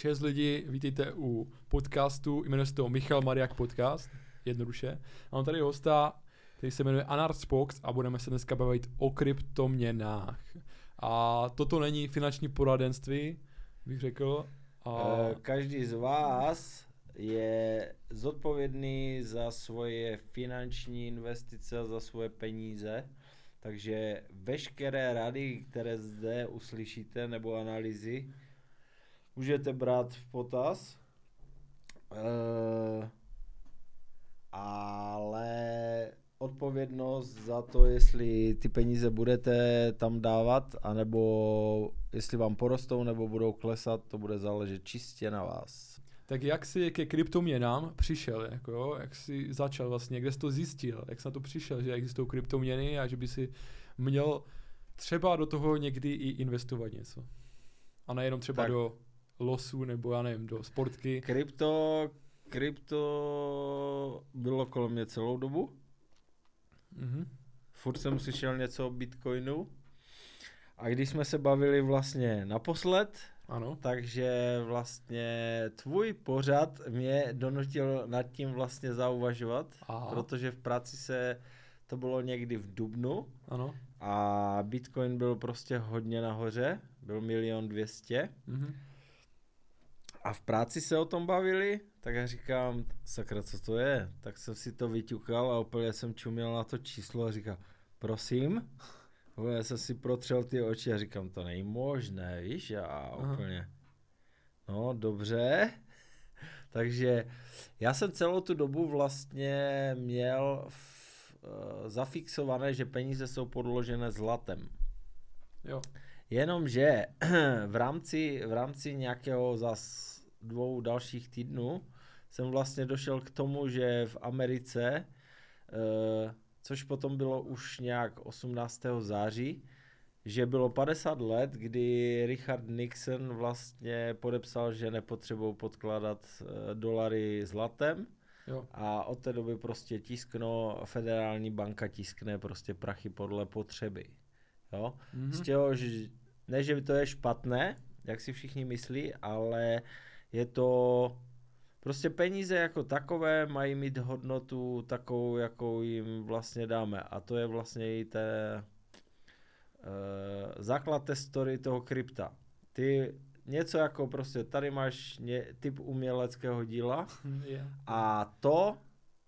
Čes lidi, vítejte u podcastu, jmenuje se to Michal Mariak Podcast, jednoduše. Mám tady hosta, který se jmenuje Anard Spox a budeme se dneska bavit o kryptoměnách. A toto není finanční poradenství, bych řekl. A... Eh, Každý z vás je zodpovědný za svoje finanční investice, za svoje peníze, takže veškeré rady, které zde uslyšíte, nebo analýzy, můžete brát v potaz. Uh, ale odpovědnost za to, jestli ty peníze budete tam dávat, anebo jestli vám porostou nebo budou klesat, to bude záležet čistě na vás. Tak jak jsi ke kryptoměnám přišel, jako jo? jak jsi začal vlastně, kde jsi to zjistil, jak jsi na to přišel, že existují kryptoměny a že by si měl třeba do toho někdy i investovat něco. A nejenom třeba tak. do losu nebo já nevím, do sportky. Krypto, krypto bylo kolem mě celou dobu. Mm-hmm. Furt jsem slyšel něco o Bitcoinu. A když jsme se bavili vlastně naposled, ano. takže vlastně tvůj pořad mě donutil nad tím vlastně zauvažovat, Aha. protože v práci se to bylo někdy v Dubnu ano. a Bitcoin byl prostě hodně nahoře, byl milion dvěstě. Mm-hmm. A v práci se o tom bavili, tak já říkám, sakra, co to je? Tak jsem si to vyťukal a úplně jsem čuměl na to číslo a říkal, prosím? Já jsem si protřel ty oči a říkám, to není možné, víš, a Aha. úplně, no dobře. Takže já jsem celou tu dobu vlastně měl v, uh, zafixované, že peníze jsou podložené zlatem. Jo. Jenomže v rámci, v rámci nějakého zas dvou dalších týdnů jsem vlastně došel k tomu, že v Americe, uh, což potom bylo už nějak 18. září, že bylo 50 let, kdy Richard Nixon vlastně podepsal, že nepotřebují podkládat uh, dolary zlatem. Jo. A od té doby prostě tiskno, federální banka tiskne prostě prachy podle potřeby. Jo? Mm-hmm. Z těho, že, ne, že to je špatné, jak si všichni myslí, ale je to prostě peníze jako takové mají mít hodnotu takovou, jakou jim vlastně dáme. A to je vlastně i té uh, základ té story toho krypta. Ty něco jako prostě tady máš ně, typ uměleckého díla yeah. a to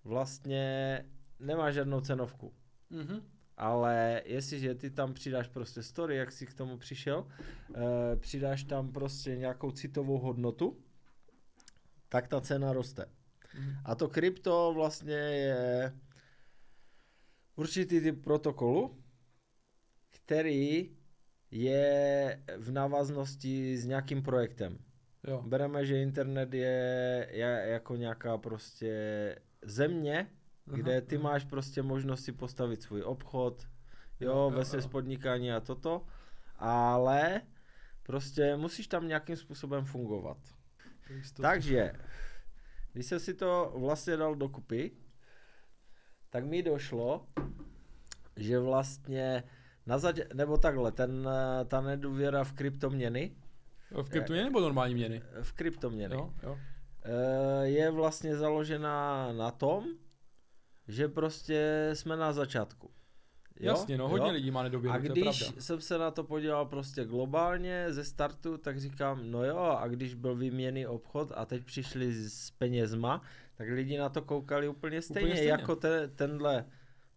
vlastně nemá žádnou cenovku. Mm-hmm. Ale jestliže ty tam přidáš prostě story, jak jsi k tomu přišel, uh, přidáš tam prostě nějakou citovou hodnotu, tak ta cena roste. Mm. A to krypto vlastně je určitý typ protokolu, který je v návaznosti s nějakým projektem. Jo. Bereme, že internet je, je jako nějaká prostě země, kde ty aha. máš prostě možnost si postavit svůj obchod, jo, jo ve své podnikání a toto, ale prostě musíš tam nějakým způsobem fungovat. Takže, když jsem si to vlastně dal dokupy, tak mi došlo, že vlastně na zadě, nebo takhle, ten, ta nedůvěra v kryptoměny. V kryptoměny nebo normální měny? V kryptoměny. Jo, jo. Eh, je vlastně založena na tom, že prostě jsme na začátku. Jo? Jasně, no hodně jo? lidí má nedůvěru, A když jsem se na to podíval prostě globálně ze startu, tak říkám, no jo, a když byl výměný obchod a teď přišli s penězma, tak lidi na to koukali úplně stejně, úplně stejně. jako ten, tenhle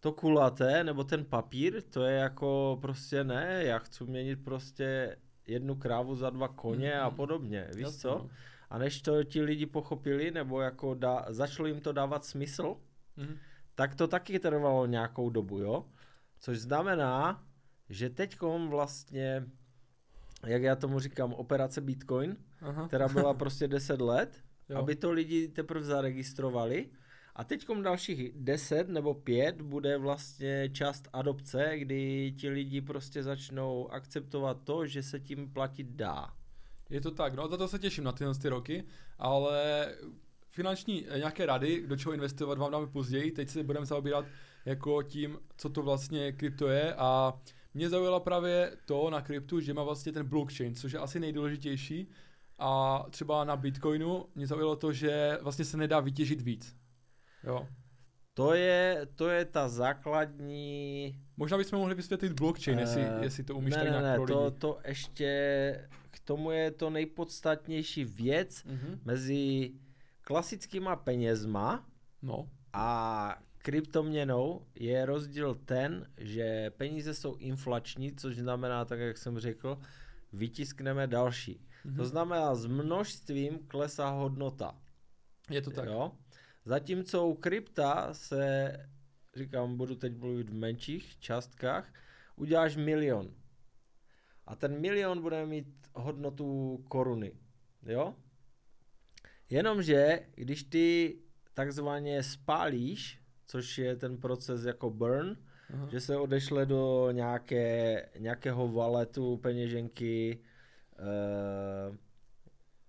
to kulaté, nebo ten papír, to je jako prostě ne, já chci měnit prostě jednu krávu za dva koně mm-hmm. a podobně, víš Jasně, co? No. A než to ti lidi pochopili, nebo jako da, začalo jim to dávat smysl, mm-hmm. Tak to taky trvalo nějakou dobu, jo? Což znamená, že teď vlastně, jak já tomu říkám, operace Bitcoin, Aha. která byla prostě 10 let, jo. aby to lidi teprve zaregistrovali. A teď dalších 10 nebo 5 bude vlastně část adopce, kdy ti lidi prostě začnou akceptovat to, že se tím platit dá. Je to tak, no za to se těším na tyhle ty roky, ale finanční eh, nějaké rady, do čeho investovat, vám dáme později. Teď se budeme zaobírat jako tím, co to vlastně krypto je a mě zaujalo právě to na kryptu, že má vlastně ten blockchain, což je asi nejdůležitější A třeba na Bitcoinu mě zaujalo to, že vlastně se nedá vytěžit víc. Jo. To je, to je ta základní... Možná bychom mohli vysvětlit blockchain, uh, jestli, eh, jestli to umíš ne, tak ne, nějak ne, to, to ještě, k tomu je to nejpodstatnější věc uh-huh. mezi klasickýma penězma no. a kryptoměnou je rozdíl ten, že peníze jsou inflační, což znamená, tak jak jsem řekl, vytiskneme další. Mm-hmm. To mhm. znamená, s množstvím klesá hodnota. Je to tak. Jo? Zatímco u krypta se, říkám, budu teď mluvit v menších částkách, uděláš milion. A ten milion bude mít hodnotu koruny. Jo? Jenomže, když ty takzvaně spálíš, což je ten proces jako burn, Aha. že se odešle do nějaké, nějakého valetu peněženky, eh,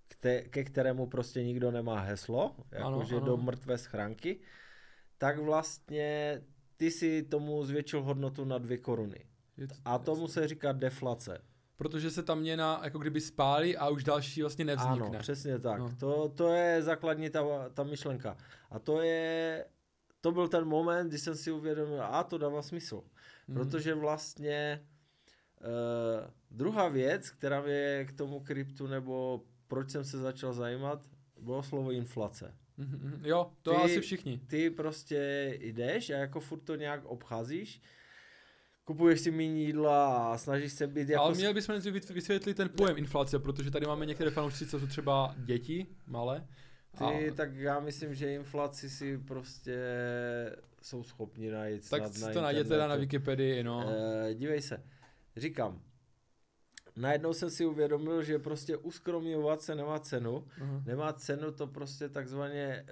kte, ke kterému prostě nikdo nemá heslo, jakože do mrtvé schránky, tak vlastně ty si tomu zvětšil hodnotu na dvě koruny. A tomu se říká deflace. Protože se ta měna jako kdyby spálí a už další vlastně nevznikne. Ano, přesně tak. No. To, to je základní ta, ta myšlenka. A to je, to byl ten moment, kdy jsem si uvědomil, a to dává smysl. Mm. Protože vlastně uh, druhá věc, která je k tomu kryptu nebo proč jsem se začal zajímat, bylo slovo inflace. Mm-hmm. Jo, to ty, asi všichni. Ty prostě jdeš a jako furt to nějak obcházíš, kupuješ si méně jídla a snažíš se být jako... Ale měli bychom vysvětlit ten pojem inflace, protože tady máme některé fanoušci, co jsou třeba děti, malé. Ty, a... tak já myslím, že inflaci si prostě jsou schopni najít Tak si to najděte na Wikipedii, no. E, dívej se, říkám, najednou jsem si uvědomil, že prostě uskromňovat se nemá cenu. Uh-huh. Nemá cenu to prostě takzvaně, e,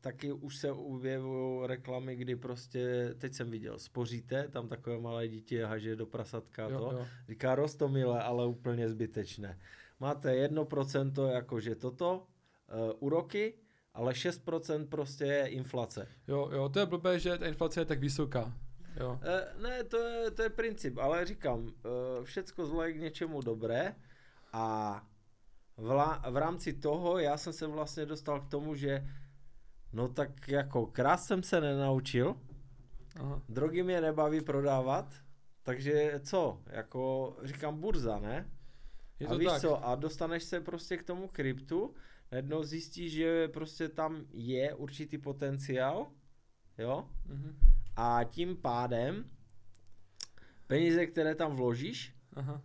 taky už se objevují reklamy, kdy prostě, teď jsem viděl, spoříte, tam takové malé dítě haže do prasatka jo, to. Jo. Říká rostomile, ale úplně zbytečné. Máte jedno procento jakože toto, uh, úroky, ale 6% prostě je inflace. Jo, jo, to je blbé, že ta inflace je tak vysoká. Jo. E, ne, to je, to je princip, ale říkám, e, všecko zlé je k něčemu dobré a v, la, v rámci toho já jsem se vlastně dostal k tomu, že no tak jako krás jsem se nenaučil, Aha. drogy mě nebaví prodávat, takže co, jako říkám burza, ne? Je to a víš tak. co, a dostaneš se prostě k tomu kryptu, najednou zjistíš, že prostě tam je určitý potenciál, jo? Mm-hmm. A tím pádem peníze, které tam vložíš, Aha.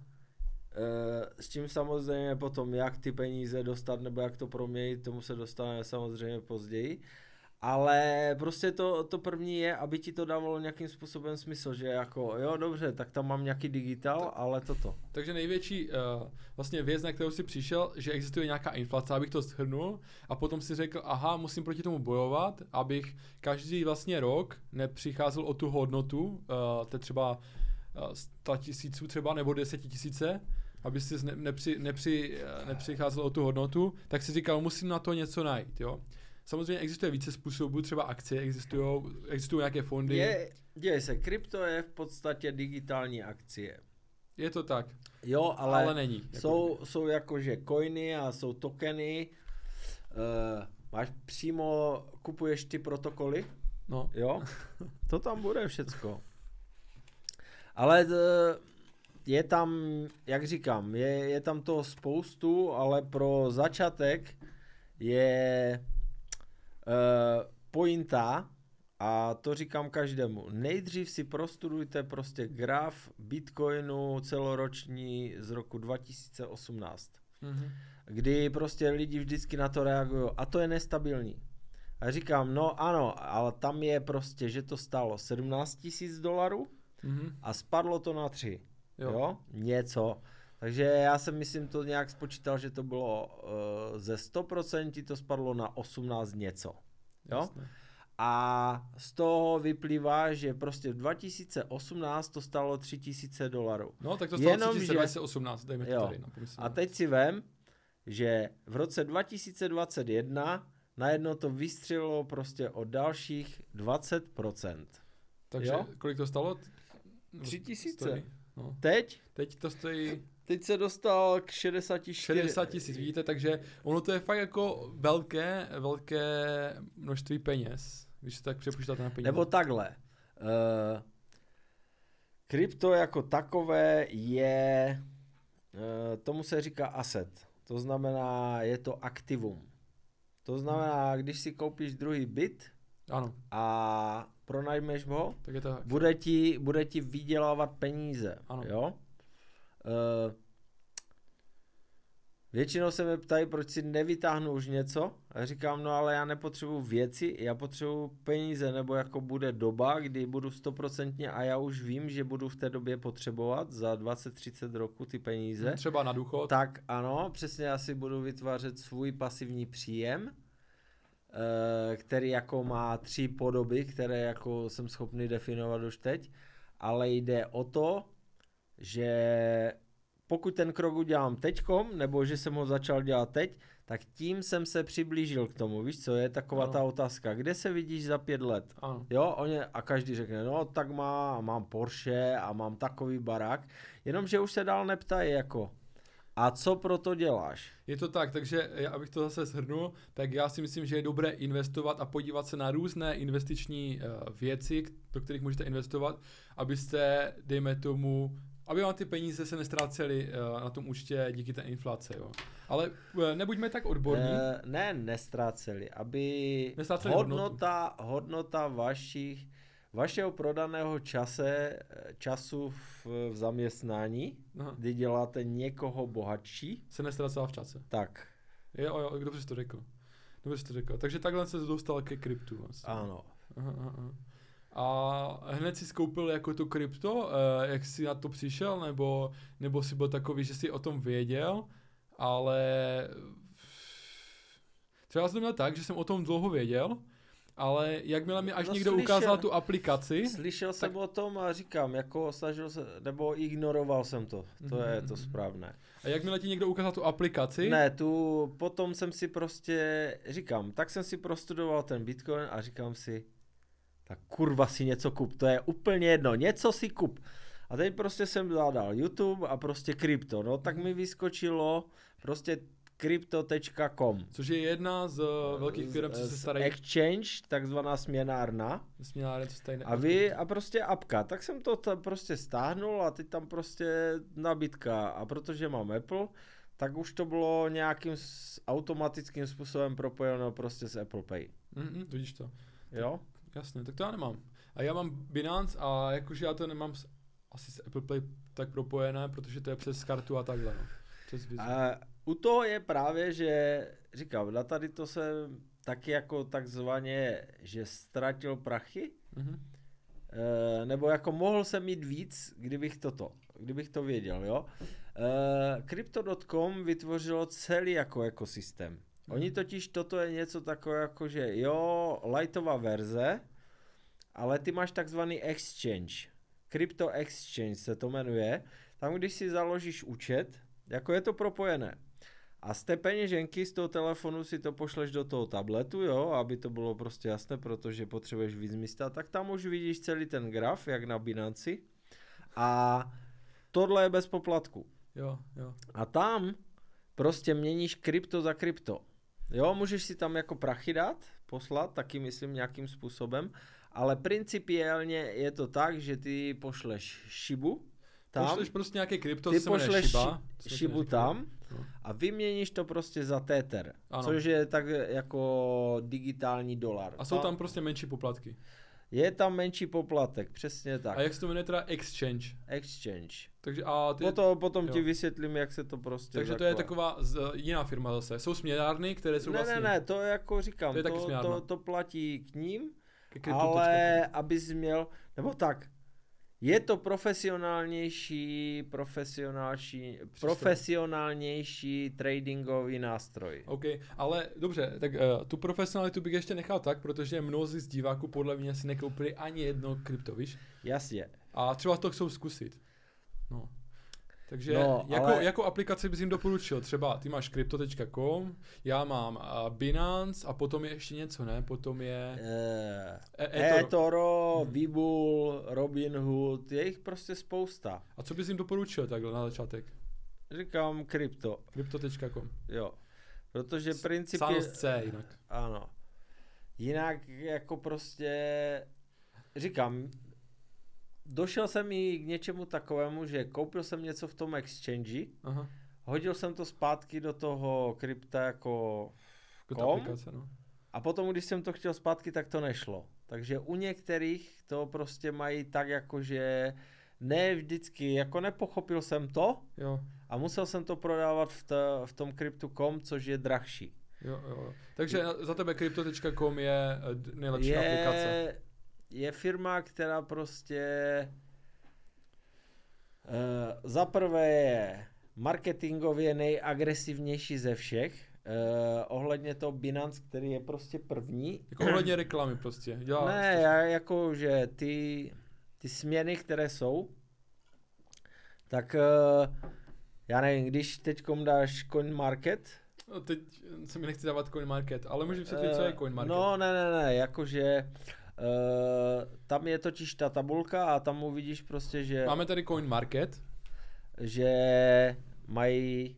E, s tím samozřejmě potom, jak ty peníze dostat nebo jak to proměnit, tomu se dostaneme samozřejmě později. Ale prostě to, to první je, aby ti to dávalo nějakým způsobem smysl, že jako jo dobře, tak tam mám nějaký digitál, ale toto. Takže největší uh, vlastně věc, na kterou si přišel, že existuje nějaká inflace, abych to shrnul a potom si řekl, aha, musím proti tomu bojovat, abych každý vlastně rok nepřicházel o tu hodnotu, uh, to je třeba uh, 100 tisíců třeba nebo 10 tisíce, aby si nepři, nepři, nepřicházel o tu hodnotu, tak si říkal, musím na to něco najít, jo. Samozřejmě existuje více způsobů, třeba akcie, existují, existují nějaké fondy. Je, děje se, krypto je v podstatě digitální akcie. Je to tak. Jo, ale, ale není. Jako jsou, jsou jakože coiny a jsou tokeny. Uh, máš přímo, kupuješ ty protokoly. No. Jo, to tam bude všecko. Ale t, eh, je tam, jak říkám, je, je tam toho spoustu, ale pro začátek je Uh, pointa, a to říkám každému, nejdřív si prostudujte prostě graf Bitcoinu celoroční z roku 2018, mm-hmm. kdy prostě lidi vždycky na to reagují a to je nestabilní. A říkám, no ano, ale tam je prostě, že to stálo 17 tisíc dolarů mm-hmm. a spadlo to na 3. Jo. jo? Něco. Takže já jsem myslím to nějak spočítal, že to bylo uh, ze 100% to spadlo na 18 něco. Jo? Jasne. A z toho vyplývá, že prostě v 2018 to stalo 3000 dolarů. No, tak to stalo Jenom, 2018, dejme jo. to tady. A teď si vem, že v roce 2021 najednou to vystřelilo prostě o dalších 20%. Takže jo? kolik to stalo? 3000. No. Teď? Teď to stojí Teď se dostal k 64. 60 tisíc, vidíte, takže ono to je fakt jako velké, velké množství peněz, když se tak přepočítáte na peníze. Nebo takhle. Uh, krypto jako takové je, uh, tomu se říká asset. To znamená, je to aktivum. To znamená, když si koupíš druhý byt ano. a pronajmeš ho, tak je to bude, ti, bude ti vydělávat peníze. Ano. Jo? Uh, většinou se mě ptají, proč si nevytáhnu už něco a říkám, no ale já nepotřebuji věci, já potřebuji peníze, nebo jako bude doba, kdy budu stoprocentně a já už vím, že budu v té době potřebovat za 20-30 roku ty peníze. Třeba na důchod. Tak ano, přesně já si budu vytvářet svůj pasivní příjem, eh, který jako má tři podoby, které jako jsem schopný definovat už teď, ale jde o to, že pokud ten krok udělám teďkom, nebo že jsem ho začal dělat teď, tak tím jsem se přiblížil k tomu. Víš co, je taková ano. ta otázka, kde se vidíš za pět let? Ano. Jo, oni, a každý řekne, no tak má, mám Porsche a mám takový barák, jenomže už se dál neptají jako, a co pro to děláš? Je to tak, takže já, abych to zase shrnul, tak já si myslím, že je dobré investovat a podívat se na různé investiční uh, věci, do kterých můžete investovat, abyste, dejme tomu, aby vám ty peníze se nestrácely uh, na tom účtě díky té inflace, jo. Ale uh, nebuďme tak odborní. Uh, ne, nestráceli, aby nestráceli hodnota, hodnota vašich, vašeho prodaného čase, času v, v zaměstnání, Aha. kdy děláte někoho bohatší. Se nestrácela v čase. Tak. Jo, jo, dobře jsi to řekl. Dobře jsi to řekl. Takže takhle se dostal ke kryptu. Vlastně. Ano. Aha, aha a hned si skoupil jako to krypto, eh, jak jsi na to přišel, nebo, nebo si byl takový, že jsi o tom věděl, ale třeba jsem měl tak, že jsem o tom dlouho věděl, ale jakmile mi až no, někdo slyšel, ukázal tu aplikaci... Slyšel tak... jsem o tom a říkám, jako snažil se, nebo ignoroval jsem to, to mm-hmm. je to mhm. správné. A jakmile ti někdo ukázal tu aplikaci? Ne, tu potom jsem si prostě, říkám, tak jsem si prostudoval ten Bitcoin a říkám si, tak kurva si něco kup, to je úplně jedno, něco si kup. A teď prostě jsem zadal YouTube a prostě krypto, no tak mi vyskočilo prostě crypto.com. Což je jedna z uh, velkých firm, co se starají. Exchange, takzvaná směnárna. Směnárna, co stejné. A vy, a prostě apka. Tak jsem to tam prostě stáhnul a teď tam prostě nabídka. A protože mám Apple, tak už to bylo nějakým automatickým způsobem propojeno prostě s Apple Pay. Mhm, vidíš to. Jo? Jasně, tak to já nemám. A já mám Binance a jakože já to nemám s, asi s Apple Pay tak propojené, protože to je přes kartu a takhle. No. Přes a u toho je právě, že říkám, na tady to se taky jako takzvaně, že ztratil prachy, mm-hmm. e, nebo jako mohl jsem mít víc, kdybych toto, kdybych to věděl, jo. E, Crypto.com vytvořilo celý jako ekosystém. Oni totiž toto je něco takové jako, že jo, lightová verze, ale ty máš takzvaný exchange. Crypto exchange se to jmenuje. Tam, když si založíš účet, jako je to propojené. A z té peněženky, z toho telefonu si to pošleš do toho tabletu, jo, aby to bylo prostě jasné, protože potřebuješ víc místa, tak tam už vidíš celý ten graf, jak na Binanci. A tohle je bez poplatku. Jo, jo. A tam prostě měníš krypto za krypto. Jo, můžeš si tam jako prachy dát, poslat, taky myslím nějakým způsobem, ale principiálně je to tak, že ty pošleš šibu, tam, pošleš prostě nějaké krypto, ty pošleš šiba, šibu tam no. a vyměníš to prostě za Tether, ano. což je tak jako digitální dolar. A jsou tam prostě menší poplatky. Je tam menší poplatek, přesně tak. A jak se to jmenuje teda exchange? Exchange. Takže a ty... Potom, potom ti vysvětlím, jak se to prostě Takže takové. to je taková z, jiná firma zase. Jsou směnárny, které jsou ne, vlastně... Ne, ne, to jako říkám, to, je to, to, to platí k ním, ale abys měl, nebo tak, je to profesionálnější, profesionálnější, profesionálnější tradingový nástroj. OK, ale dobře, tak uh, tu profesionalitu bych ještě nechal tak, protože mnozí z diváků podle mě si nekoupili ani jedno krypto, víš? Jasně. A třeba to chcou zkusit. No. Takže no, jako, ale... jako aplikaci bys jim doporučil, třeba ty máš crypto.com, já mám Binance a potom je ještě něco, ne? Potom je... Uh, e- eToro, hmm. Webull, Robinhood, je jich prostě spousta. A co bys jim doporučil takhle na začátek? Říkám krypto. Krypto.com. Jo. Protože princip je... C jinak. Ano. Jinak jako prostě říkám, došel jsem i k něčemu takovému, že koupil jsem něco v tom exchange, Aha. hodil jsem to zpátky do toho krypta jako kom, aplikace, no. a potom, když jsem to chtěl zpátky, tak to nešlo. Takže u některých to prostě mají tak jako, že ne vždycky, jako nepochopil jsem to jo. a musel jsem to prodávat v, to, v tom kryptu.com, což je drahší. Jo, jo. Takže za tebe Crypto.com je eh, nejlepší je, aplikace. Je firma, která prostě uh, za prvé je marketingově nejagresivnější ze všech. Uh, ohledně toho Binance, který je prostě první. Jako ohledně reklamy prostě. Dělá ne, já, jako, že ty, ty směny, které jsou, tak uh, já nevím, když teď dáš coin market, No teď se mi nechci dávat coin market, ale můžu vysvětlit, uh, co je coin market. No ne, ne, ne, jakože tam je totiž ta tabulka a tam uvidíš prostě, že... Máme tady coin market. Že mají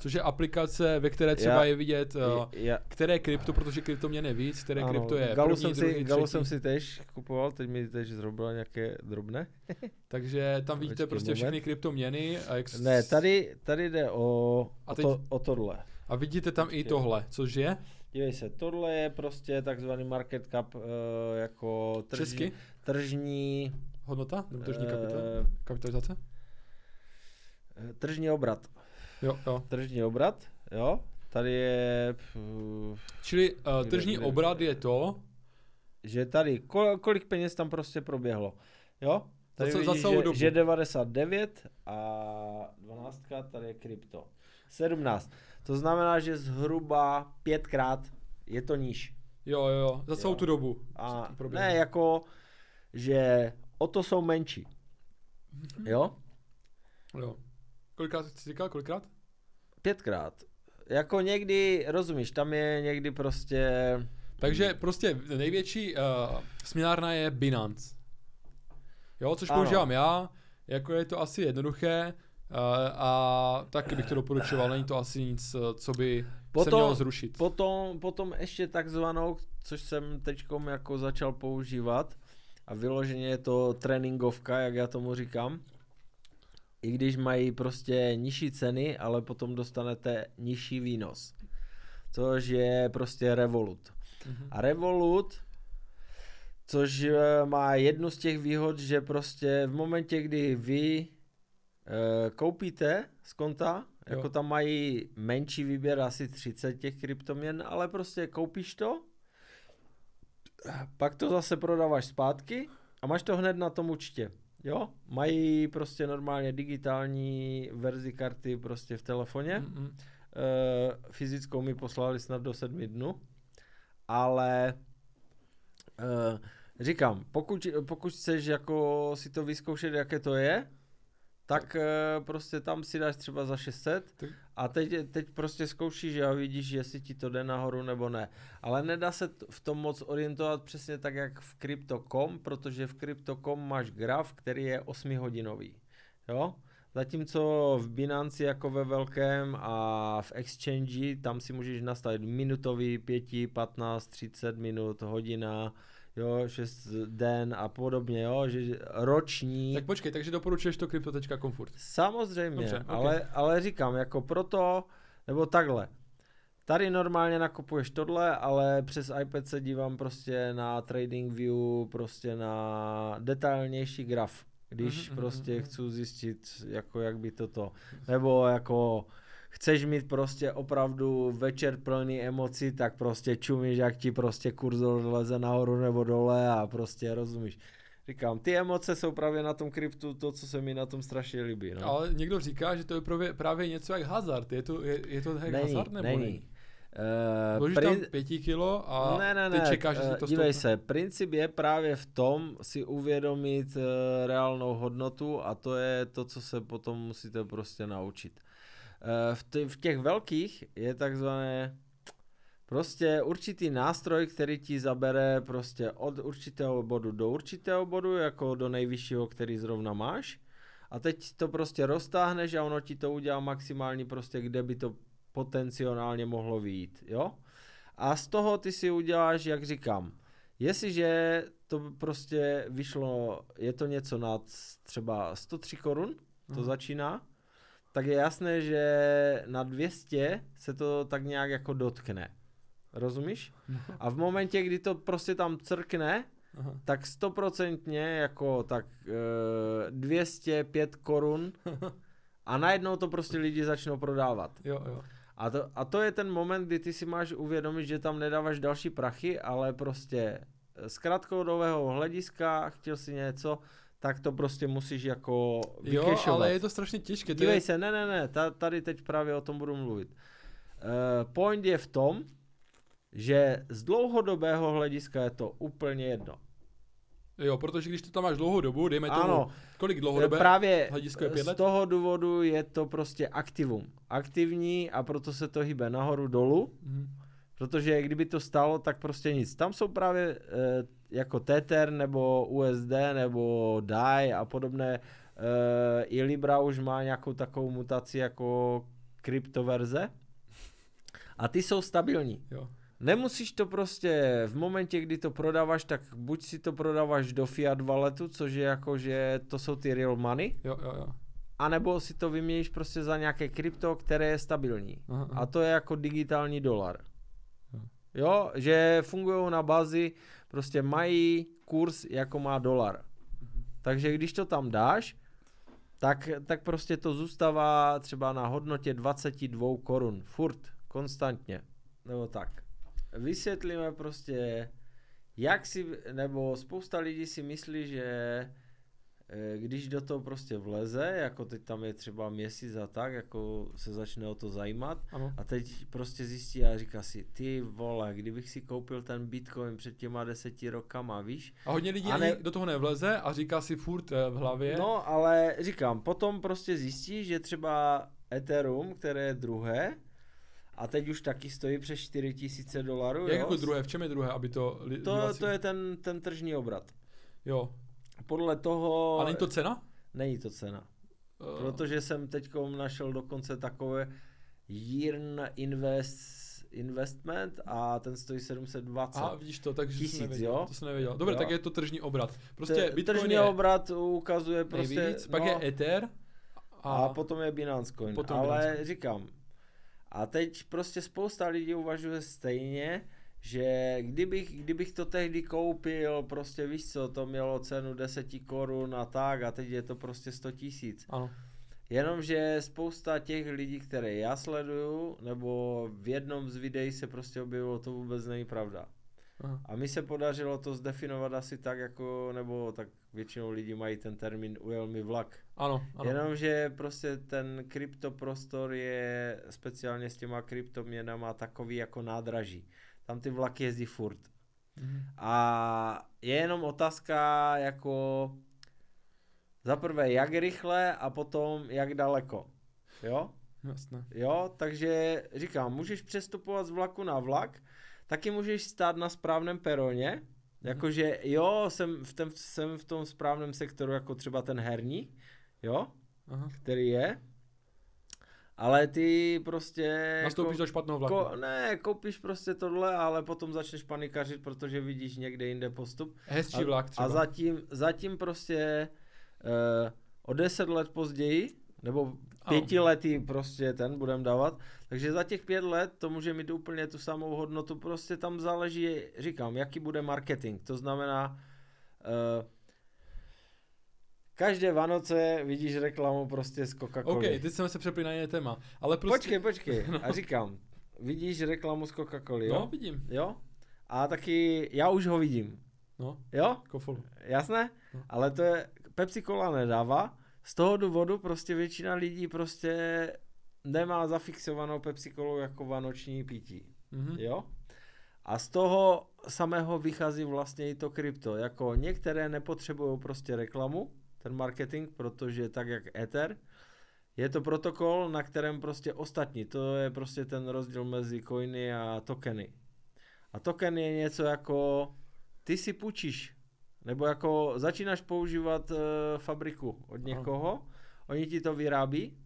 Což je aplikace, ve které třeba já, je vidět, uh, já, které krypto, protože krypto mě nevíc, které ano, krypto je Galu první, jsem druhý, si, Galu jsem si tež kupoval, teď mi tež zrobila nějaké drobné. Takže tam vidíte prostě moment. všechny kryptoměny. A jak... Ne, tady, tady jde o, a teď, o, to, o tohle. A vidíte tam i tohle, což je? Dívej se, tohle je prostě takzvaný market cap uh, jako tržní, Česky? tržní hodnota nebo tržní uh, kapitalizace? Tržní obrat. Jo, jo. Tržní obrat, jo. Tady je... Čili uh, tržní kde, obrat je to... Že tady, kol, kolik peněz tam prostě proběhlo, jo. Tady za, vidíš, za celou že, dobu. že 99 a 12 tady je krypto. 17. To znamená, že zhruba pětkrát je to níž. Jo, jo, jo, za celou jo. tu dobu. A ne, jako, že o to jsou menší. Mm-hmm. Jo? Jo. Kolikrát jsi říkal, kolikrát? Pětkrát. Jako někdy, rozumíš, tam je někdy prostě... Takže prostě největší uh, směnárna je Binance. Jo, což ano. používám já, jako je to asi jednoduché a taky bych to doporučoval, není to asi nic, co by potom, se mělo zrušit. Potom, potom ještě takzvanou, což jsem teďkom jako začal používat a vyloženě je to tréninkovka, jak já tomu říkám, i když mají prostě nižší ceny, ale potom dostanete nižší výnos. Což je prostě Revolut. Mm-hmm. A Revolut, což eh, má jednu z těch výhod, že prostě v momentě, kdy vy koupíte z konta, jo. jako tam mají menší výběr, asi 30 těch kryptoměn, ale prostě koupíš to, pak to zase prodáváš zpátky a máš to hned na tom účtě. Jo, mají prostě normálně digitální verzi karty prostě v telefoně. Mm-hmm. E, fyzickou mi poslali snad do sedmi dnů, ale e, říkám, pokud, pokud chceš jako si to vyzkoušet, jaké to je, tak uh, prostě tam si dáš třeba za 600 tak. a teď, teď prostě zkoušíš a vidíš, jestli ti to jde nahoru nebo ne. Ale nedá se v tom moc orientovat přesně tak, jak v Crypto.com, protože v Crypto.com máš graf, který je 8 hodinový. Jo? Zatímco v Binance jako ve velkém a v Exchange, tam si můžeš nastavit minutový, 5, 15, 30 minut, hodina, jo, 6 den a podobně, jo, že roční. Tak počkej, takže doporučuješ to Crypto.com furt? Samozřejmě, Dobře, ale, okay. ale říkám, jako proto, nebo takhle, Tady normálně nakupuješ tohle, ale přes iPad se dívám prostě na Trading View, prostě na detailnější graf, když mm-hmm, prostě mm-hmm. chci zjistit, jako jak by toto, nebo jako chceš mít prostě opravdu večer plný emocí, tak prostě čumíš, jak ti prostě kurzor leze nahoru nebo dole a prostě rozumíš. Říkám, ty emoce jsou právě na tom kryptu to, co se mi na tom strašně líbí. No. Ale někdo říká, že to je právě, právě něco jak hazard. Je to, je, je to jak není, hazard nebo není? není? Uh, prin... tam pěti kilo a ne, ne, ne, ty čekáš, že se to Dívej stoupne. se, princip je právě v tom si uvědomit uh, reálnou hodnotu a to je to, co se potom musíte prostě naučit. Eh, v, t- v těch velkých je takzvané prostě určitý nástroj, který ti zabere prostě od určitého bodu do určitého bodu, jako do nejvyššího, který zrovna máš. a teď to prostě roztáhneš a ono ti to udělá maximálně prostě, kde by to potenciálně mohlo vyjít, jo? A z toho ty si uděláš, jak říkám, jestliže to prostě vyšlo, je to něco nad třeba 103 korun, to hmm. začíná, tak je jasné, že na 200 se to tak nějak jako dotkne. Rozumíš? A v momentě, kdy to prostě tam crkne, Aha. tak stoprocentně jako tak e, 205 korun a najednou to prostě lidi začnou prodávat. Jo, jo. A to, a to je ten moment, kdy ty si máš uvědomit, že tam nedáváš další prachy, ale prostě z krátkodobého hlediska chtěl si něco, tak to prostě musíš jako vykešovat. Jo, ale je to strašně těžké. Dívej je... se, ne, ne, ne, tady teď právě o tom budu mluvit. Uh, point je v tom, že z dlouhodobého hlediska je to úplně jedno. Jo, protože když to tam máš dlouhou dobu, dejme tomu, ano, kolik dlouhodobé právě hledisko je pět let? z toho důvodu je to prostě aktivum. Aktivní a proto se to hýbe nahoru dolů, mm. protože kdyby to stalo, tak prostě nic. Tam jsou právě e, jako Tether nebo USD nebo DAI a podobné. E, I Libra už má nějakou takovou mutaci jako kryptoverze a ty jsou stabilní. Jo. Nemusíš to prostě v momentě, kdy to prodáváš, tak buď si to prodáváš do fiat walletu, což je jako, že to jsou ty real money. Jo, jo, jo. A nebo si to vyměníš prostě za nějaké krypto, které je stabilní. Aha, aha. A to je jako digitální dolar. Jo. jo, že fungují na bázi, prostě mají kurz, jako má dolar. Takže když to tam dáš, tak, tak prostě to zůstává třeba na hodnotě 22 korun. Furt, konstantně. Nebo tak vysvětlíme prostě, jak si, nebo spousta lidí si myslí, že když do toho prostě vleze, jako teď tam je třeba měsíc a tak, jako se začne o to zajímat ano. a teď prostě zjistí a říká si, ty vole, kdybych si koupil ten bitcoin před těma deseti rokama, víš? A hodně lidí a ne... do toho nevleze a říká si furt eh, v hlavě. No, ale říkám, potom prostě zjistí, že třeba Ethereum, které je druhé, a teď už taky stojí přes 4000 dolarů. Jak jo? jako druhé? V čem je druhé, aby to... Li- to, to je ten, ten tržní obrat. Jo. Podle toho... A není to cena? Není to cena. Uh. Protože jsem teď našel dokonce takové Yearn Invest investment a ten stojí 720 a vidíš to, takže tisíc, nevěděl, jo? To jsem nevěděl. Dobře, tak je to tržní obrat. Prostě T- Bitcoin tržní je obrat ukazuje prostě... Nejvíc, no, pak je Ether. A, a potom je Binance Coin. Potom Ale Binance. říkám, a teď prostě spousta lidí uvažuje stejně, že kdybych, kdybych to tehdy koupil, prostě víš co, to mělo cenu 10 korun a tak a teď je to prostě 100 tisíc. Ano. Jenomže spousta těch lidí, které já sleduju, nebo v jednom z videí se prostě objevilo, to vůbec není pravda. Aha. A mi se podařilo to zdefinovat asi tak jako, nebo tak většinou lidi mají ten termín ujel mi vlak. Ano, ano. Jenomže prostě ten kryptoprostor je speciálně s těma kryptoměnama takový jako nádraží. Tam ty vlaky jezdí furt. Mhm. A je jenom otázka jako za prvé jak rychle a potom jak daleko. Jo? Jasné. Jo, takže říkám, můžeš přestupovat z vlaku na vlak, taky můžeš stát na správném peroně, mhm. jakože jo, jsem v, tom, jsem v tom správném sektoru jako třeba ten herní, jo, Aha. který je, ale ty prostě... Nastoupíš do špatného vlaku. Ko, ne, koupíš prostě tohle, ale potom začneš panikařit, protože vidíš někde jinde postup. Hezčí vlak třeba. A zatím, zatím prostě uh, o deset let později, nebo pětiletý prostě ten budem dávat, takže za těch pět let to může mít úplně tu samou hodnotu, prostě tam záleží, říkám, jaký bude marketing, to znamená, uh, každé Vánoce vidíš reklamu prostě z coca cola OK, teď jsme se přepli na jiné téma, ale prostě... Počkej, počkej, no. a říkám, vidíš reklamu z coca cola jo? No, vidím. Jo? A taky, já už ho vidím. No, jo? Kofolu. Jasné? No. Ale to je, Pepsi Cola nedává, z toho důvodu prostě většina lidí prostě nemá zafixovanou Pepsi Colu jako vánoční pití. Mm-hmm. Jo? A z toho samého vychází vlastně i to krypto. Jako některé nepotřebují prostě reklamu, ten marketing, protože tak jak Ether, je to protokol, na kterém prostě ostatní, to je prostě ten rozdíl mezi coiny a tokeny. A token je něco jako, ty si půjčíš nebo jako začínáš používat uh, fabriku od někoho oni ti to vyrábí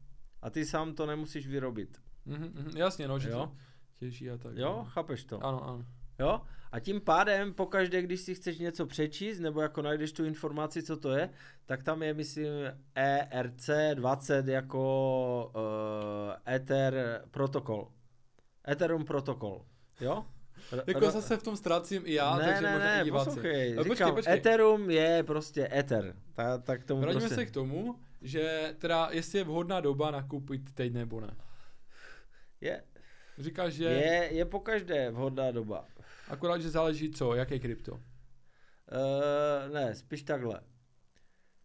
a ty sám to nemusíš vyrobit. Mm-hmm, jasně, no, že jo? to těží a tak. Jo, no. chápeš to? Ano, ano. Jo? A tím pádem, pokaždé, když si chceš něco přečíst, nebo jako najdeš tu informaci, co to je, tak tam je, myslím, ERC20 jako uh, Ether protokol. Ethereum protokol. Jo? R- jako zase v tom ztrácím i já, ne, takže ne, možná ne, diváci. poslouchej, říkám, počkej, počkej. Ethereum je prostě Ether. Ta, tak tomu Vraťme prostě... se k tomu, že teda jestli je vhodná doba nakoupit teď nebo ne. Je. Říkáš, že... Je, je po každé vhodná doba. Akorát, že záleží co, jaké krypto. Uh, ne, spíš takhle.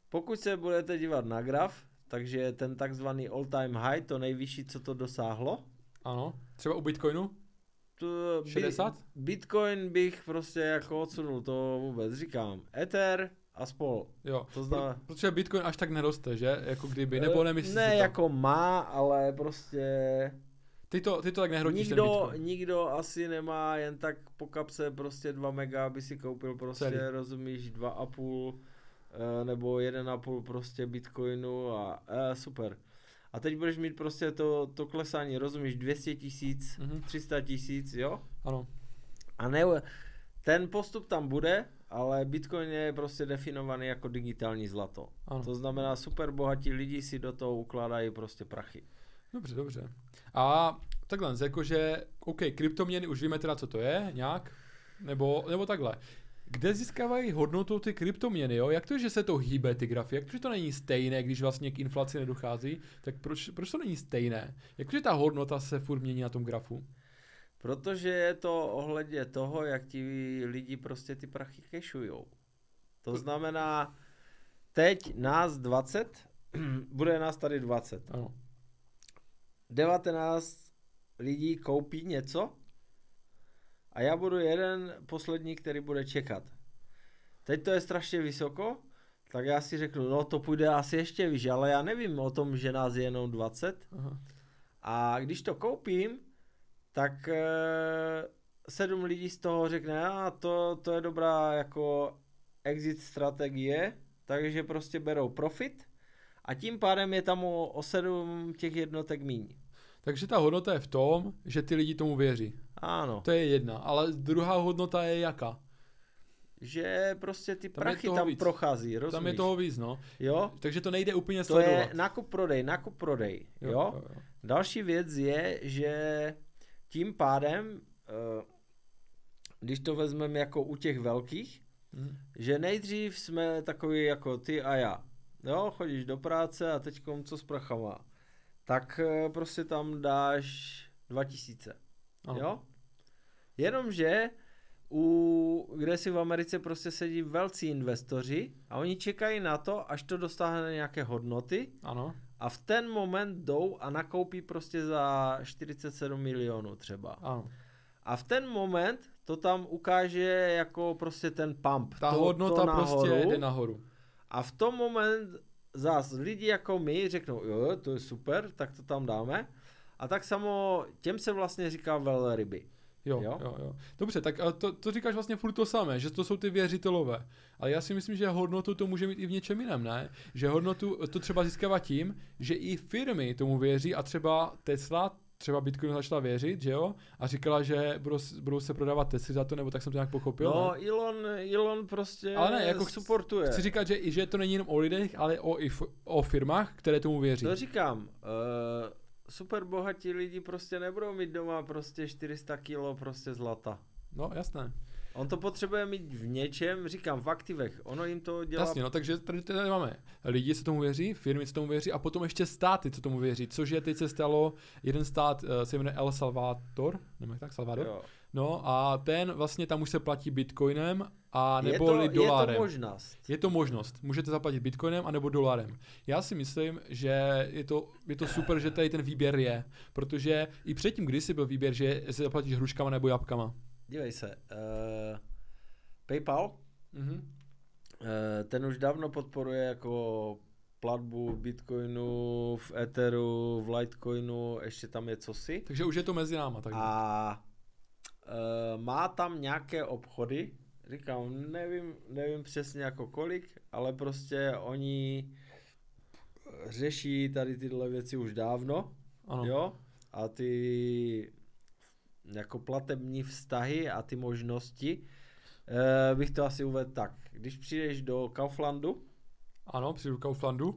Pokud se budete dívat na graf, takže ten takzvaný all time high, to nejvyšší, co to dosáhlo. Ano, třeba u Bitcoinu? To, 60? Bitcoin bych prostě jako odsunul, to vůbec říkám. Ether a spol. Jo, to zná... Pro, protože Bitcoin až tak neroste, že? Jako kdyby, nebo nemyslíš Ne, to? jako má, ale prostě ty to, ty to tak nehrotíš nikdo, nikdo asi nemá jen tak po kapse prostě 2 mega, aby si koupil prostě, Celý. rozumíš, 2,5 eh, nebo 1,5 prostě bitcoinu a, a super. A teď budeš mít prostě to, to klesání, rozumíš, 200 tisíc, mm-hmm. 300 tisíc, jo? Ano. A ne, ten postup tam bude, ale Bitcoin je prostě definovaný jako digitální zlato. Ano. To znamená, super bohatí lidi si do toho ukládají prostě prachy. Dobře, dobře. A takhle, jakože, OK, kryptoměny, už víme teda, co to je, nějak, nebo, nebo takhle. Kde získávají hodnotu ty kryptoměny, jo? Jak to, že se to hýbe, ty grafy? Jak to, že to není stejné, když vlastně k inflaci nedochází? Tak proč, proč to není stejné? Jak to, že ta hodnota se furt mění na tom grafu? Protože je to ohledně toho, jak ti lidi prostě ty prachy kešujou. To znamená, teď nás 20, bude nás tady 20. Ano. 19 lidí koupí něco a já budu jeden poslední, který bude čekat. Teď to je strašně vysoko, tak já si řeknu, no to půjde asi ještě výš, ale já nevím o tom, že nás je jenom 20. Aha. A když to koupím, tak e, sedm lidí z toho řekne, a to, to je dobrá jako exit strategie, takže prostě berou profit a tím pádem je tam o, o sedm těch jednotek míň. Takže ta hodnota je v tom, že ty lidi tomu věří. Ano. To je jedna, ale druhá hodnota je jaká? Že prostě ty tam prachy tam víc. prochází, rozumíš? Tam je toho víc, no. Jo? Takže to nejde úplně to sledovat. To je nákup prodej, nákup prodej, jo? jo? jo, jo. Další věc je, že tím pádem, eh, když to vezmeme jako u těch velkých, hmm. že nejdřív jsme takový jako ty a já. Jo, chodíš do práce a teď co s prachama? Tak eh, prostě tam dáš 2000. Ano. Jo? Jenomže u, kde si v Americe prostě sedí velcí investoři a oni čekají na to, až to dostane nějaké hodnoty. Ano. A v ten moment jdou a nakoupí prostě za 47 milionů třeba. Ano. A v ten moment to tam ukáže jako prostě ten pump. Ta to, hodnota to nahoru. prostě jde nahoru. A v tom moment zás lidi jako my řeknou, jo, to je super, tak to tam dáme. A tak samo těm se vlastně říká velryby. Jo, jo, jo, jo. Dobře, tak to, to říkáš vlastně furt to samé, že to jsou ty věřitelové. Ale já si myslím, že hodnotu to může mít i v něčem jiném, ne? Že hodnotu to třeba získává tím, že i firmy tomu věří a třeba Tesla třeba Bitcoin začala věřit, že jo? A říkala, že budou, budou se prodávat Tesly za to, nebo tak jsem to nějak pochopil. No, ne? Elon, Elon prostě ale ne, jako supportuje. Chci říkat, že, že to není jenom o lidech, ale o, i o firmách, které tomu věří. To říkám. Uh, super bohatí lidi prostě nebudou mít doma prostě 400 kilo prostě zlata. No, jasné. On to potřebuje mít v něčem, říkám, v aktivech. Ono jim to dělá... Jasně, no takže tady, tady máme lidi, co tomu věří, firmy, co tomu věří a potom ještě státy, co tomu věří, což je teď se stalo, jeden stát uh, se jmenuje El Salvador, nebo tak, Salvador? Jo. No a ten vlastně tam už se platí bitcoinem a nebo je to, dolarem. Je to možnost. Je to možnost. Můžete zaplatit bitcoinem a nebo dolarem. Já si myslím, že je to, je to super, že tady ten výběr je, protože i předtím kdysi byl výběr, že se zaplatíš hruškama nebo jabkama. Dívej se, uh, PayPal, mm-hmm. uh, ten už dávno podporuje jako platbu v Bitcoinu, v Etheru, v Litecoinu, ještě tam je cosi. Takže už je to mezi náma. Tak. A uh, má tam nějaké obchody, říkám, nevím, nevím přesně jako kolik, ale prostě oni řeší tady tyhle věci už dávno, ano. jo, a ty jako platební vztahy a ty možnosti, eh, bych to asi uvedl tak. Když přijdeš do Kauflandu, ano, přijdu do Kauflandu,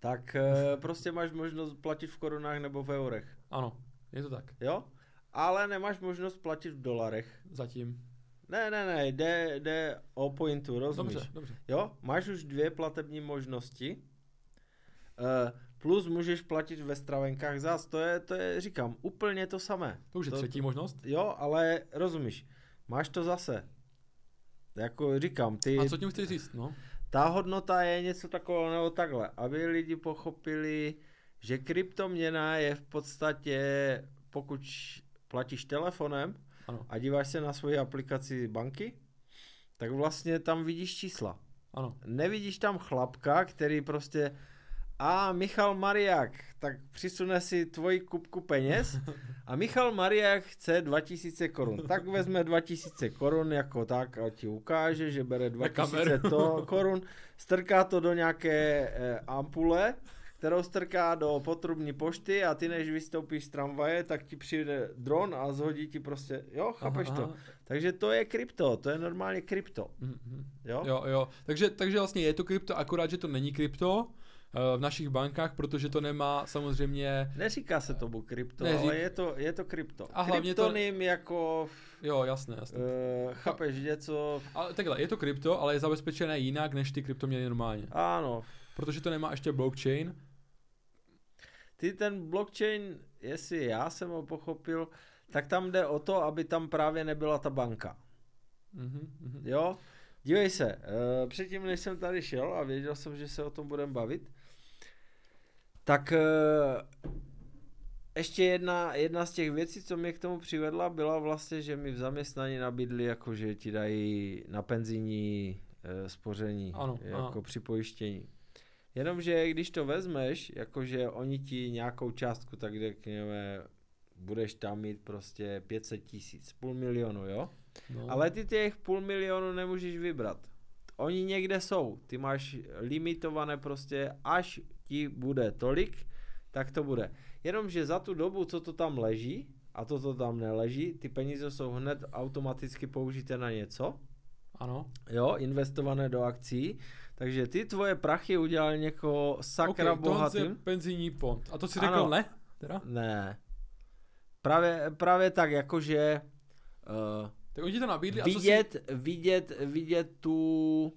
tak eh, prostě máš možnost platit v korunách nebo v eurech. Ano, je to tak. Jo? Ale nemáš možnost platit v dolarech. Zatím. Ne, ne, ne, jde, jde o pointu, rozumíš? Dobře, dobře. Jo, máš už dvě platební možnosti, uh, plus můžeš platit ve stravenkách zás, to je, to je, říkám, úplně to samé. To už je to, třetí možnost? Jo, ale rozumíš, máš to zase. Jako říkám, ty... A co tím chceš říct, no? Ta hodnota je něco takového nebo takhle, aby lidi pochopili, že kryptoměna je v podstatě, pokud platíš telefonem ano. a díváš se na svoji aplikaci banky, tak vlastně tam vidíš čísla. Ano. Nevidíš tam chlapka, který prostě a Michal Mariak, tak přisune si tvoji kupku peněz a Michal Mariak chce 2000 korun. Tak vezme 2000 korun jako tak a ti ukáže, že bere 2000 to, korun, strká to do nějaké eh, ampule kterou strká do potrubní pošty a ty než vystoupíš z tramvaje, tak ti přijde dron a zhodí ti prostě, jo, chápeš aha, to? Aha. Takže to je krypto, to je normálně krypto. Mm-hmm. Jo? jo, jo. Takže, takže vlastně je to krypto, akorát, že to není krypto, v našich bankách, protože to nemá samozřejmě... Neříká se tomu krypto, Neřík... ale je to, je to krypto. A hlavně Kryptonym to... jako... Jo, jasné, jasné. Uh, chápeš něco... Ale takhle, je to krypto, ale je zabezpečené jinak, než ty kryptoměny normálně. Ano. Protože to nemá ještě blockchain, ty ten blockchain, jestli já jsem ho pochopil, tak tam jde o to, aby tam právě nebyla ta banka. Mm-hmm. Jo? Dívej se, uh, předtím, než jsem tady šel a věděl jsem, že se o tom budeme bavit, tak uh, ještě jedna, jedna z těch věcí, co mě k tomu přivedla, byla vlastně, že mi v zaměstnání nabídli, jako že ti dají na penzijní uh, spoření, ano, jako ano. připojištění. Jenomže když to vezmeš, jakože oni ti nějakou částku, tak řekněme, budeš tam mít prostě 500 tisíc, půl milionu, jo? No. Ale ty těch půl milionu nemůžeš vybrat. Oni někde jsou, ty máš limitované prostě, až ti bude tolik, tak to bude. Jenomže za tu dobu, co to tam leží, a toto tam neleží, ty peníze jsou hned automaticky použité na něco. Ano. Jo, investované do akcí takže ty tvoje prachy udělal někoho sakra okay, bohatým. je penzijní fond. A to si řekl ano. ne? Teda? Ne. Právě, právě tak, jakože... Uh, tak oni to nabídli vidět, a co si... vidět, vidět tu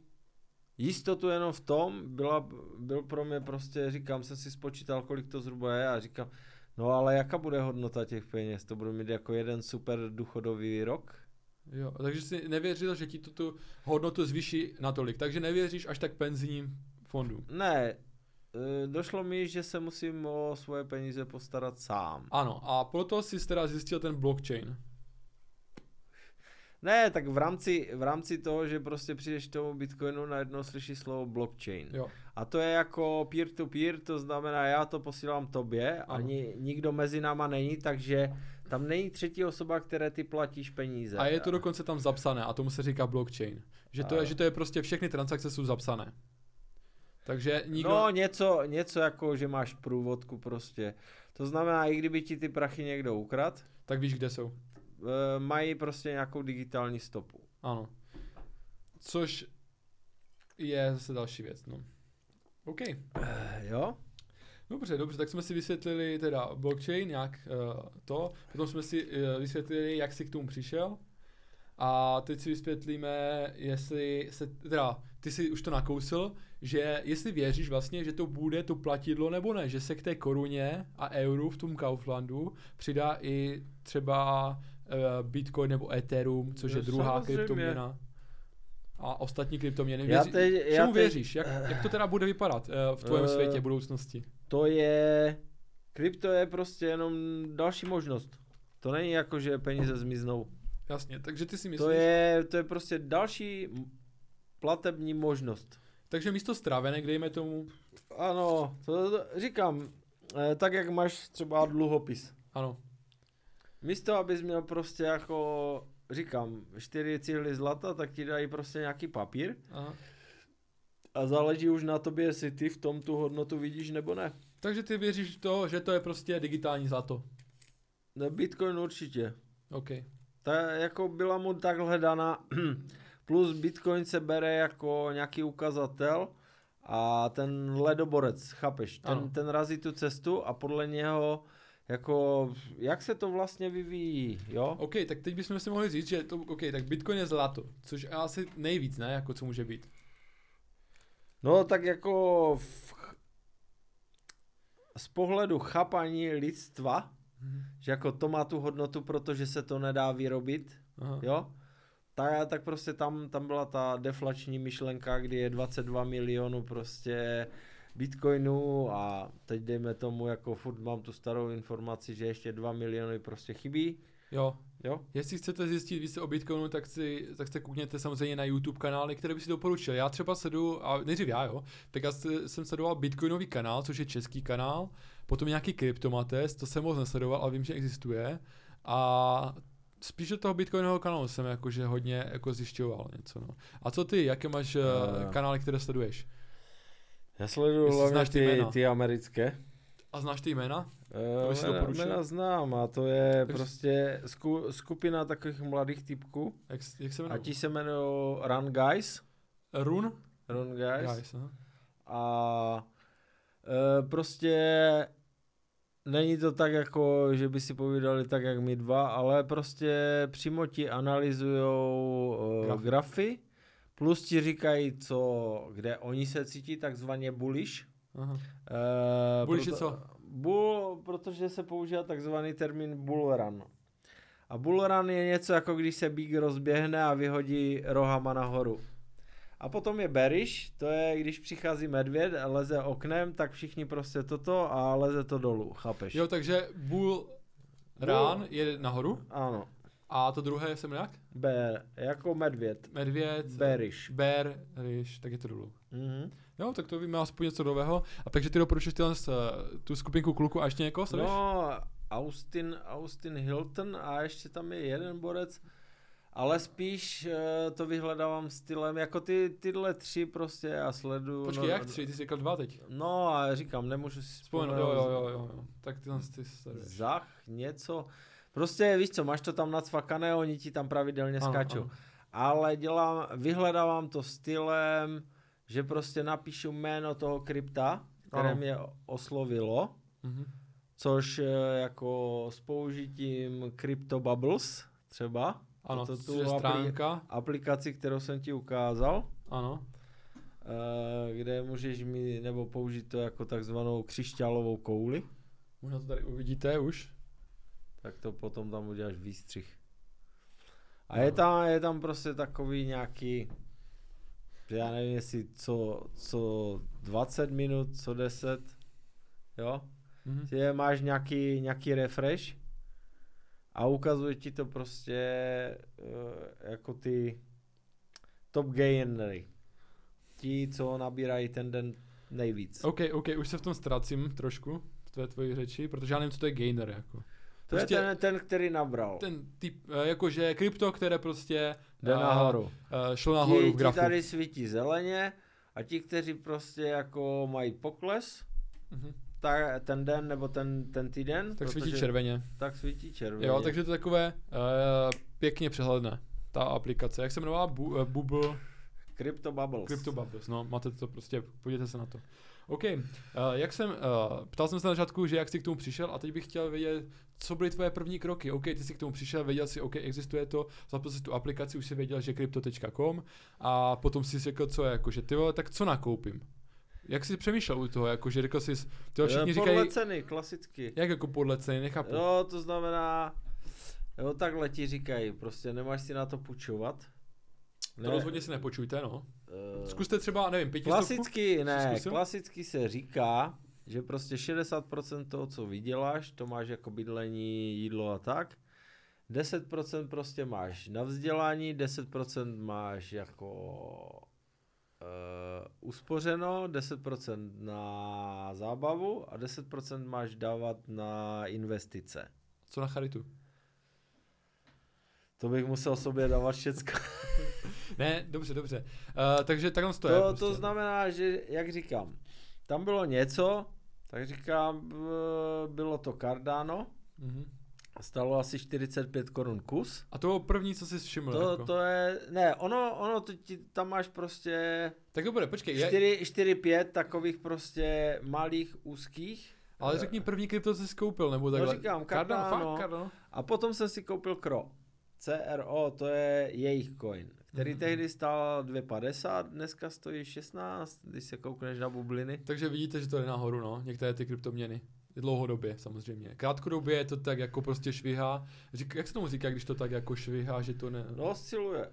jistotu jenom v tom, byla, byl pro mě prostě, říkám, jsem si spočítal, kolik to zhruba je a říkám, no ale jaká bude hodnota těch peněz, to budu mít jako jeden super důchodový rok? Jo, takže jsi nevěřil, že ti to tu hodnotu zvýší natolik, takže nevěříš až tak penzijním fondům. Ne, e, došlo mi, že se musím o svoje peníze postarat sám. Ano, a proto jsi teda zjistil ten blockchain. Ne, tak v rámci, v rámci toho, že prostě přijdeš k tomu Bitcoinu, najednou slyší slovo blockchain. Jo. A to je jako peer-to-peer, to znamená, já to posílám tobě, ano. ani nikdo mezi náma není, takže tam není třetí osoba, které ty platíš peníze. A je to dokonce tam zapsané a tomu se říká blockchain. Že to, je, že to je prostě všechny transakce jsou zapsané. Takže nikdo... No něco, něco jako, že máš průvodku prostě. To znamená, i kdyby ti ty prachy někdo ukrad, tak víš, kde jsou. E, mají prostě nějakou digitální stopu. Ano. Což je zase další věc, no. OK. E, jo? Dobře, dobře, tak jsme si vysvětlili teda blockchain, jak uh, to, potom jsme si uh, vysvětlili, jak jsi k tomu přišel a teď si vysvětlíme, jestli se, teda, ty si už to nakousil, že jestli věříš vlastně, že to bude to platidlo nebo ne, že se k té koruně a euru v tom Kauflandu přidá i třeba uh, Bitcoin nebo Ethereum, což je druhá kryptoměna a ostatní kryptoměny. Věří, já teď, já čemu teď, věříš? Jak, jak to teda bude vypadat uh, v tvém uh, světě budoucnosti? To je... Krypto je prostě jenom další možnost. To není jako, že peníze zmiznou. Jasně, takže ty si myslíš... To je, to je prostě další platební možnost. Takže místo stravenek, dejme tomu... Ano, to, to říkám, eh, tak jak máš třeba dluhopis. Ano. Místo, abys měl prostě jako říkám, čtyři cihly zlata, tak ti dají prostě nějaký papír. Aha. A záleží už na tobě, jestli ty v tom tu hodnotu vidíš nebo ne. Takže ty věříš to, že to je prostě digitální zlato? Ne, Bitcoin určitě. OK. Ta jako byla mu tak hledaná, plus Bitcoin se bere jako nějaký ukazatel a ten ledoborec, chápeš, ten, ten razí tu cestu a podle něho jako, jak se to vlastně vyvíjí, jo? OK, tak teď bychom si mohli říct, že to, OK, tak Bitcoin je zlato, což je asi nejvíc, ne, jako co může být. No tak jako v, z pohledu chápaní lidstva, mm-hmm. že jako to má tu hodnotu, protože se to nedá vyrobit, Aha. jo? Tak, tak prostě tam, tam byla ta deflační myšlenka, kdy je 22 milionů prostě bitcoinů a teď dejme tomu, jako furt mám tu starou informaci, že ještě 2 miliony prostě chybí. Jo. Jo? Jestli chcete zjistit více o Bitcoinu, tak si, tak se koukněte samozřejmě na YouTube kanály, které by si doporučil. Já třeba sedu, a nejdřív já, jo, tak já jsem sledoval Bitcoinový kanál, což je český kanál, potom nějaký kryptomates, to jsem moc nesledoval, ale vím, že existuje. A spíš do toho Bitcoinového kanálu jsem jakože hodně jako zjišťoval něco. No. A co ty, jaké máš uh, kanály, které sleduješ? Já sleduju hlavně ty, ty americké. A znáš ty jména? Uh, jména, jména znám a to je tak prostě sku, skupina takových mladých typků. Jak, jak se jmenují? A ti se jmenují Run Guys. Run? Run Guys. Guys aha. A uh, prostě není to tak jako, že by si povídali tak jak my dva, ale prostě přímo ti analyzujou uh, grafy. grafy, plus ti říkají, co, kde oni se cítí takzvaně bullish. Aha. Uh, bullish proto, je co? Bull, protože se používá takzvaný termín bull run. A bull run je něco jako když se bík rozběhne a vyhodí rohama nahoru. A potom je bearish, to je když přichází medvěd a leze oknem, tak všichni prostě toto a leze to dolů, chápeš? Jo, takže bull run je nahoru? Ano. A to druhé jsem jak? Bear, jako medvěd. Medvěd. Bearish. Bearish, tak je to dolů. Mhm. Jo, tak to víme aspoň něco nového. A takže ty doporučuješ tyhle, eh, tu skupinku kluku a ještě někoho sleduješ? No, Austin, Austin Hilton a ještě tam je jeden borec, ale spíš uh, to vyhledávám stylem, jako ty, tyhle tři prostě já sleduju. Počkej, no, jak tři? Ty jsi říkal dva teď. No a říkám, nemůžu si vzpomenout. Jo, jo, jo, jo, tak tyhle ty sleduješ. Zach, něco. Prostě víš co, máš to tam nacvakané, oni ti tam pravidelně ano, skáčou. Ano. Ale dělám, vyhledávám to stylem, že prostě napíšu jméno toho krypta, které ano. mě oslovilo, mm-hmm. což jako s použitím Crypto Bubbles třeba. Ano, to tu stránka. aplikaci, kterou jsem ti ukázal. Ano. Eh, kde můžeš mi nebo použít to jako takzvanou křišťálovou kouli. Možná to tady uvidíte už. Tak to potom tam uděláš výstřih. A je tam, je tam prostě takový nějaký já nevím, jestli co, co 20 minut, co 10, jo? Mm-hmm. Že máš nějaký, nějaký refresh a ukazuje ti to prostě uh, jako ty top gainery. Ti, co nabírají ten den nejvíc. OK, OK, už se v tom ztracím trošku v tvé tvoji řeči, protože já nevím, co to je gainer jako. To prostě je ten, ten, který nabral. Ten typ, eh, jakože krypto, které prostě Jde uh, nahoru. Uh, šlo nahoru ti, v grafu. Ti tady svítí zeleně a ti, kteří prostě jako mají pokles, mm-hmm. tak ten den nebo ten, ten týden. Tak svítí červeně. Tak svítí červeně. Jo, takže to je takové uh, pěkně přehledné, ta aplikace. Jak se jmenovala? Bu, uh, Bubble? Crypto Bubbles. Crypto Bubbles, no, máte to prostě, podívejte se na to. OK, uh, jak jsem, uh, ptal jsem se na začátku, že jak jsi k tomu přišel a teď bych chtěl vědět, co byly tvoje první kroky. OK, ty jsi k tomu přišel, věděl jsi, OK, existuje to, zapl si tu aplikaci, už si věděl, že crypto.com a potom si řekl, co je, jako, že ty vole, tak co nakoupím? Jak jsi přemýšlel u toho, jako že řekl jsi, ty všichni podle říkají... Podle ceny, klasicky. Jak jako podle ceny, nechápu. No, to znamená, jo, takhle ti říkají, prostě nemáš si na to půjčovat. Ne. To rozhodně si nepočujte, no. Uh, Zkuste třeba, nevím, pětistovku? Klasicky, ne, Zkusil? klasicky se říká, že prostě 60% toho, co vyděláš, to máš jako bydlení, jídlo a tak. 10% prostě máš na vzdělání, 10% máš jako uh, uspořeno, 10% na zábavu a 10% máš dávat na investice. Co na charitu? To bych musel sobě dávat všecko. ne, dobře, dobře. Uh, takže takhle to, to je. Prostě. To znamená, že, jak říkám, tam bylo něco, tak říkám, bylo to Cardano, mm-hmm. Stalo asi 45 korun kus. A to bylo první, co jsi všiml. To, jako. to je, ne, ono, ono to ti, tam máš prostě... Tak dobré, počkej. 4-5 takových prostě malých, úzkých. Ale řekni první krypto, co jsi koupil, nebo takhle. No říkám, Cardano. Cardano, Cardano. A potom jsem si koupil CRO. CRO, to je jejich coin, který mm-hmm. tehdy stál 2,50, dneska stojí 16, když se koukneš na bubliny. Takže vidíte, že to je nahoru, no, některé ty kryptoměny. Dlouhodobě samozřejmě. Krátkodobě je to tak jako prostě švihá. Řík, jak se tomu říká, když to tak jako švihá, že to ne... No osciluje.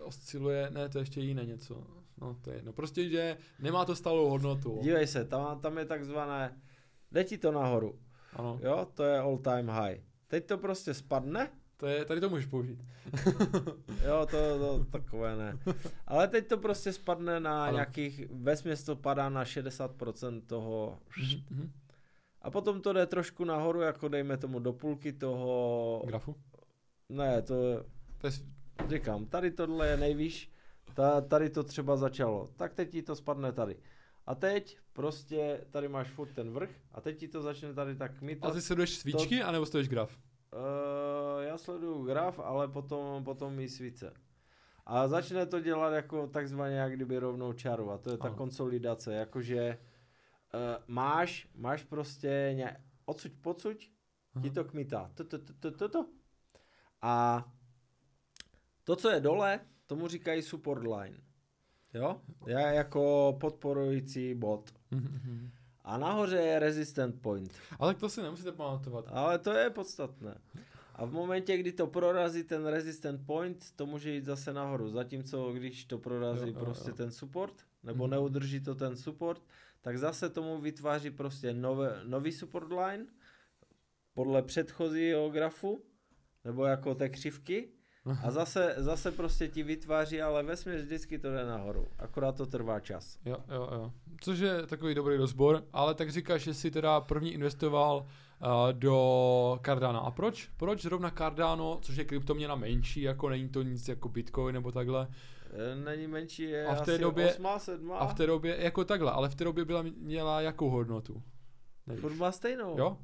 Osciluje, ne, to je ještě jiné něco. No to je jedno. Prostě, že nemá to stálou hodnotu. Dívej se, tam, tam je takzvané, jde ti to nahoru. Ano. Jo, to je all time high. Teď to prostě spadne. To je, tady to můžeš použít. jo, to, to takové ne. Ale teď to prostě spadne na ano. nějakých, vesměs to padá na 60% toho. Mm-hmm. A potom to jde trošku nahoru, jako dejme tomu do půlky toho... Grafu? Ne, to... to je... Říkám, tady tohle je nejvýš, ta, tady to třeba začalo. Tak teď ti to spadne tady. A teď prostě tady máš furt ten vrch a teď ti to začne tady tak mít. A ty sleduješ svíčky, to... anebo sleduješ graf? Uh, já sleduju graf, ale potom, potom i svíce. A začne to dělat jako takzvaně jak kdyby rovnou čaru a to je ta konsolidace, jakože uh, máš, máš prostě ně, odsuť pocuť, ti to kmitá. To. A to, co je dole, tomu říkají support line. Jo? Já jako podporující bod. A nahoře je resistant point. Ale to si nemusíte pamatovat. Ale to je podstatné. A v momentě, kdy to prorazí ten resistant point, to může jít zase nahoru. Zatímco když to prorazí jo, prostě jo. ten support, nebo mm-hmm. neudrží to ten support, tak zase tomu vytváří prostě nové, nový support line podle předchozího grafu, nebo jako té křivky, a zase, zase prostě ti vytváří, ale vesměs vždycky to jde nahoru. Akorát to trvá čas. Jo, jo, jo. Což je takový dobrý rozbor, ale tak říkáš, že jsi teda první investoval uh, do Cardano. A proč? Proč zrovna Cardano, což je kryptoměna menší, jako není to nic jako Bitcoin nebo takhle? E, není menší, je a v té asi době, 8, 7. A v té době, jako takhle, ale v té době byla, měla jakou hodnotu? Furt má stejnou. Jo?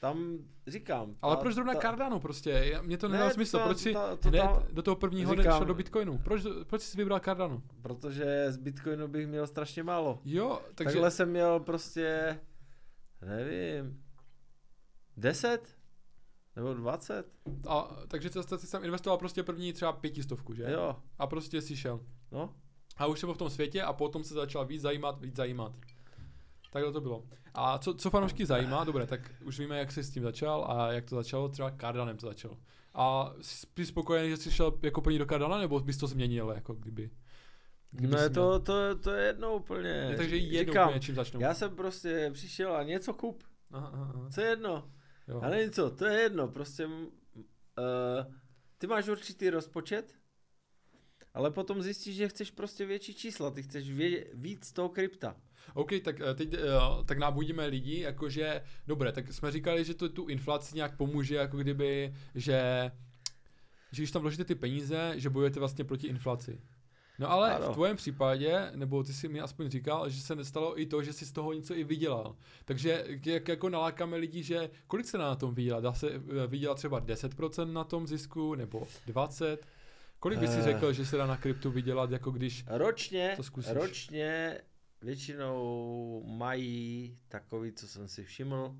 Tam říkám. Ta, Ale proč zrovna ta... Cardano prostě? Mně to nedá smysl. proč si ta, to, hned ta, do toho prvního říkám, do Bitcoinu? Proč, proč jsi vybral Cardano? Protože z Bitcoinu bych měl strašně málo. Jo, takže... Takhle jsem měl prostě, nevím, 10? Nebo 20? A, takže jsi tam investoval prostě první třeba pětistovku, že? Jo. A prostě si šel. No. A už se v tom světě a potom se začal víc zajímat, víc zajímat. Takhle to bylo. A co, co fanoušky zajímá, dobré, tak už víme, jak jsi s tím začal a jak to začalo, třeba Cardanem to začalo. A jsi spokojený, že jsi šel jako první do Cardana, nebo bys to změnil, jako kdyby? kdyby no to, to, to je jedno úplně. Je, takže jedno Říkám, úplně, čím začnu. Já jsem prostě přišel a něco kup. Aha, aha. Co je jedno? Jo. A není co, to je jedno, prostě uh, ty máš určitý rozpočet, ale potom zjistíš, že chceš prostě větší čísla, ty chceš vě- víc toho krypta. OK, tak eh, teď eh, tak nábudíme lidi, jakože, dobré, tak jsme říkali, že to tu inflaci nějak pomůže, jako kdyby, že, že když tam vložíte ty peníze, že bojujete vlastně proti inflaci. No ale ano. v tvém případě, nebo ty si mi aspoň říkal, že se nestalo i to, že jsi z toho něco i vydělal. Takže jak jako nalákáme lidi, že kolik se na tom vydělá? Dá se eh, vydělat třeba 10% na tom zisku, nebo 20%? Kolik bys si řekl, že se dá na kryptu vydělat, jako když ročně, to zkusíš? Ročně většinou mají takový, co jsem si všiml,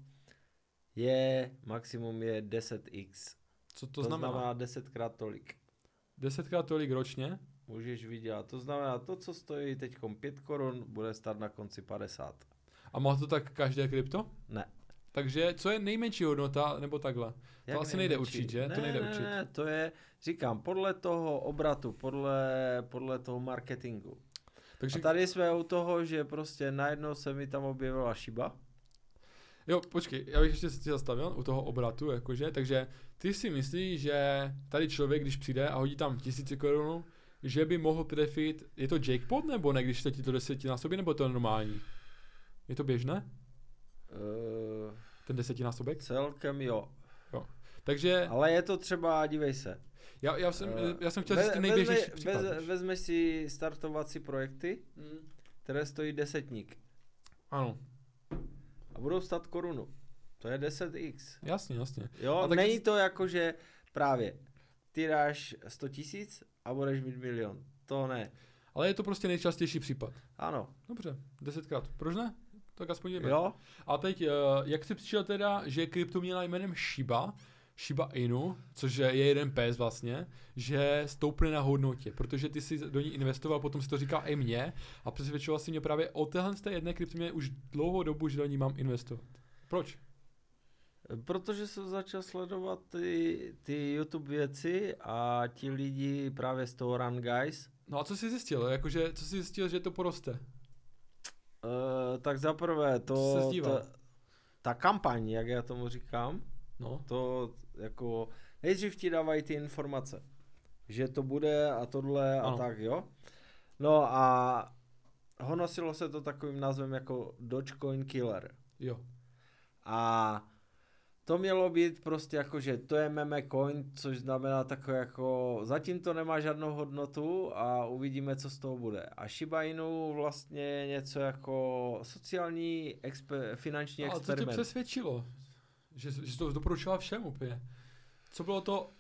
je, maximum je 10x. Co to, to znamená? znamená 10 krát tolik. 10 krát tolik ročně? Můžeš vydělat. To znamená, to, co stojí teď 5 korun, bude stát na konci 50. A má to tak každé krypto? Ne. Takže co je nejmenší hodnota, nebo takhle? Jak to asi nejde určit, že? Ne, to nejde ne, určit. Ne, to je, říkám, podle toho obratu, podle, podle toho marketingu. Takže... A tady jsme u toho, že prostě najednou se mi tam objevila šiba. Jo, počkej, já bych ještě se zastavil u toho obratu, jakože, takže ty si myslíš, že tady člověk, když přijde a hodí tam tisíce korun, že by mohl trefit, je to jackpot nebo ne, když ti to desetinásobí, nebo to je normální? Je to běžné? Uh, Ten desetinásobek? Celkem jo. Jo. Takže... Ale je to třeba, dívej se, Já, já, jsem, uh, já jsem chtěl říct ty nejběžnější vezme, vezme si startovací projekty, mm. které stojí desetník. Ano. A budou stát korunu. To je 10x. Jasně, jasně. Jo, a není to jako, že právě ty dáš 100 tisíc a budeš mít milion. To ne. Ale je to prostě nejčastější případ. Ano. Dobře, desetkrát. Proč ne? Tak aspoň jdeme. Jo. A teď, eh, jak jsi přišel teda, že kryptoměna jménem Shiba, Shiba Inu, což je jeden pes vlastně, že stoupne na hodnotě, protože ty si do ní investoval, potom si to říká i mě a přesvědčoval si mě právě o téhle z té jedné kryptoměně už dlouhou dobu, že do ní mám investovat. Proč? Protože jsem začal sledovat ty, ty YouTube věci a ti lidi právě z toho Run Guys. No a co jsi zjistil? Jakože, co jsi zjistil, že to poroste? Uh, tak zaprvé to, to, ta kampaň, jak já tomu říkám, no. to jako nejdřív ti dávají ty informace, že to bude a tohle ano. a tak, jo. No a honosilo se to takovým názvem jako Dogecoin Killer. Jo. A to mělo být prostě jako, že to je meme coin, což znamená takové jako, zatím to nemá žádnou hodnotu a uvidíme, co z toho bude. A Shiba Inu vlastně něco jako sociální exper, finanční a experiment. A co tě přesvědčilo? Že, že to doporučila všem úplně. Co bylo to,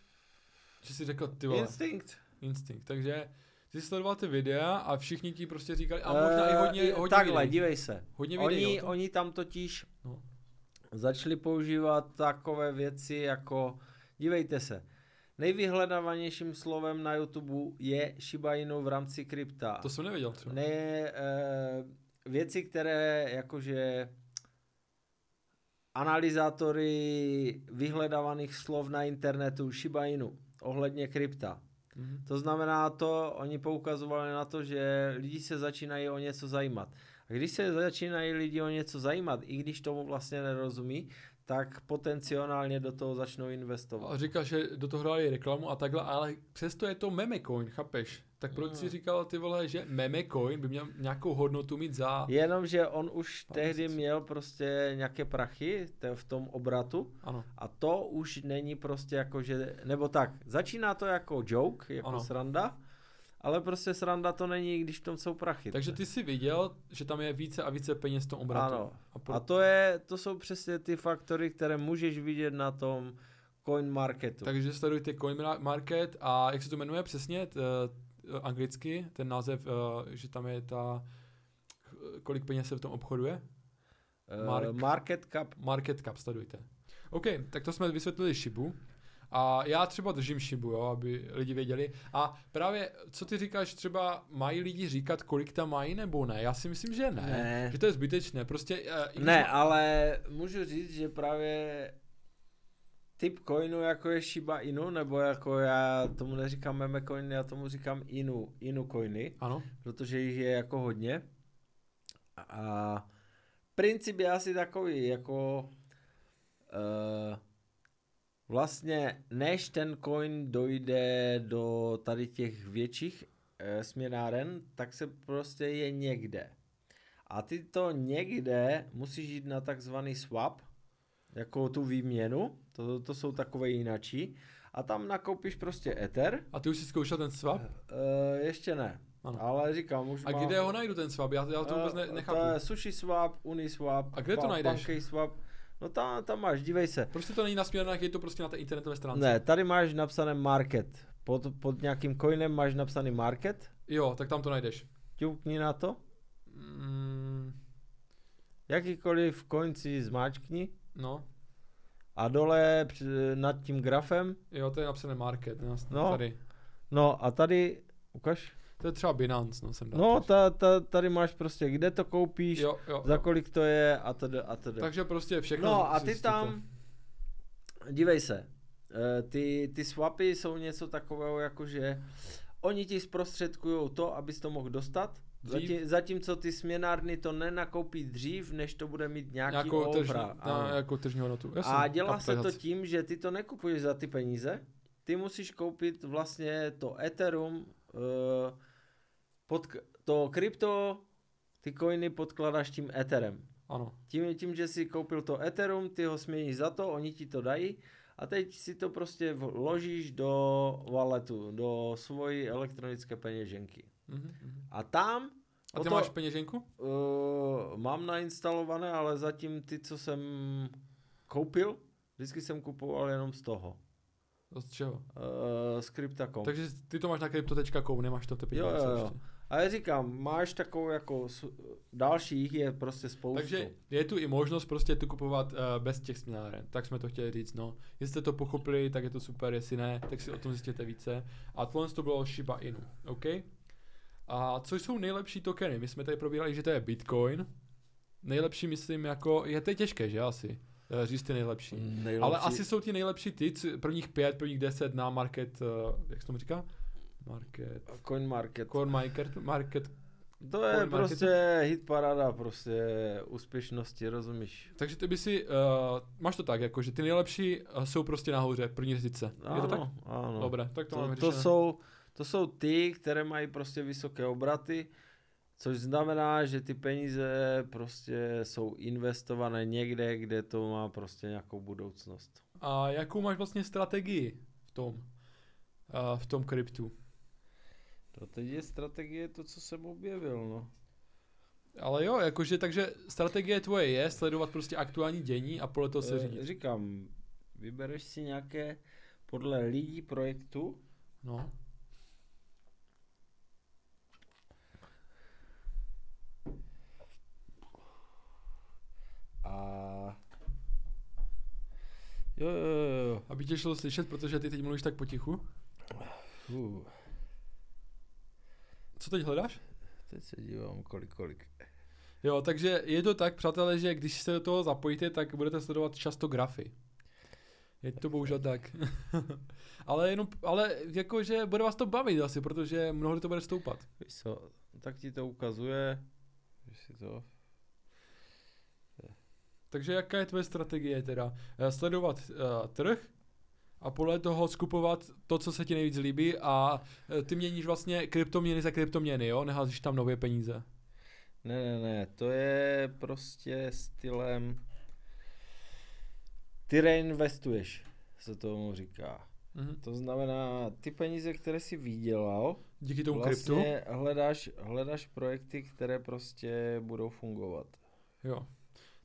že jsi řekl ty vole? Instinkt. Instinkt, takže ty jsi sledoval ty videa a všichni ti prostě říkali, a možná uh, i hodně, eh, hodně Takhle, videí. dívej se. Hodně videí, oni, oni tam totiž no začali používat takové věci jako, dívejte se, nejvyhledávanějším slovem na YouTube je Shiba Inu v rámci krypta. To jsem nevěděl třeba. Ne, e, věci, které jakože analyzátory vyhledávaných slov na internetu Shiba Inu ohledně krypta. Mm-hmm. To znamená to, oni poukazovali na to, že lidi se začínají o něco zajímat. A když se začínají lidi o něco zajímat, i když tomu vlastně nerozumí, tak potenciálně do toho začnou investovat. A říká, že do toho dali reklamu a takhle, ale přesto je to meme coin, chápeš? Tak proč no. si říkal ty vole, že meme coin by měl nějakou hodnotu mít za... Jenomže on už tehdy měl prostě nějaké prachy v tom obratu ano. a to už není prostě jako, že... Nebo tak, začíná to jako joke, jako ano. sranda, ale prostě sranda to není, když v tom jsou prachy. Takže ty jsi viděl, že tam je více a více peněz v tom obratu. Ano. A, pro... a to, je, to jsou přesně ty faktory, které můžeš vidět na tom coin marketu. Takže sledujte coin market a jak se to jmenuje přesně t, uh, anglicky, ten název, uh, že tam je ta, kolik peněz se v tom obchoduje? Mark, market cap. Market cap, sledujte. OK, tak to jsme vysvětlili šibu. A já třeba držím šibu, jo, aby lidi věděli. A právě, co ty říkáš, třeba mají lidi říkat, kolik tam mají nebo ne? Já si myslím, že ne. ne. Že to je zbytečné. Prostě, uh, ne, má... ale můžu říct, že právě typ coinu, jako je Shiba Inu, nebo jako já tomu neříkám meme coiny, já tomu říkám Inu, Inu coiny. Ano. Protože jich je jako hodně. A princip je asi takový, jako uh, vlastně než ten coin dojde do tady těch větších e, směnáren, tak se prostě je někde. A ty to někde musíš jít na takzvaný swap, jako tu výměnu, to, to jsou takové jinačí, a tam nakoupíš prostě Ether. A ty už jsi zkoušel ten swap? E, ještě ne. Ano. Ale říkám, už A mám... kde ho najdu ten swap? Já, já to vůbec ne, nechápu. To je Sushi Swap, Uniswap, A kde to najdeš? Swap. No tam, tam máš, dívej se. Prostě to není na směrnách, je to prostě na té internetové stránce. Ne, tady máš napsané market. Pod, pod nějakým coinem máš napsaný market. Jo, tak tam to najdeš. Ťukni na to. Mm. Jakýkoliv coin si zmáčkni. No. A dole nad tím grafem. Jo, to je napsané market. No, tady. No a tady, ukaž. To je třeba Binance, no jsem dal No, ta, ta, tady máš prostě, kde to koupíš, jo, jo, za kolik to je a tedy a tedy. Takže prostě všechno No a ty tam, dívej se, eh, ty, ty swapy jsou něco takového, jako že oni ti zprostředkují to, abys to mohl dostat, Zatím, zatímco ty směnárny to nenakoupí dřív, než to bude mít nějaký nějakou tržní, na, jako tržní hodnotu. A dělá se to tím, že ty to nekupuješ za ty peníze, ty musíš koupit vlastně to Ethereum, uh, pod, to krypto, ty coiny podkládáš tím Etherem. Ano. Tím, tím, že si koupil to Ethereum, ty ho směníš za to, oni ti to dají a teď si to prostě vložíš do walletu, do svojí elektronické peněženky. Mm-hmm. A tam... A ty to, máš peněženku? Uh, mám nainstalované, ale zatím ty, co jsem koupil, vždycky jsem kupoval jenom z toho. Z čeho? Uh, z Crypta.com. Takže ty to máš na crypto.com, nemáš to v jo, jo, jo. A já říkám, máš takovou jako dalších je prostě spoustu. Takže je tu i možnost prostě tu kupovat uh, bez těch směnáren. Tak jsme to chtěli říct, no. Jestli jste to pochopili, tak je to super, jestli ne, tak si o tom zjistěte více. A tohle to bylo Shiba Inu, OK? A co jsou nejlepší tokeny? My jsme tady probírali, že to je Bitcoin. Nejlepší, myslím, jako, je to těžké, že asi? Eh, říct ty nejlepší. nejlepší. Ale asi jsou ti nejlepší ty, prvních pět, prvních deset na market, uh, jak se tomu říká? Market. Coin Market. Coin Market. market to je Coin prostě market. hit parada prostě úspěšnosti, rozumíš? Takže ty by si, uh, máš to tak, jako, že ty nejlepší jsou prostě nahoře, první desítce. Ano, je to tak? ano. Dobré, tak to, to máme to jsou, to jsou ty, které mají prostě vysoké obraty, což znamená, že ty peníze prostě jsou investované někde, kde to má prostě nějakou budoucnost. A jakou máš vlastně strategii v tom, v tom kryptu? To teď je strategie to, co jsem objevil, no. Ale jo, jakože, takže strategie tvoje je sledovat prostě aktuální dění a podle toho se řídit. Říkám, vybereš si nějaké podle lidí projektu. No. A jo, jo, jo. Aby tě šlo slyšet, protože ty teď mluvíš tak potichu. Uh. Co teď hledáš? Teď se dívám, kolik, kolik. Jo, takže je to tak, přátelé, že když se do toho zapojíte, tak budete sledovat často grafy. Je to bohužel tak. ale jenom, ale jakože bude vás to bavit asi, protože mnoho to bude stoupat. Víš co, tak ti to ukazuje, že si to... Takže jaká je tvoje strategie teda? Eh, sledovat uh, trh, a podle toho skupovat to, co se ti nejvíc líbí a e, ty měníš vlastně kryptoměny za kryptoměny, jo? Neházíš tam nové peníze. Ne, ne, ne, to je prostě stylem ty reinvestuješ, se tomu říká. Mm-hmm. To znamená, ty peníze, které si vydělal, díky tomu vlastně kryptu, hledáš, hledáš projekty, které prostě budou fungovat. Jo.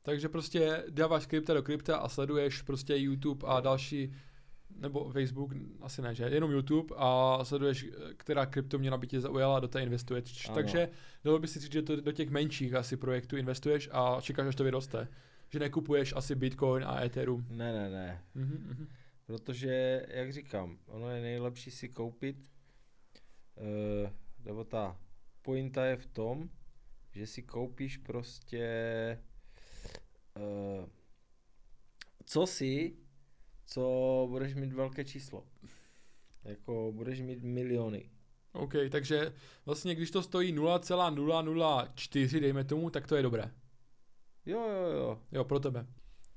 Takže prostě dáváš krypta do krypta a sleduješ prostě YouTube a další nebo Facebook, asi ne, že? Jenom YouTube a sleduješ, která kryptoměna by tě zaujala a do té investuješ. Ano. Takže dalo by si říct, že to do těch menších asi projektů investuješ a čekáš, až to vyroste. Že nekupuješ asi Bitcoin a Ethereum. Ne, ne, ne. Mm-hmm. Protože, jak říkám, ono je nejlepší si koupit, uh, nebo ta pointa je v tom, že si koupíš prostě uh, co si co budeš mít velké číslo. Jako budeš mít miliony. OK, takže vlastně když to stojí 0,004, dejme tomu, tak to je dobré. Jo, jo, jo. Jo, pro tebe.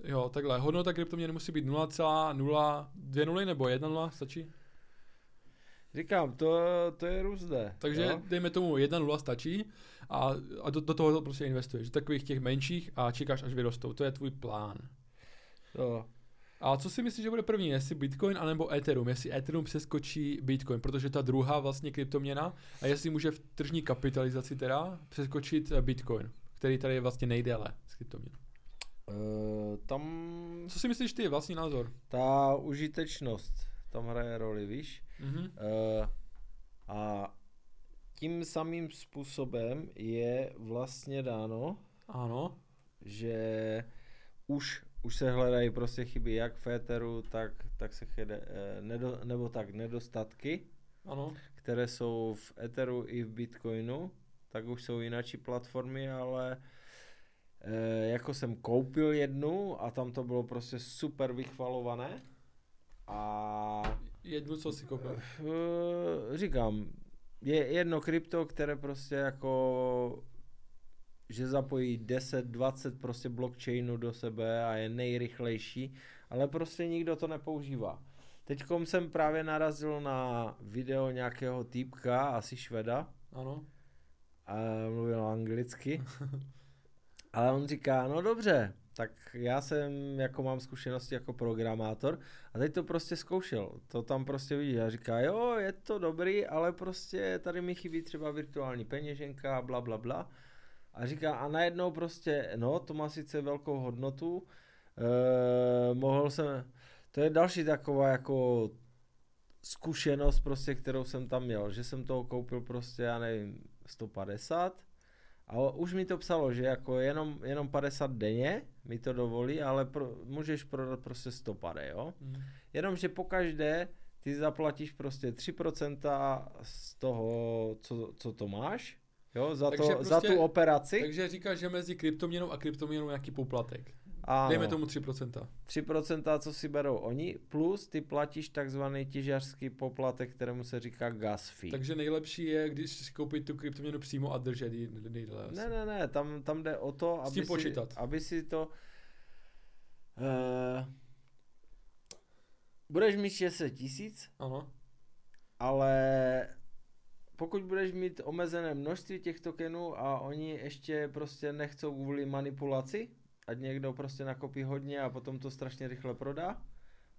Jo, takhle. Hodnota kryptoměny musí být 0,020 nebo 1,0, stačí? Říkám, to, to je různé. Takže jo? dejme tomu 1,0 stačí a, a do, do toho prostě investuješ. Do takových těch menších a čekáš, až vyrostou. To je tvůj plán. Jo. A co si myslíš, že bude první, jestli Bitcoin anebo Ethereum, jestli Ethereum přeskočí Bitcoin, protože ta druhá vlastně kryptoměna a jestli může v tržní kapitalizaci teda přeskočit eh, Bitcoin, který tady je vlastně nejdéle z kryptoměn. Uh, tam... Co si myslíš ty, vlastní názor? Ta užitečnost tam hraje roli, víš? Mm-hmm. Uh, a tím samým způsobem je vlastně dáno, ano. že už už se hledají prostě chyby jak v Etheru, tak, tak se chyde, eh, nedo, nebo tak nedostatky, ano. které jsou v Etheru i v Bitcoinu, tak už jsou jináčí platformy, ale e, jako jsem koupil jednu a tam to bylo prostě super vychvalované. A jednu, co si koupil? E, říkám, je jedno krypto, které prostě jako že zapojí 10, 20 prostě blockchainů do sebe a je nejrychlejší, ale prostě nikdo to nepoužívá. Teď jsem právě narazil na video nějakého týpka, asi šveda. Ano. A mluvil anglicky. ale on říká, no dobře, tak já jsem, jako mám zkušenosti jako programátor a teď to prostě zkoušel. To tam prostě vidí a říká, jo, je to dobrý, ale prostě tady mi chybí třeba virtuální peněženka, bla, bla, bla. A říká, a najednou prostě, no, to má sice velkou hodnotu, e, mohl jsem, to je další taková jako zkušenost prostě, kterou jsem tam měl, že jsem toho koupil prostě, já nevím, 150 a už mi to psalo, že jako jenom, jenom 50 denně mi to dovolí, ale pro, můžeš prodat prostě 150, jo. Mm. Jenomže pokaždé ty zaplatíš prostě 3% z toho, co, co to máš, jo, za, to, prostě, za tu operaci. Takže říkáš, že mezi kryptoměnou a kryptoměnou nějaký poplatek. Ano. Dejme tomu 3%. 3%, co si berou oni, plus ty platíš takzvaný těžařský poplatek, kterému se říká gas fee. Takže nejlepší je, když si koupit tu kryptoměnu přímo a držet ji nejdéle. Ne, ne, ne, tam, tam jde o to, aby, si, počítat. aby si to... Uh, budeš mít 600 tisíc, ano. ale pokud budeš mít omezené množství těch tokenů a oni ještě prostě nechcou kvůli manipulaci, ať někdo prostě nakopí hodně a potom to strašně rychle prodá,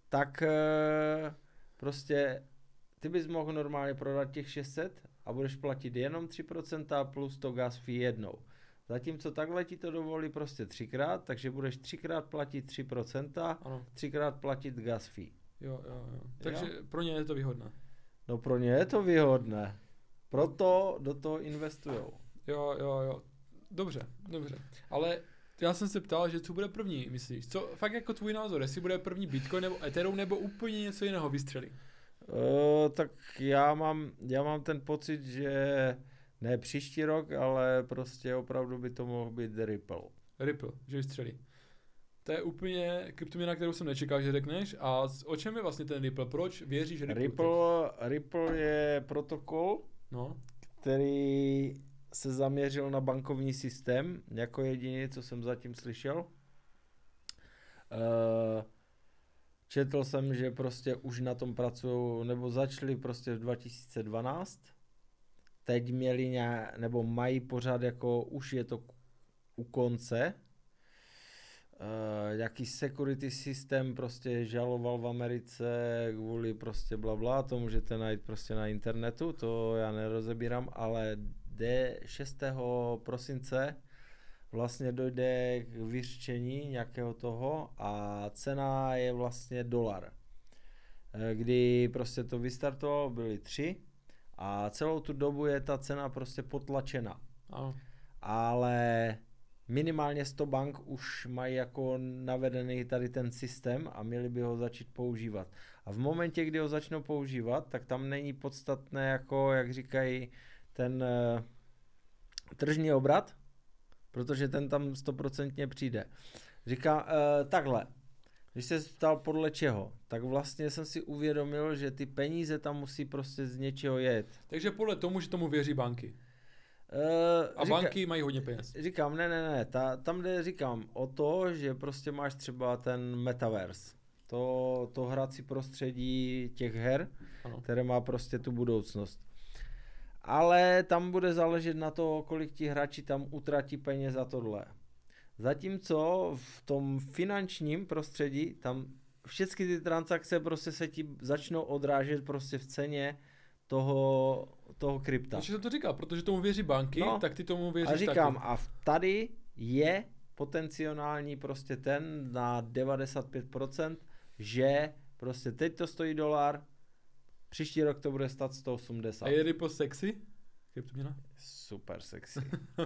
tak eh, prostě ty bys mohl normálně prodat těch 600 a budeš platit jenom 3% plus to gas fee jednou. Zatímco takhle ti to dovolí prostě třikrát, takže budeš třikrát platit 3%, ano. třikrát platit gas fee. Jo, jo, jo. Takže jo? pro ně je to výhodné. No pro ně je to výhodné. Proto do toho investujou. Jo, jo, jo. Dobře, dobře. Ale já jsem se ptal, že co bude první, myslíš? Co, fakt jako tvůj názor, jestli bude první Bitcoin nebo Ethereum nebo úplně něco jiného vystřelí? Uh, tak já mám, já mám ten pocit, že ne příští rok, ale prostě opravdu by to mohl být Ripple. Ripple, že vystřelí. To je úplně kryptoměna, kterou jsem nečekal, že řekneš. A o čem je vlastně ten Ripple? Proč věříš Ripple? Ripple, Ripple je protokol, no. který se zaměřil na bankovní systém jako jediný, co jsem zatím slyšel. Eh, četl jsem, že prostě už na tom pracují, nebo začali prostě v 2012. Teď měli nějak, nebo mají pořád jako, už je to u konce. Uh, jaký security systém prostě žaloval v Americe kvůli prostě bla bla, to můžete najít prostě na internetu, to já nerozebírám, ale kde 6. prosince vlastně dojde k vyřčení nějakého toho a cena je vlastně dolar. Eh, kdy prostě to vystartovalo, byly tři a celou tu dobu je ta cena prostě potlačena. Ano. Ale minimálně 100 bank už mají jako navedený tady ten systém a měli by ho začít používat. A v momentě, kdy ho začnou používat, tak tam není podstatné, jako jak říkají, ten uh, tržní obrat, protože ten tam stoprocentně přijde. Říká uh, takhle, když se ptal podle čeho, tak vlastně jsem si uvědomil, že ty peníze tam musí prostě z něčeho jet. Takže podle tomu, že tomu věří banky. Uh, a říká, banky mají hodně peněz. Říkám, ne, ne, ne, ta, tam jde, říkám, o to, že prostě máš třeba ten metaverse. To, to hrací prostředí těch her, ano. které má prostě tu budoucnost ale tam bude záležet na to, kolik ti hráči tam utratí peněz za tohle. Zatímco v tom finančním prostředí, tam všechny ty transakce prostě se ti začnou odrážet prostě v ceně toho, toho krypta. Proč jsem to říkal? Protože tomu věří banky, no, tak ty tomu věříš A říkám, taky. a tady je potenciální prostě ten na 95%, že prostě teď to stojí dolar, Příští rok to bude stát 180. A je Ripple sexy? Kryptoměna? Super sexy.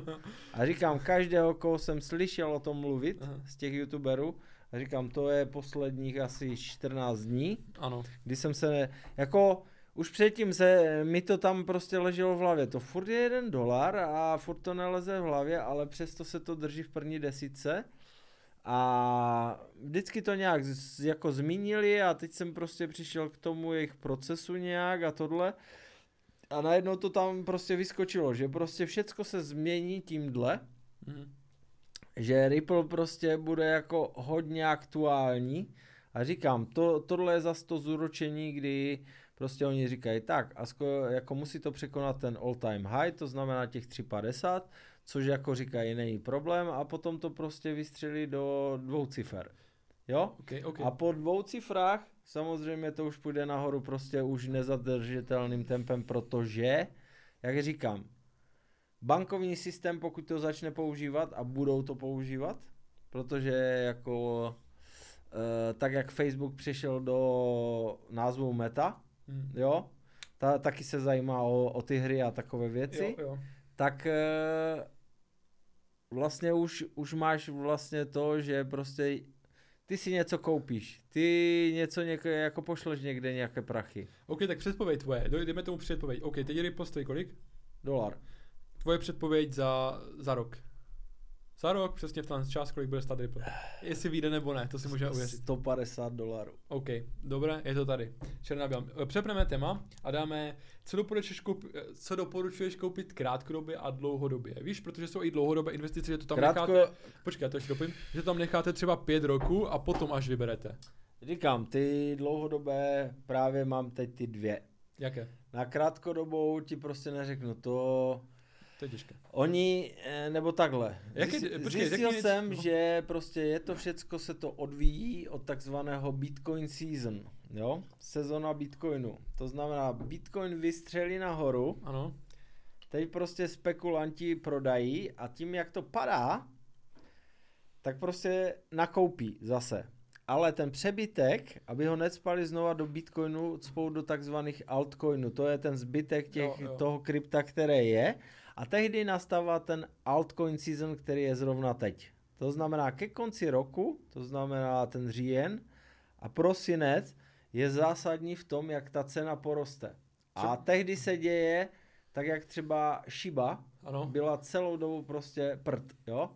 A říkám, každého, koho jsem slyšel o tom mluvit Aha. z těch youtuberů, a říkám, to je posledních asi 14 dní, ano. kdy jsem se, jako už předtím se, mi to tam prostě leželo v hlavě, to furt je jeden dolar a furt to neleze v hlavě, ale přesto se to drží v první desíce a vždycky to nějak z, jako zmínili a teď jsem prostě přišel k tomu jejich procesu nějak a tohle. A najednou to tam prostě vyskočilo, že prostě všecko se změní tímhle. Mm. Že Ripple prostě bude jako hodně aktuální. A říkám, to, tohle je zase to zúročení, kdy prostě oni říkají tak, a sko, jako musí to překonat ten all time high, to znamená těch 350, což jako říkají, není problém a potom to prostě vystřelí do dvou cifer. Jo? Okay, okay. A po dvou cifrách samozřejmě to už půjde nahoru prostě už nezadržitelným tempem, protože, jak říkám, bankovní systém, pokud to začne používat a budou to používat, protože jako e, tak jak Facebook přišel do názvu Meta, hmm. jo, ta, taky se zajímá o, o ty hry a takové věci, jo, jo. tak e, vlastně už, už máš vlastně to, že prostě ty si něco koupíš, ty něco něk- jako pošleš někde nějaké prachy. OK, tak předpověď tvoje, jdeme tomu předpověď. OK, teď je postojí kolik? Dolar. Tvoje předpověď za, za rok. Za rok přesně v ten čas, kolik bude stát Ripple. Jestli vyjde nebo ne, to si můžeme uvěřit. 150 dolarů. OK, dobré, je to tady. Černá bělá. Eh, přepneme téma a dáme, co doporučuješ, koupit, eh, co doporučuješ koupit krátkodobě a dlouhodobě. Víš, protože jsou i dlouhodobé investice, že to tam Krátko... necháte, počkej, já to ještě dopím, že to tam necháte třeba pět roků a potom až vyberete. Říkám, ty dlouhodobé právě mám teď ty dvě. Jaké? Na krátkodobou ti prostě neřeknu, to to je těžké. Oni, eh, nebo takhle. Jak je, počkej, Zjistil jsem, no. že prostě je to všecko se to odvíjí od takzvaného Bitcoin season, jo? Sezona Bitcoinu. To znamená, Bitcoin vystřelí nahoru. Ano. Teď prostě spekulanti prodají a tím, jak to padá, tak prostě nakoupí zase. Ale ten přebytek, aby ho necpali znova do Bitcoinu, cpou do takzvaných altcoinů. To je ten zbytek těch, jo, jo. toho krypta, které je. A tehdy nastává ten altcoin season, který je zrovna teď. To znamená ke konci roku, to znamená ten říjen a prosinec je zásadní v tom, jak ta cena poroste. A tehdy se děje, tak jak třeba Shiba ano. byla celou dobu prostě prd, jo.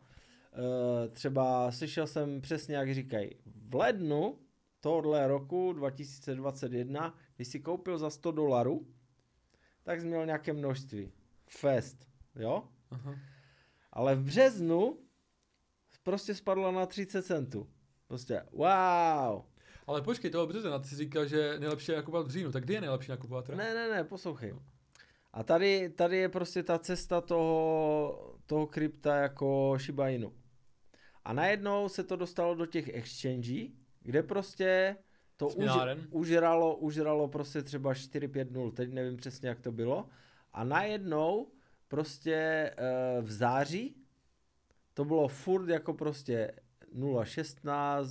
E, třeba slyšel jsem přesně, jak říkají, v lednu tohohle roku 2021, když si koupil za 100 dolarů, tak jsi měl nějaké množství. Fest jo? Aha. Ale v březnu prostě spadla na 30 centů. Prostě wow. Ale počkej, toho března, ty jsi říkal, že nejlepší je nakupovat v říjnu, tak kdy je nejlepší nakupovat? Ne, ne, ne, poslouchej. A tady, tady je prostě ta cesta toho, toho krypta jako Shiba Inu. A najednou se to dostalo do těch exchange, kde prostě to už, užralo, užralo prostě třeba 4-5-0, teď nevím přesně, jak to bylo. A najednou prostě uh, v září to bylo furt jako prostě 0,16,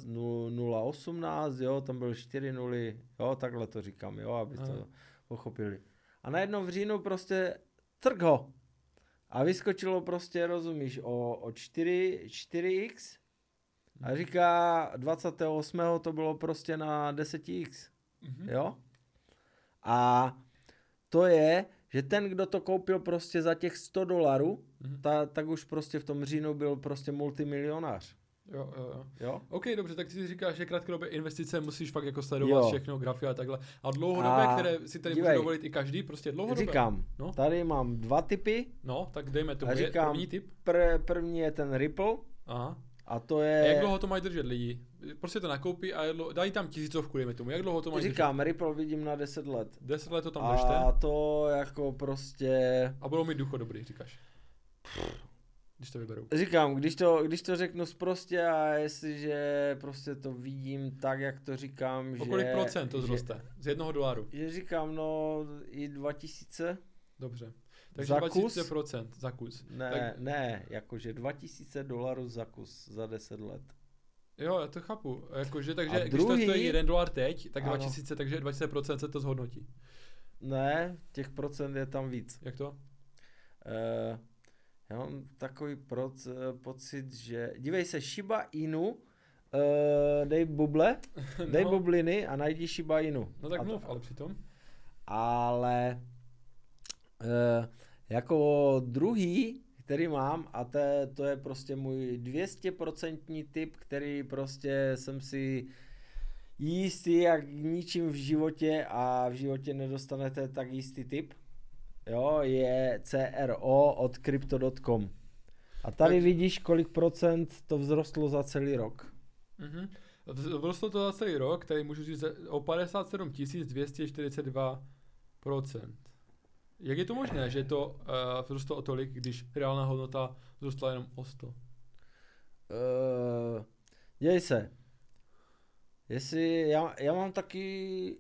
0,18, jo, tam byly 4 nuly, jo, takhle to říkám, jo, aby to pochopili. A najednou v říjnu prostě trk ho. A vyskočilo prostě, rozumíš, o, o 4, 4x a mhm. říká 28. to bylo prostě na 10x, mm-hmm. jo. A to je, že ten, kdo to koupil prostě za těch 100 dolarů, mm-hmm. ta, tak už prostě v tom říjnu byl prostě multimilionář. Jo, jo, jo. jo? OK, dobře, tak ty si říkáš, že krátkodobé investice musíš fakt jako sledovat jo. všechno, grafy a takhle. A dlouhodobé, a které si tady může dovolit i každý, prostě dlouhodobé. Říkám, no? tady mám dva typy. No, tak dejme to. Říkám, první typ. Pr- první je ten Ripple. Aha. A to je... A jak dlouho to mají držet lidi? Prostě to nakoupí a dlouho, dají tam tisícovku, dejme tomu. Jak dlouho to mají Říkám, držet? Ripple vidím na 10 let. 10 let to tam držte? A to jako prostě... A budou mít ducho dobrý, říkáš? Když to vyberou. Říkám, když to, když to řeknu prostě a jestliže prostě to vidím tak, jak to říkám, o že... kolik procent to zroste? Z jednoho dolaru? Že říkám, no i 2000. Dobře. Takže za 20% kus? za kus. Ne, tak... ne, jakože 2000 dolarů za kus za 10 let. Jo, já to chápu. Jakože, takže a když druhý... to stojí 1 dolar teď, tak ano. 2000, takže 20% se to zhodnotí. Ne, těch procent je tam víc. Jak to? Uh, já mám takový proc, uh, pocit, že... Dívej se, Shiba Inu, uh, dej buble, dej no. bubliny a najdi Shiba Inu. No tak a mluv, to, ale přitom. Ale uh, jako druhý, který mám a to, to je prostě můj 200% typ, který prostě jsem si jistý jak ničím v životě a v životě nedostanete tak jistý typ. Jo, je CRO od crypto.com. A tady tak. vidíš, kolik procent to vzrostlo za celý rok. Mhm. Vzrostlo to za celý rok, tady můžu říct o 57 242 procent. Jak je to možné, že to uh, vzrostlo o tolik, když reálná hodnota vzrostla jenom o 100? Uh, děj se. Jestli, já, já mám taky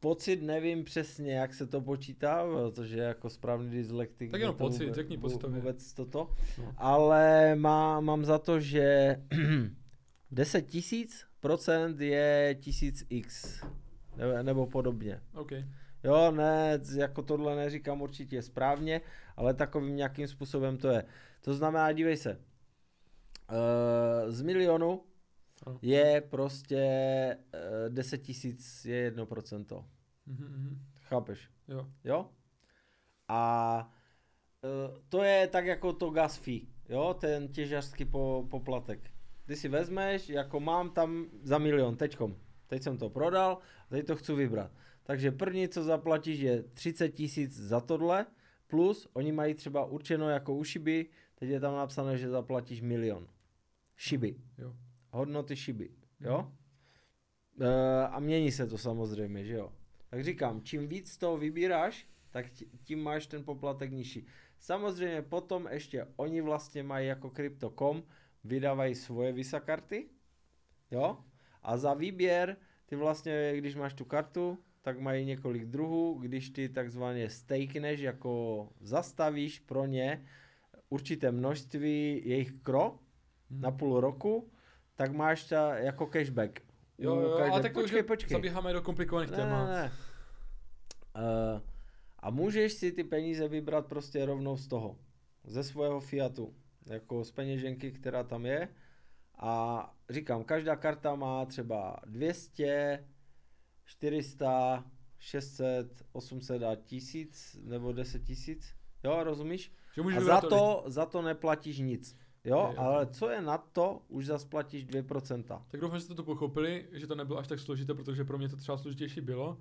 pocit, nevím přesně, jak se to počítá, protože jako správný dyslektik... Tak jenom pocit, vůbec, řekni pocitově. Vůbec toto. No. Ale má, mám za to, že 10 tisíc procent je tisíc x. Nebo, nebo podobně. Okay. Jo, ne, jako tohle neříkám určitě správně, ale takovým nějakým způsobem to je. To znamená, dívej se, uh, z milionu je prostě uh, 10 tisíc je jedno procento. Mm-hmm. Chápeš? Jo. Jo? A uh, to je tak jako to gas fee, jo, ten těžařský po, poplatek. Ty si vezmeš, jako mám tam za milion, teďkom. Teď jsem to prodal, teď to chci vybrat. Takže první, co zaplatíš, je 30 tisíc za tohle, plus oni mají třeba určeno jako u šiby, teď je tam napsané, že zaplatíš milion. Šiby. Jo. Hodnoty šiby. Jo? Mm. E, a mění se to samozřejmě, že jo. Tak říkám, čím víc toho vybíráš, tak tím máš ten poplatek nižší. Samozřejmě potom ještě oni vlastně mají jako Crypto.com, vydávají svoje Visa karty, jo, a za výběr ty vlastně, když máš tu kartu, tak mají několik druhů, když ty takzvaně stakeneš, jako zastavíš pro ně určité množství jejich kro hmm. na půl roku, tak máš ta jako cashback. Jo, jo, každé... ale tak počkej, počkej. zabíháme do komplikovaných ne, témat. Ne, ne. Uh, a můžeš si ty peníze vybrat prostě rovnou z toho, ze svého Fiatu, jako z peněženky, která tam je. A říkám, každá karta má třeba 200, 400, 600, 800 a 1000 nebo 10 tisíc. Jo, rozumíš? Že a za to, za to neplatíš nic. Jo, je, ale co je na to, už zase platíš 2%. Tak doufám, že jste to pochopili, že to nebylo až tak složité, protože pro mě to třeba složitější bylo.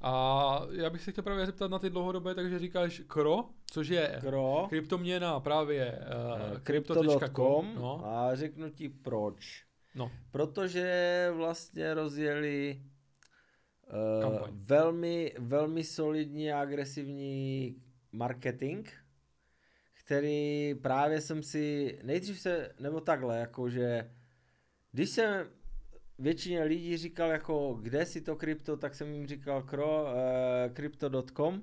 A já bych se chtěl právě zeptat na ty dlouhodobé, takže říkáš KRO, což je KRO, kryptoměna právě uh, crypto.com no. a řeknu ti proč. No. Protože vlastně rozjeli uh, velmi, velmi solidní a agresivní marketing, který právě jsem si, nejdřív se, nebo takhle, jakože když jsem většině lidí říkal jako, kde si to krypto, tak jsem jim říkal kro, uh, crypto.com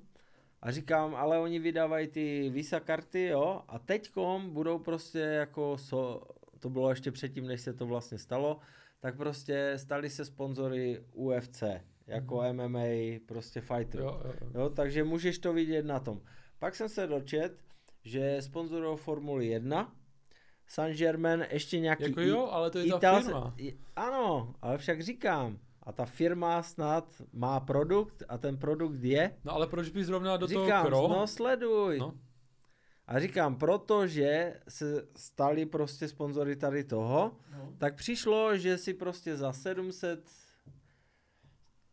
a říkám, ale oni vydávají ty Visa karty, jo, a teďkom budou prostě jako, so, to bylo ještě předtím, než se to vlastně stalo, tak prostě stali se sponzory UFC, jako mm-hmm. MMA, prostě fighter. Jo, jo, jo. jo, takže můžeš to vidět na tom. Pak jsem se dočet, že sponzorují Formuli 1, Saint-Germain, ještě nějaký... Jako jo, ale to je Ital... ta firma. Ano, ale však říkám, a ta firma snad má produkt a ten produkt je... No ale proč by zrovna do říkám, toho kro? no sleduj. No. A říkám, protože se stali prostě sponzory tady toho, no. tak přišlo, že si prostě za 700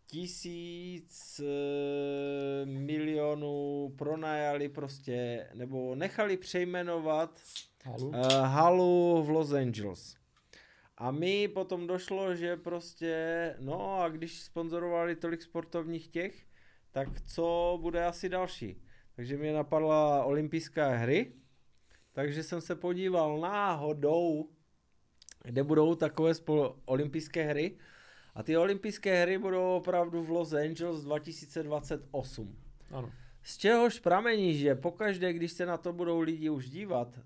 tisíc e, milionů pronajali prostě, nebo nechali přejmenovat halu? Uh, halu v Los Angeles. A mi potom došlo, že prostě, no a když sponzorovali tolik sportovních těch, tak co bude asi další? Takže mě napadla olympijská hry, takže jsem se podíval náhodou, kde budou takové spol- olympijské hry. A ty olympijské hry budou opravdu v Los Angeles 2028. Ano. Z čehož pramení, že pokaždé, když se na to budou lidi už dívat,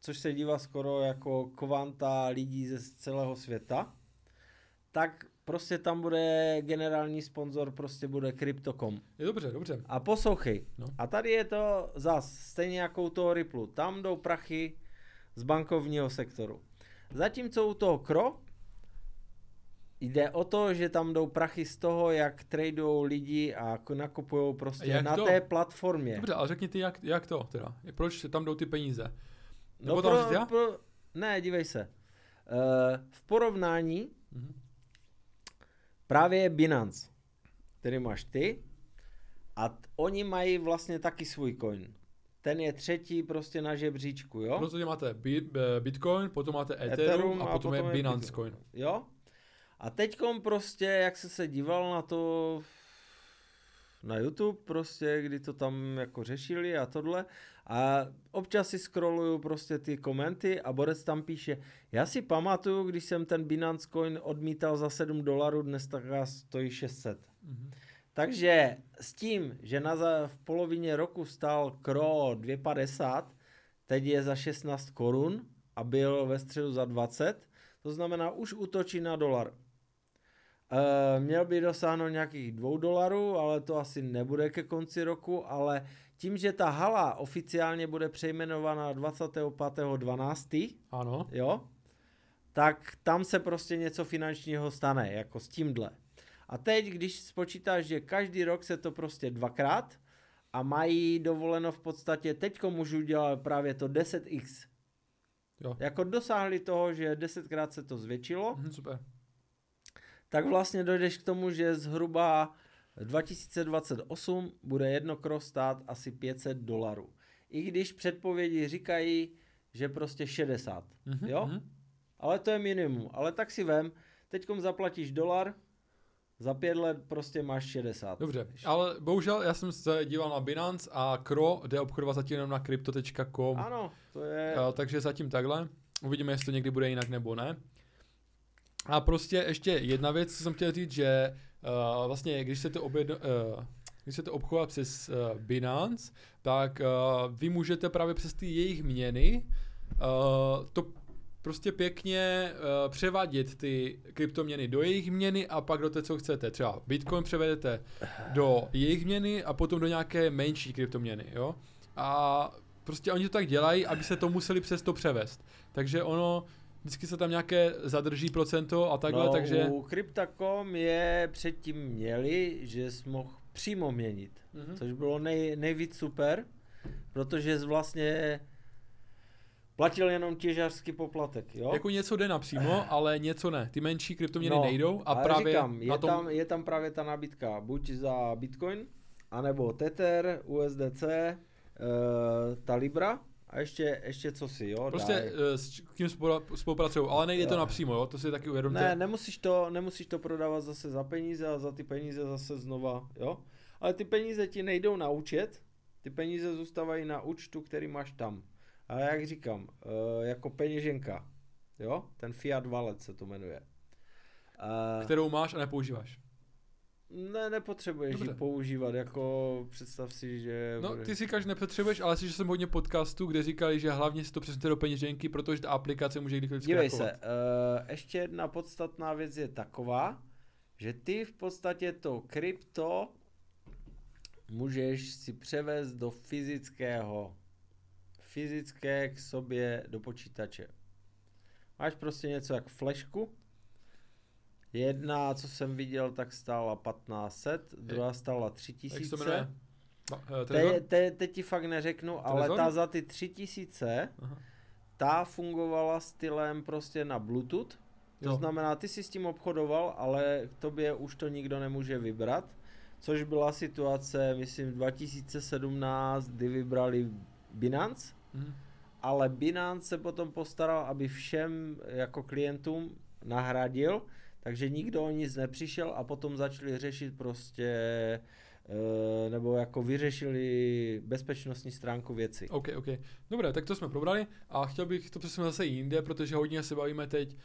což se dívá skoro jako kvanta lidí ze celého světa, tak prostě tam bude generální sponzor, prostě bude Crypto.com. Je dobře, dobře. A poslouchej, no. a tady je to zas, stejně jako u toho Ripple, tam jdou prachy z bankovního sektoru. Zatímco u toho Kro jde o to, že tam jdou prachy z toho, jak tradujou lidi a nakupují prostě na to? té platformě. Dobře, ale řekni ty, jak, jak to teda? Proč tam jdou ty peníze? No pro, říct já? pro, ne, dívej se. Uh, v porovnání mm-hmm. právě je Binance, který máš ty a t- oni mají vlastně taky svůj coin. Ten je třetí prostě na žebříčku, jo? Prostě máte Bitcoin, potom máte Ethereum, Ethereum a, a potom, potom je Binance Bitcoin. coin. Jo? A teďkom prostě, jak se se díval na to na YouTube prostě, kdy to tam jako řešili a tohle a občas si scrolluju prostě ty komenty a Borec tam píše, já si pamatuju, když jsem ten Binance Coin odmítal za 7 dolarů, dnes tak stojí 600. Mm-hmm. Takže s tím, že na za, v polovině roku stál KRO 2,50, teď je za 16 korun a byl ve středu za 20, to znamená už útočí na dolar. E, měl by dosáhnout nějakých 2 dolarů, ale to asi nebude ke konci roku, ale tím, že ta hala oficiálně bude přejmenovaná 25.12. Ano. Jo, tak tam se prostě něco finančního stane, jako s tímhle. A teď, když spočítáš, že každý rok se to prostě dvakrát a mají dovoleno v podstatě, teďko můžu dělat právě to 10x. Jo. Jako dosáhli toho, že desetkrát se to zvětšilo. Mhm, super. Tak vlastně dojdeš k tomu, že zhruba 2028 bude jedno cross stát asi 500 dolarů. I když předpovědi říkají, že prostě 60. Mm-hmm. Jo? Mhm. Ale to je minimum. Ale tak si vem, teďkom zaplatíš dolar, za pět let prostě máš 60. Dobře, ale bohužel já jsem se díval na Binance a Kro jde obchodovat zatím jenom na crypto.com. Ano, to je... Uh, takže zatím takhle. Uvidíme, jestli to někdy bude jinak nebo ne. A prostě ještě jedna věc, co jsem chtěl říct, že uh, vlastně, když se to objedno, uh, když se to přes uh, Binance, tak uh, vy můžete právě přes ty jejich měny uh, to prostě pěkně uh, převádět ty kryptoměny do jejich měny a pak do té, co chcete. Třeba Bitcoin převedete do jejich měny a potom do nějaké menší kryptoměny, jo. A prostě oni to tak dělají, aby se to museli přes to převést. Takže ono, vždycky se tam nějaké zadrží procento a takhle, no, takže... u Crypta.com je předtím měli, že jsi mohl přímo měnit, mm-hmm. což bylo nej, nejvíc super, protože jsi vlastně platil jenom těžařský poplatek, jo? Jako něco jde napřímo, ale něco ne. Ty menší kryptoměny no, nejdou a právě říkám, je, tom... tam, je tam právě ta nabídka buď za Bitcoin, anebo Tether, USDC, uh, eh, ta Libra, a ještě, ještě co si, jo? Prostě daj. Eh, s kým spolupracují, ale nejde jo. to napřímo, jo? To si taky uvědomte. Ne, nemusíš to, nemusíš to prodávat zase za peníze a za ty peníze zase znova, jo? Ale ty peníze ti nejdou na účet, ty peníze zůstávají na účtu, který máš tam. A jak říkám, uh, jako peněženka, jo? Ten Fiat Wallet se to jmenuje. Uh, Kterou máš a nepoužíváš. Ne, nepotřebuješ Dobře. ji používat, jako představ si, že... No, ty si říkáš, nepotřebuješ, ale si, že jsem hodně podcastů, kde říkali, že hlavně si to přesně do peněženky, protože ta aplikace může kdykoliv Dívej se, uh, ještě jedna podstatná věc je taková, že ty v podstatě to krypto můžeš si převést do fyzického, fyzické k sobě do počítače. Máš prostě něco jak flešku, Jedna, co jsem viděl, tak stála 1500, druhá stála 3000. Eh, te, te, teď ti fakt neřeknu, Trezor? ale ta za ty 3000, Aha. ta fungovala stylem prostě na Bluetooth. To jo. znamená, ty si s tím obchodoval, ale k tobě už to nikdo nemůže vybrat. Což byla situace, myslím, 2017, kdy vybrali Binance. Mhm. Ale Binance se potom postaral, aby všem jako klientům nahradil takže nikdo o nic nepřišel a potom začali řešit prostě eh, nebo jako vyřešili bezpečnostní stránku věci. OK, OK. Dobré, tak to jsme probrali a chtěl bych to přesunout zase jinde, protože hodně se bavíme teď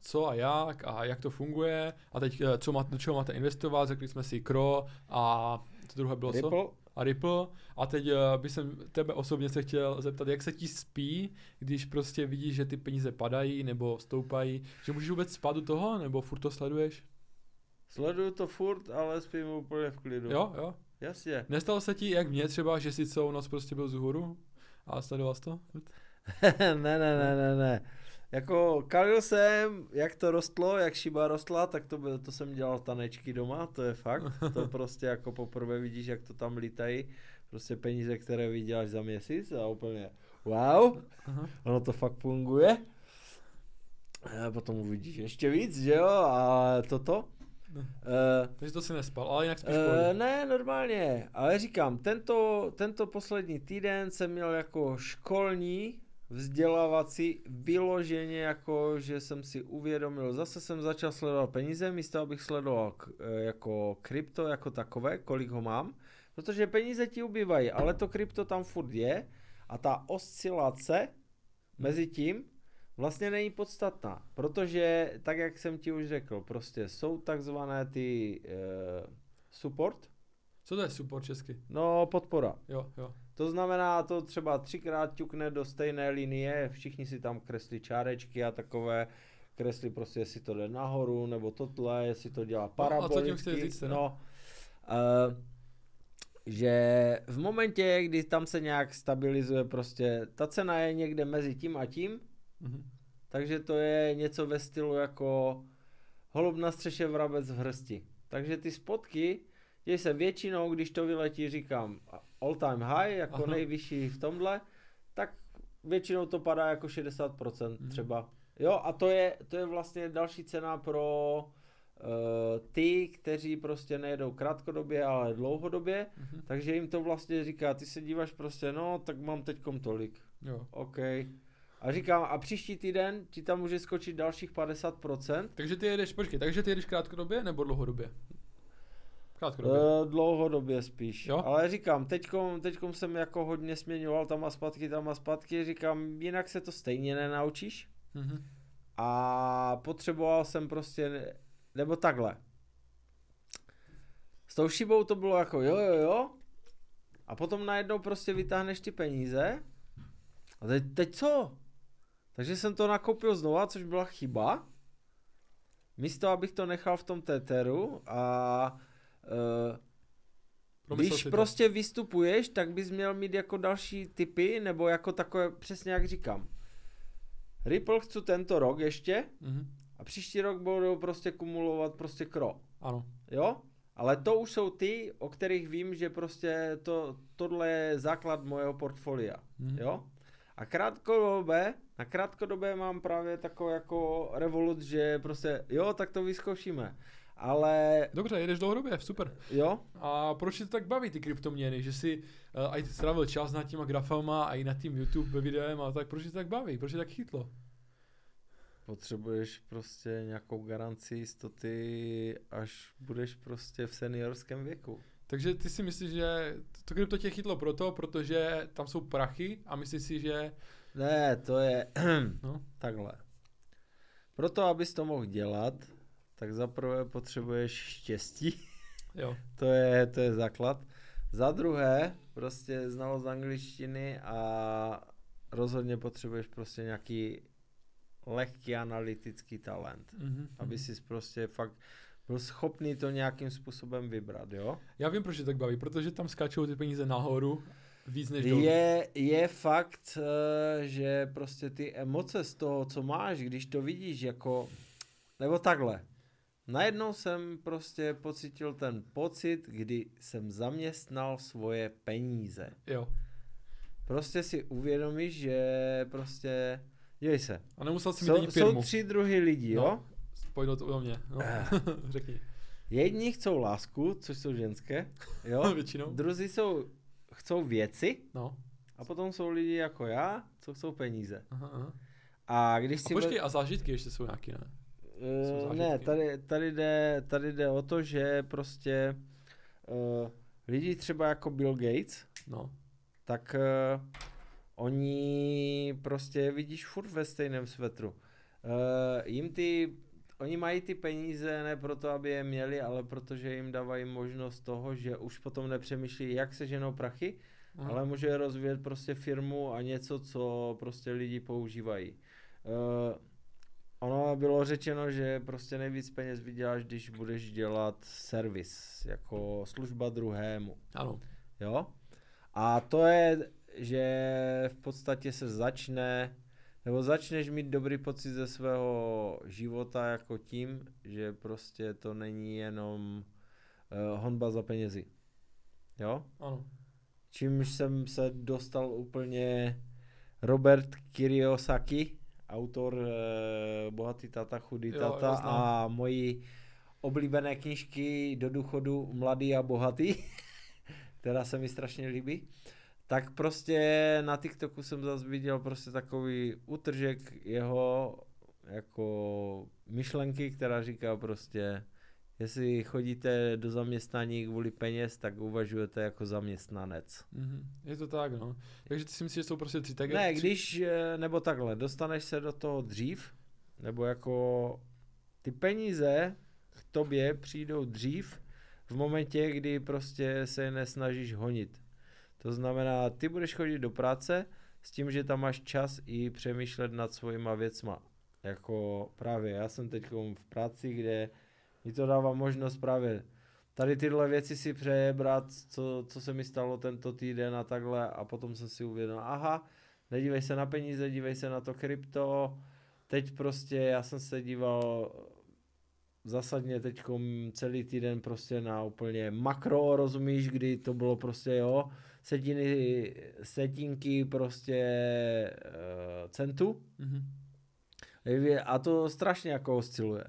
co a jak a jak to funguje a teď eh, co má, do čeho máte investovat, řekli jsme si Kro a to druhé bylo Ripple. co? A Ripple. A teď uh, bych jsem tebe osobně se chtěl zeptat, jak se ti spí, když prostě vidíš, že ty peníze padají nebo stoupají, že můžeš vůbec spát do toho, nebo furt to sleduješ? Sleduju to furt, ale spím úplně v klidu. Jo, jo. Jasně. Nestalo se ti, jak mě třeba, že si celou noc prostě byl z hůru a sledoval jsi to? ne, ne, ne, ne, ne. Jako kalil jsem, jak to rostlo, jak šiba rostla, tak to, to jsem dělal tanečky doma, to je fakt. To prostě jako poprvé vidíš, jak to tam lítají. Prostě peníze, které vyděláš za měsíc a úplně wow, Aha. ono to fakt funguje. A potom uvidíš ještě víc, že jo, a toto. Uh, Takže to si nespal, ale jinak spíš uh, Ne, normálně, ale říkám, tento, tento poslední týden jsem měl jako školní vzdělávací vyloženě jako, že jsem si uvědomil, zase jsem začal sledovat peníze, místo abych sledoval k, e, jako krypto jako takové, kolik ho mám, protože peníze ti ubývají, ale to krypto tam furt je a ta oscilace mezi tím vlastně není podstatná, protože tak, jak jsem ti už řekl, prostě jsou takzvané ty e, support. Co to je support česky? No, podpora. Jo, jo. To znamená, to třeba třikrát ťukne do stejné linie, všichni si tam kreslí čárečky a takové, kreslí prostě, jestli to jde nahoru, nebo tohle, jestli to dělá parabolicky. No, a co říct, no, uh, že v momentě, kdy tam se nějak stabilizuje prostě, ta cena je někde mezi tím a tím, mm-hmm. takže to je něco ve stylu jako holub na střeše vrabec v hrsti. Takže ty spotky, děj se většinou, když to vyletí, říkám, all time high, jako Aha. nejvyšší v tomhle, tak většinou to padá jako 60% mm. třeba. Jo, a to je, to je vlastně další cena pro uh, ty, kteří prostě nejedou krátkodobě, ale dlouhodobě, mm-hmm. takže jim to vlastně říká, ty se díváš prostě, no, tak mám teďkom tolik. Jo. OK. A říkám, a příští týden ti tam může skočit dalších 50%. Takže ty jedeš, počkej, takže ty jedeš krátkodobě nebo dlouhodobě? Krátkodobě. Uh, dlouhodobě spíš. Jo? Ale říkám, teďkom, teďkom jsem jako hodně směňoval tam a zpátky, tam a zpátky, říkám, jinak se to stejně nenaučíš. Mm-hmm. A potřeboval jsem prostě, nebo takhle. S tou šibou to bylo jako jo, jo, jo. A potom najednou prostě vytáhneš ty peníze. A teď, teď co? Takže jsem to nakoupil znova, což byla chyba. Místo, abych to nechal v tom Tetheru a Uh, když prostě to. vystupuješ, tak bys měl mít jako další typy, nebo jako takové, přesně jak říkám. Ripple chci tento rok ještě mm-hmm. a příští rok budou prostě kumulovat prostě kro. Ano. Jo? Ale to už jsou ty, o kterých vím, že prostě to, tohle je základ mojeho portfolia. Mm-hmm. Jo? A krátkodobé, na krátkodobé mám právě takovou jako revolut, že prostě jo, tak to vyzkoušíme ale... Dobře, jedeš dlouhodobě, super. Jo. A proč tě tak baví ty kryptoměny, že si uh, aj strávil čas nad těma grafama a i nad tím YouTube videem a tak proč tě tak baví, proč tě tak chytlo? Potřebuješ prostě nějakou garanci jistoty, až budeš prostě v seniorském věku. Takže ty si myslíš, že to krypto tě chytlo proto, protože tam jsou prachy a myslíš si, že... Ne, to je no? takhle. Proto, abys to mohl dělat, tak zaprvé potřebuješ štěstí. Jo. to, je, to je základ. Za druhé, prostě znalost angličtiny a rozhodně potřebuješ prostě nějaký lehký analytický talent, mm-hmm. aby si prostě fakt byl schopný to nějakým způsobem vybrat, jo? Já vím, proč je tak baví, protože tam skáčou ty peníze nahoru víc než dolů. Je, je fakt, eh, že prostě ty emoce z toho, co máš, když to vidíš jako, nebo takhle, Najednou jsem prostě pocítil ten pocit, kdy jsem zaměstnal svoje peníze. Jo. Prostě si uvědomíš, že prostě, děj se. A nemusel si mít jsou, Jsou tři druhy lidí, no, jo? Pojď do mě, no. Eh. Řekni. Jedni chcou lásku, což jsou ženské, jo? Většinou. Druzí jsou, chcou věci. No. A potom jsou lidi jako já, co chcou peníze. Aha, aha. A když si... A počkej, a zážitky ještě jsou nějaký, ne? Uh, ne, tady, tady, jde, tady jde o to, že prostě uh, lidi třeba jako Bill Gates, no. tak uh, oni prostě vidíš furt ve stejném svetru. Uh, jim ty, oni mají ty peníze ne proto, aby je měli, ale protože jim dávají možnost toho, že už potom nepřemýšlí, jak se ženou prachy, Aha. ale může rozvíjet prostě firmu a něco, co prostě lidi používají. Uh, Ono bylo řečeno, že prostě nejvíc peněz vyděláš, když budeš dělat servis, jako služba druhému. Ano. Jo? A to je, že v podstatě se začne, nebo začneš mít dobrý pocit ze svého života jako tím, že prostě to není jenom uh, honba za penězi. Jo? Ano. Čímž jsem se dostal úplně Robert Kiyosaki, autor uh, Bohatý tata, chudý jo, tata a moji oblíbené knižky do důchodu Mladý a bohatý, která se mi strašně líbí, tak prostě na TikToku jsem zase viděl prostě takový útržek jeho jako myšlenky, která říká prostě, jestli chodíte do zaměstnání kvůli peněz, tak uvažujete jako zaměstnanec. Mm-hmm. Je to tak, no. Takže ty si myslíš, že jsou prostě tři tak... Ne, když, eh, nebo takhle, dostaneš se do toho dřív, nebo jako ty peníze k tobě přijdou dřív v momentě, kdy prostě se je nesnažíš honit. To znamená, ty budeš chodit do práce s tím, že tam máš čas i přemýšlet nad svojima věcma. Jako právě, já jsem teď v práci, kde mi to dává možnost právě tady tyhle věci si přejebrat, co, co se mi stalo tento týden a takhle a potom jsem si uvědomil, aha, nedívej se na peníze, dívej se na to krypto, teď prostě já jsem se díval zasadně teď celý týden prostě na úplně makro, rozumíš, kdy to bylo prostě jo, setiny, setinky prostě uh, centu mm-hmm. a to strašně jako osciluje.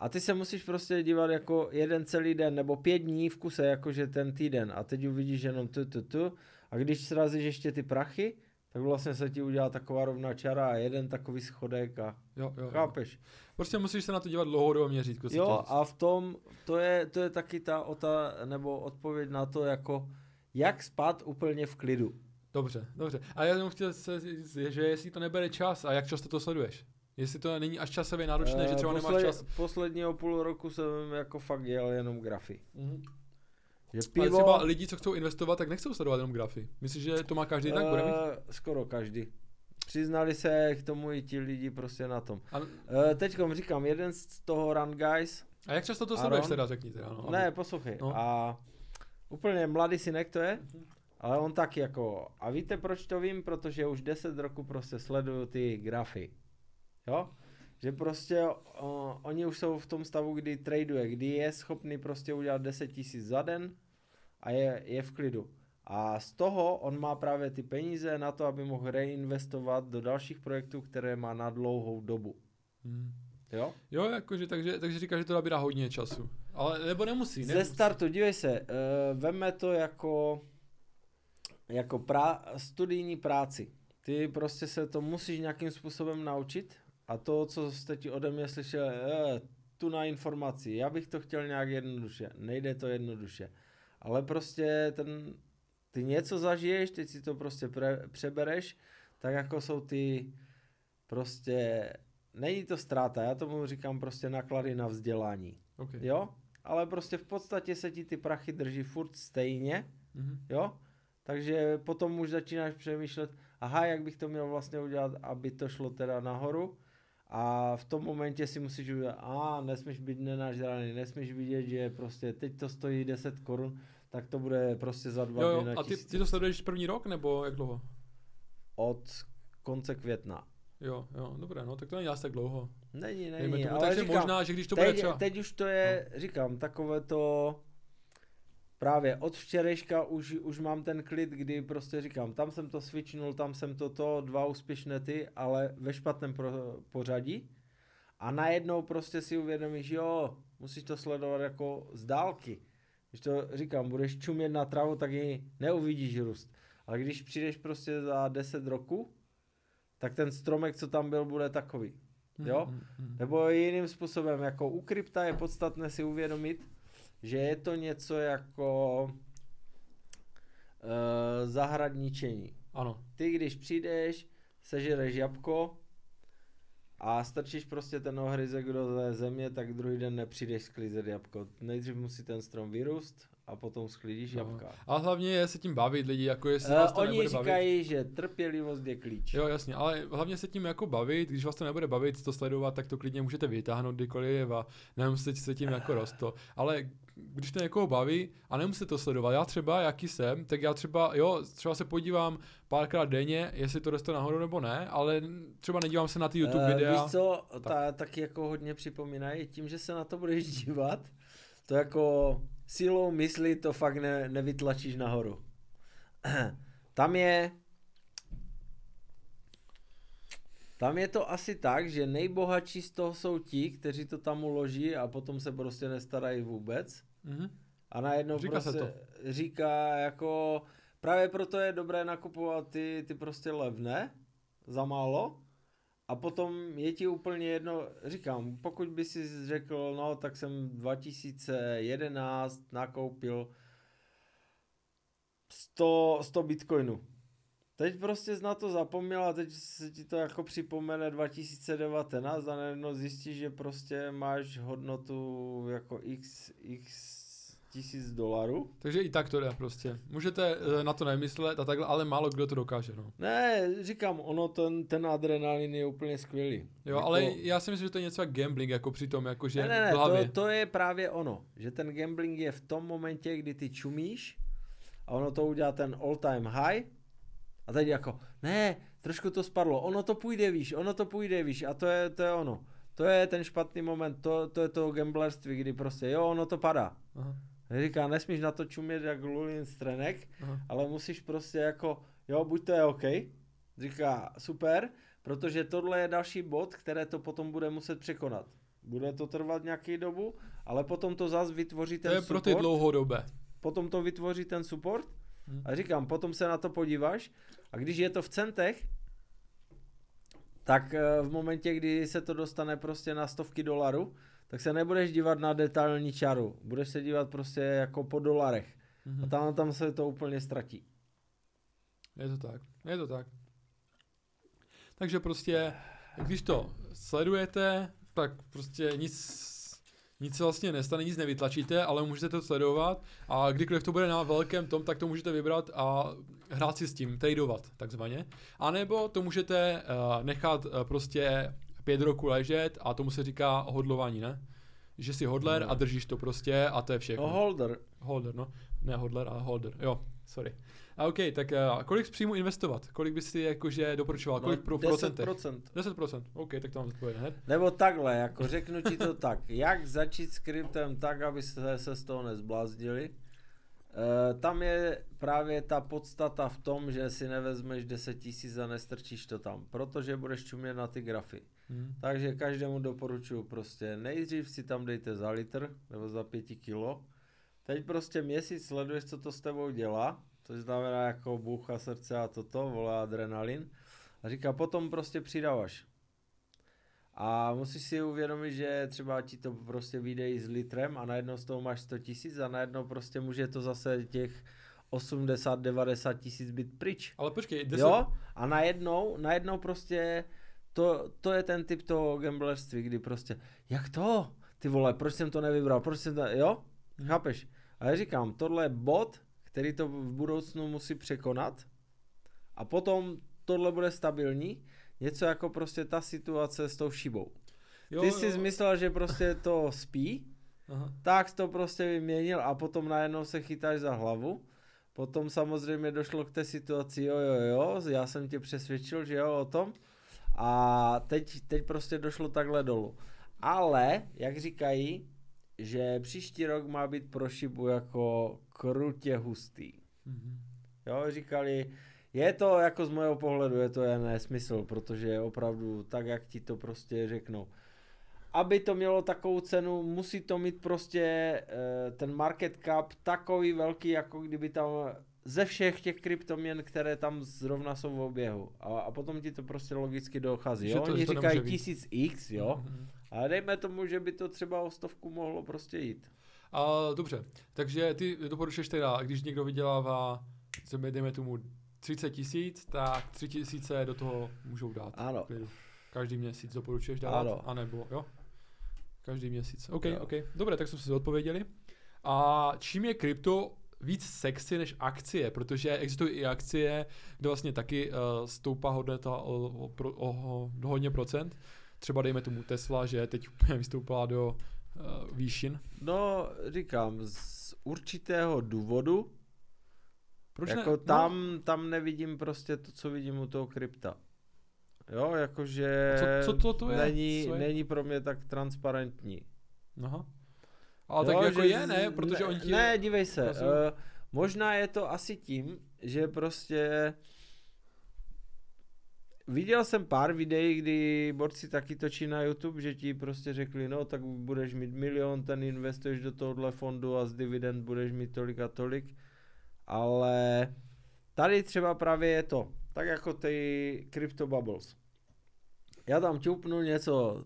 A ty se musíš prostě dívat jako jeden celý den nebo pět dní v kuse, jakože ten týden a teď uvidíš jenom tu, tu, tu a když srazíš ještě ty prachy, tak vlastně se ti udělá taková rovná čara a jeden takový schodek a jo, jo, chápeš. Prostě musíš se na to dívat dlouhodobě měřítko. Jo a v tom, to je, to je taky ta ota, nebo odpověď na to jako, jak spát úplně v klidu. Dobře, dobře. A já jenom chtěl se že jestli to nebere čas a jak často to sleduješ? Jestli to není až časově náročné, uh, že třeba posled, nemáš čas. Posledního půl roku jsem jako fakt jel jenom grafy. Mm-hmm. Že pivo... Ale třeba lidi, co chcou investovat, tak nechcou sledovat jenom grafy. Myslíš, že to má každý tak? Uh, bude mít? Skoro každý. Přiznali se k tomu i ti lidi prostě na tom. A... Uh, teďkom říkám, jeden z toho Run Guys. A jak často to sleduješ teda, řekni teda. No, ne, poslouchej. No. A úplně mladý synek to je, uh-huh. ale on tak jako, a víte proč to vím? Protože už 10 roku prostě sleduju ty grafy. Jo? Že prostě uh, oni už jsou v tom stavu, kdy traduje, kdy je schopný prostě udělat 10 tisíc za den a je, je v klidu. A z toho on má právě ty peníze na to, aby mohl reinvestovat do dalších projektů, které má na dlouhou dobu. Hmm. Jo? Jo, jakože, takže, takže říká, že to nabírá hodně času. Ale nebo nemusí. nemusí. Ze startu, dívej se, uh, veme to jako, jako pra, studijní práci. Ty prostě se to musíš nějakým způsobem naučit a to, co jste ti ode mě slyšel, je, tu na informaci, já bych to chtěl nějak jednoduše, nejde to jednoduše. Ale prostě ten, ty něco zažiješ, teď si to prostě pre, přebereš, tak jako jsou ty prostě, není to ztráta, já tomu říkám prostě náklady na vzdělání. Okay. Jo? Ale prostě v podstatě se ti ty prachy drží furt stejně, mm-hmm. jo? Takže potom už začínáš přemýšlet, aha, jak bych to měl vlastně udělat, aby to šlo teda nahoru a v tom momentě si musíš udělat, a nesmíš být nenažraný, nesmíš vidět, že prostě teď to stojí 10 korun, tak to bude prostě za dva jo, dny A ty, ty to sleduješ první rok, nebo jak dlouho? Od konce května. Jo, jo, dobré, no tak to není asi tak dlouho. Není, není, tomu, ale takže říkám, možná, že když to teď, bude třeba... Teď už to je, no. říkám, takové to právě od včerejška už, už mám ten klid, kdy prostě říkám, tam jsem to switchnul, tam jsem to to, dva úspěšné ty, ale ve špatném pro, pořadí. A najednou prostě si uvědomíš, jo, musíš to sledovat jako z dálky. Když to říkám, budeš čumět na travu, tak ji neuvidíš růst. Ale když přijdeš prostě za 10 roku, tak ten stromek, co tam byl, bude takový. Jo? Mm-hmm. Nebo jiným způsobem, jako u krypta je podstatné si uvědomit, že je to něco jako uh, zahradničení. Ano. Ty, když přijdeš, sežereš jabko a strčíš prostě ten ohryzek do země, tak druhý den nepřijdeš sklízet jabko. Nejdřív musí ten strom vyrůst a potom sklidíš no. jabka. A hlavně je se tím bavit lidi, jako jestli uh, vás to Oni říkají, bavit. že trpělivost je klíč. Jo, jasně, ale hlavně se tím jako bavit, když vás to nebude bavit, to sledovat, tak to klidně můžete vytáhnout kdykoliv a nemusíte se tím jako rosto. Ale když to někoho baví a nemusíte to sledovat. Já třeba, jaký jsem, tak já třeba, jo, třeba se podívám párkrát denně, jestli to roste nahoru nebo ne, ale třeba nedívám se na ty YouTube uh, videa. Víš co, tak. Ta, taky jako hodně připomínají, tím, že se na to budeš dívat, to jako silou mysli to fakt ne, nevytlačíš nahoru. Tam je tam je to asi tak, že nejbohatší z toho jsou ti, kteří to tam uloží a potom se prostě nestarají vůbec. Mm-hmm. A najednou říká prostě se to. říká jako právě proto je dobré nakupovat ty, ty prostě levné, za málo, a potom je ti úplně jedno, říkám, pokud by si řekl, no tak jsem 2011 nakoupil 100, 100 bitcoinů. Teď prostě na to zapomněl a teď se ti to jako připomene 2019 a najednou zjistíš, že prostě máš hodnotu jako x, x tisíc dolarů. Takže i tak to jde prostě. Můžete eh, na to nemyslet a takhle, ale málo kdo to dokáže. No. Ne, říkám, ono ten, ten adrenalin je úplně skvělý. Jo, jako... ale já si myslím, že to je něco jak gambling, jako při tom, jako že ne, ne, ne, to, to je právě ono, že ten gambling je v tom momentě, kdy ty čumíš a ono to udělá ten all time high a teď jako, ne, trošku to spadlo, ono to půjde výš, ono to půjde výš a to je, to je ono. To je ten špatný moment, to, to je to gamblerství, kdy prostě, jo, ono to padá. Aha. Říká, nesmíš na to čumět jak lulin strenek, Aha. ale musíš prostě jako, jo, buď to je OK. Říká, super, protože tohle je další bod, které to potom bude muset překonat. Bude to trvat nějaký dobu, ale potom to zase vytvoří ten To je support. pro ty dlouhodobé. Potom to vytvoří ten support hmm. a říkám, potom se na to podíváš a když je to v centech, tak eh, v momentě, kdy se to dostane prostě na stovky dolarů, tak se nebudeš dívat na detailní čaru, budeš se dívat prostě jako po dolarech. Mm-hmm. A tam, tam se to úplně ztratí. Je to tak, je to tak. Takže prostě, když to sledujete, tak prostě nic, nic se vlastně nestane, nic nevytlačíte, ale můžete to sledovat a kdykoliv to bude na velkém tom, tak to můžete vybrat a hrát si s tím, tradovat takzvaně. A nebo to můžete uh, nechat uh, prostě pět roku ležet a tomu se říká hodlování, ne? Že jsi hodler a držíš to prostě a to je všechno. No holder. Holder, no. Ne hodler, ale holder. Jo, sorry. A OK, tak uh, kolik z příjmu investovat? Kolik bys si jakože doporučoval? No, kolik pro 10%. procentech? 10%. OK, tak to mám odpověď hned. Nebo takhle, jako řeknu ti to tak. Jak začít s kryptem tak, aby se, se z toho nezblázdili? Uh, tam je právě ta podstata v tom, že si nevezmeš 10 tisíc a nestrčíš to tam, protože budeš čumět na ty grafy. Hmm. Takže každému doporučuji prostě nejdřív si tam dejte za litr nebo za pěti kilo. Teď prostě měsíc sleduješ, co to s tebou dělá, což znamená jako boucha srdce a toto, volá adrenalin. A říká, potom prostě přidáváš. A musíš si uvědomit, že třeba ti to prostě vyjde i s litrem a najednou z toho máš 100 tisíc a najednou prostě může to zase těch 80-90 tisíc být pryč. Ale počkej, 10... Jo? A najednou, najednou prostě to, to je ten typ toho gamblerství, kdy prostě, jak to? Ty vole, proč jsem to nevybral, proč jsem to, jo? Chápeš? A já říkám, tohle je bod, který to v budoucnu musí překonat a potom tohle bude stabilní, něco jako prostě ta situace s tou šibou. Jo, Ty jsi jo. zmyslel, že prostě to spí, Aha. tak to prostě vyměnil a potom najednou se chytáš za hlavu. Potom samozřejmě došlo k té situaci, jo, jo, jo, já jsem tě přesvědčil, že jo, o tom. A teď, teď prostě došlo takhle dolů. Ale, jak říkají, že příští rok má být pro šibu jako krutě hustý. Mm-hmm. Jo, říkali, je to jako z mého pohledu, je to jen nesmysl, protože opravdu tak, jak ti to prostě řeknou. Aby to mělo takovou cenu, musí to mít prostě e, ten market cap takový velký, jako kdyby tam ze všech těch kryptoměn, které tam zrovna jsou v oběhu. A, a potom ti to prostě logicky dochází. Jo? To, Oni říkají tisíc x, jo. Mm-hmm. Ale dejme tomu, že by to třeba o stovku mohlo prostě jít. A, dobře, takže ty doporučuješ teda, když někdo vydělává, dejme tomu 30 tisíc, tak 3 tisíce do toho můžou dát. Ano. Každý měsíc doporučuješ dát, ano. anebo, jo? Každý měsíc. OK, jo. OK. Dobré, tak jsme si odpověděli. A čím je krypto víc sexy než akcie, protože existují i akcie, kde vlastně taky uh, stoupá hodnota o, o, o, o, o hodně procent. Třeba dejme tomu Tesla, že teď vystoupila do uh, výšin. No, říkám, z určitého důvodu, proč jako ne? tam, no. tam nevidím prostě to, co vidím u toho krypta. Jo, jakože co, co to, to je? Není, co je? není pro mě tak transparentní. Aha. Ale jo, tak jako je, ne? Protože ne, oni ti... Ne, dívej se. Uh, možná je to asi tím, že prostě... Viděl jsem pár videí, kdy borci taky točí na YouTube, že ti prostě řekli, no tak budeš mít milion, ten investuješ do tohohle fondu a z dividend budeš mít tolik a tolik, ale tady třeba právě je to, tak jako ty crypto bubbles. Já tam ťupnu něco,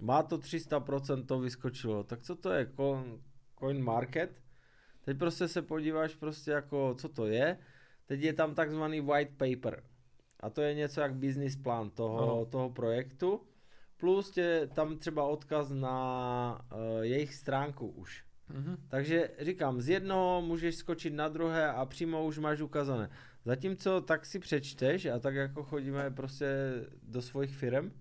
má to 300%, to vyskočilo. Tak co to je coin, coin market? Teď prostě se podíváš prostě jako, co to je. Teď je tam takzvaný white paper. A to je něco jak business plán toho, toho projektu. Plus tě tam třeba odkaz na uh, jejich stránku už. Mm-hmm. Takže říkám, z jednoho můžeš skočit na druhé a přímo už máš ukázané. Zatímco tak si přečteš a tak jako chodíme prostě do svých firm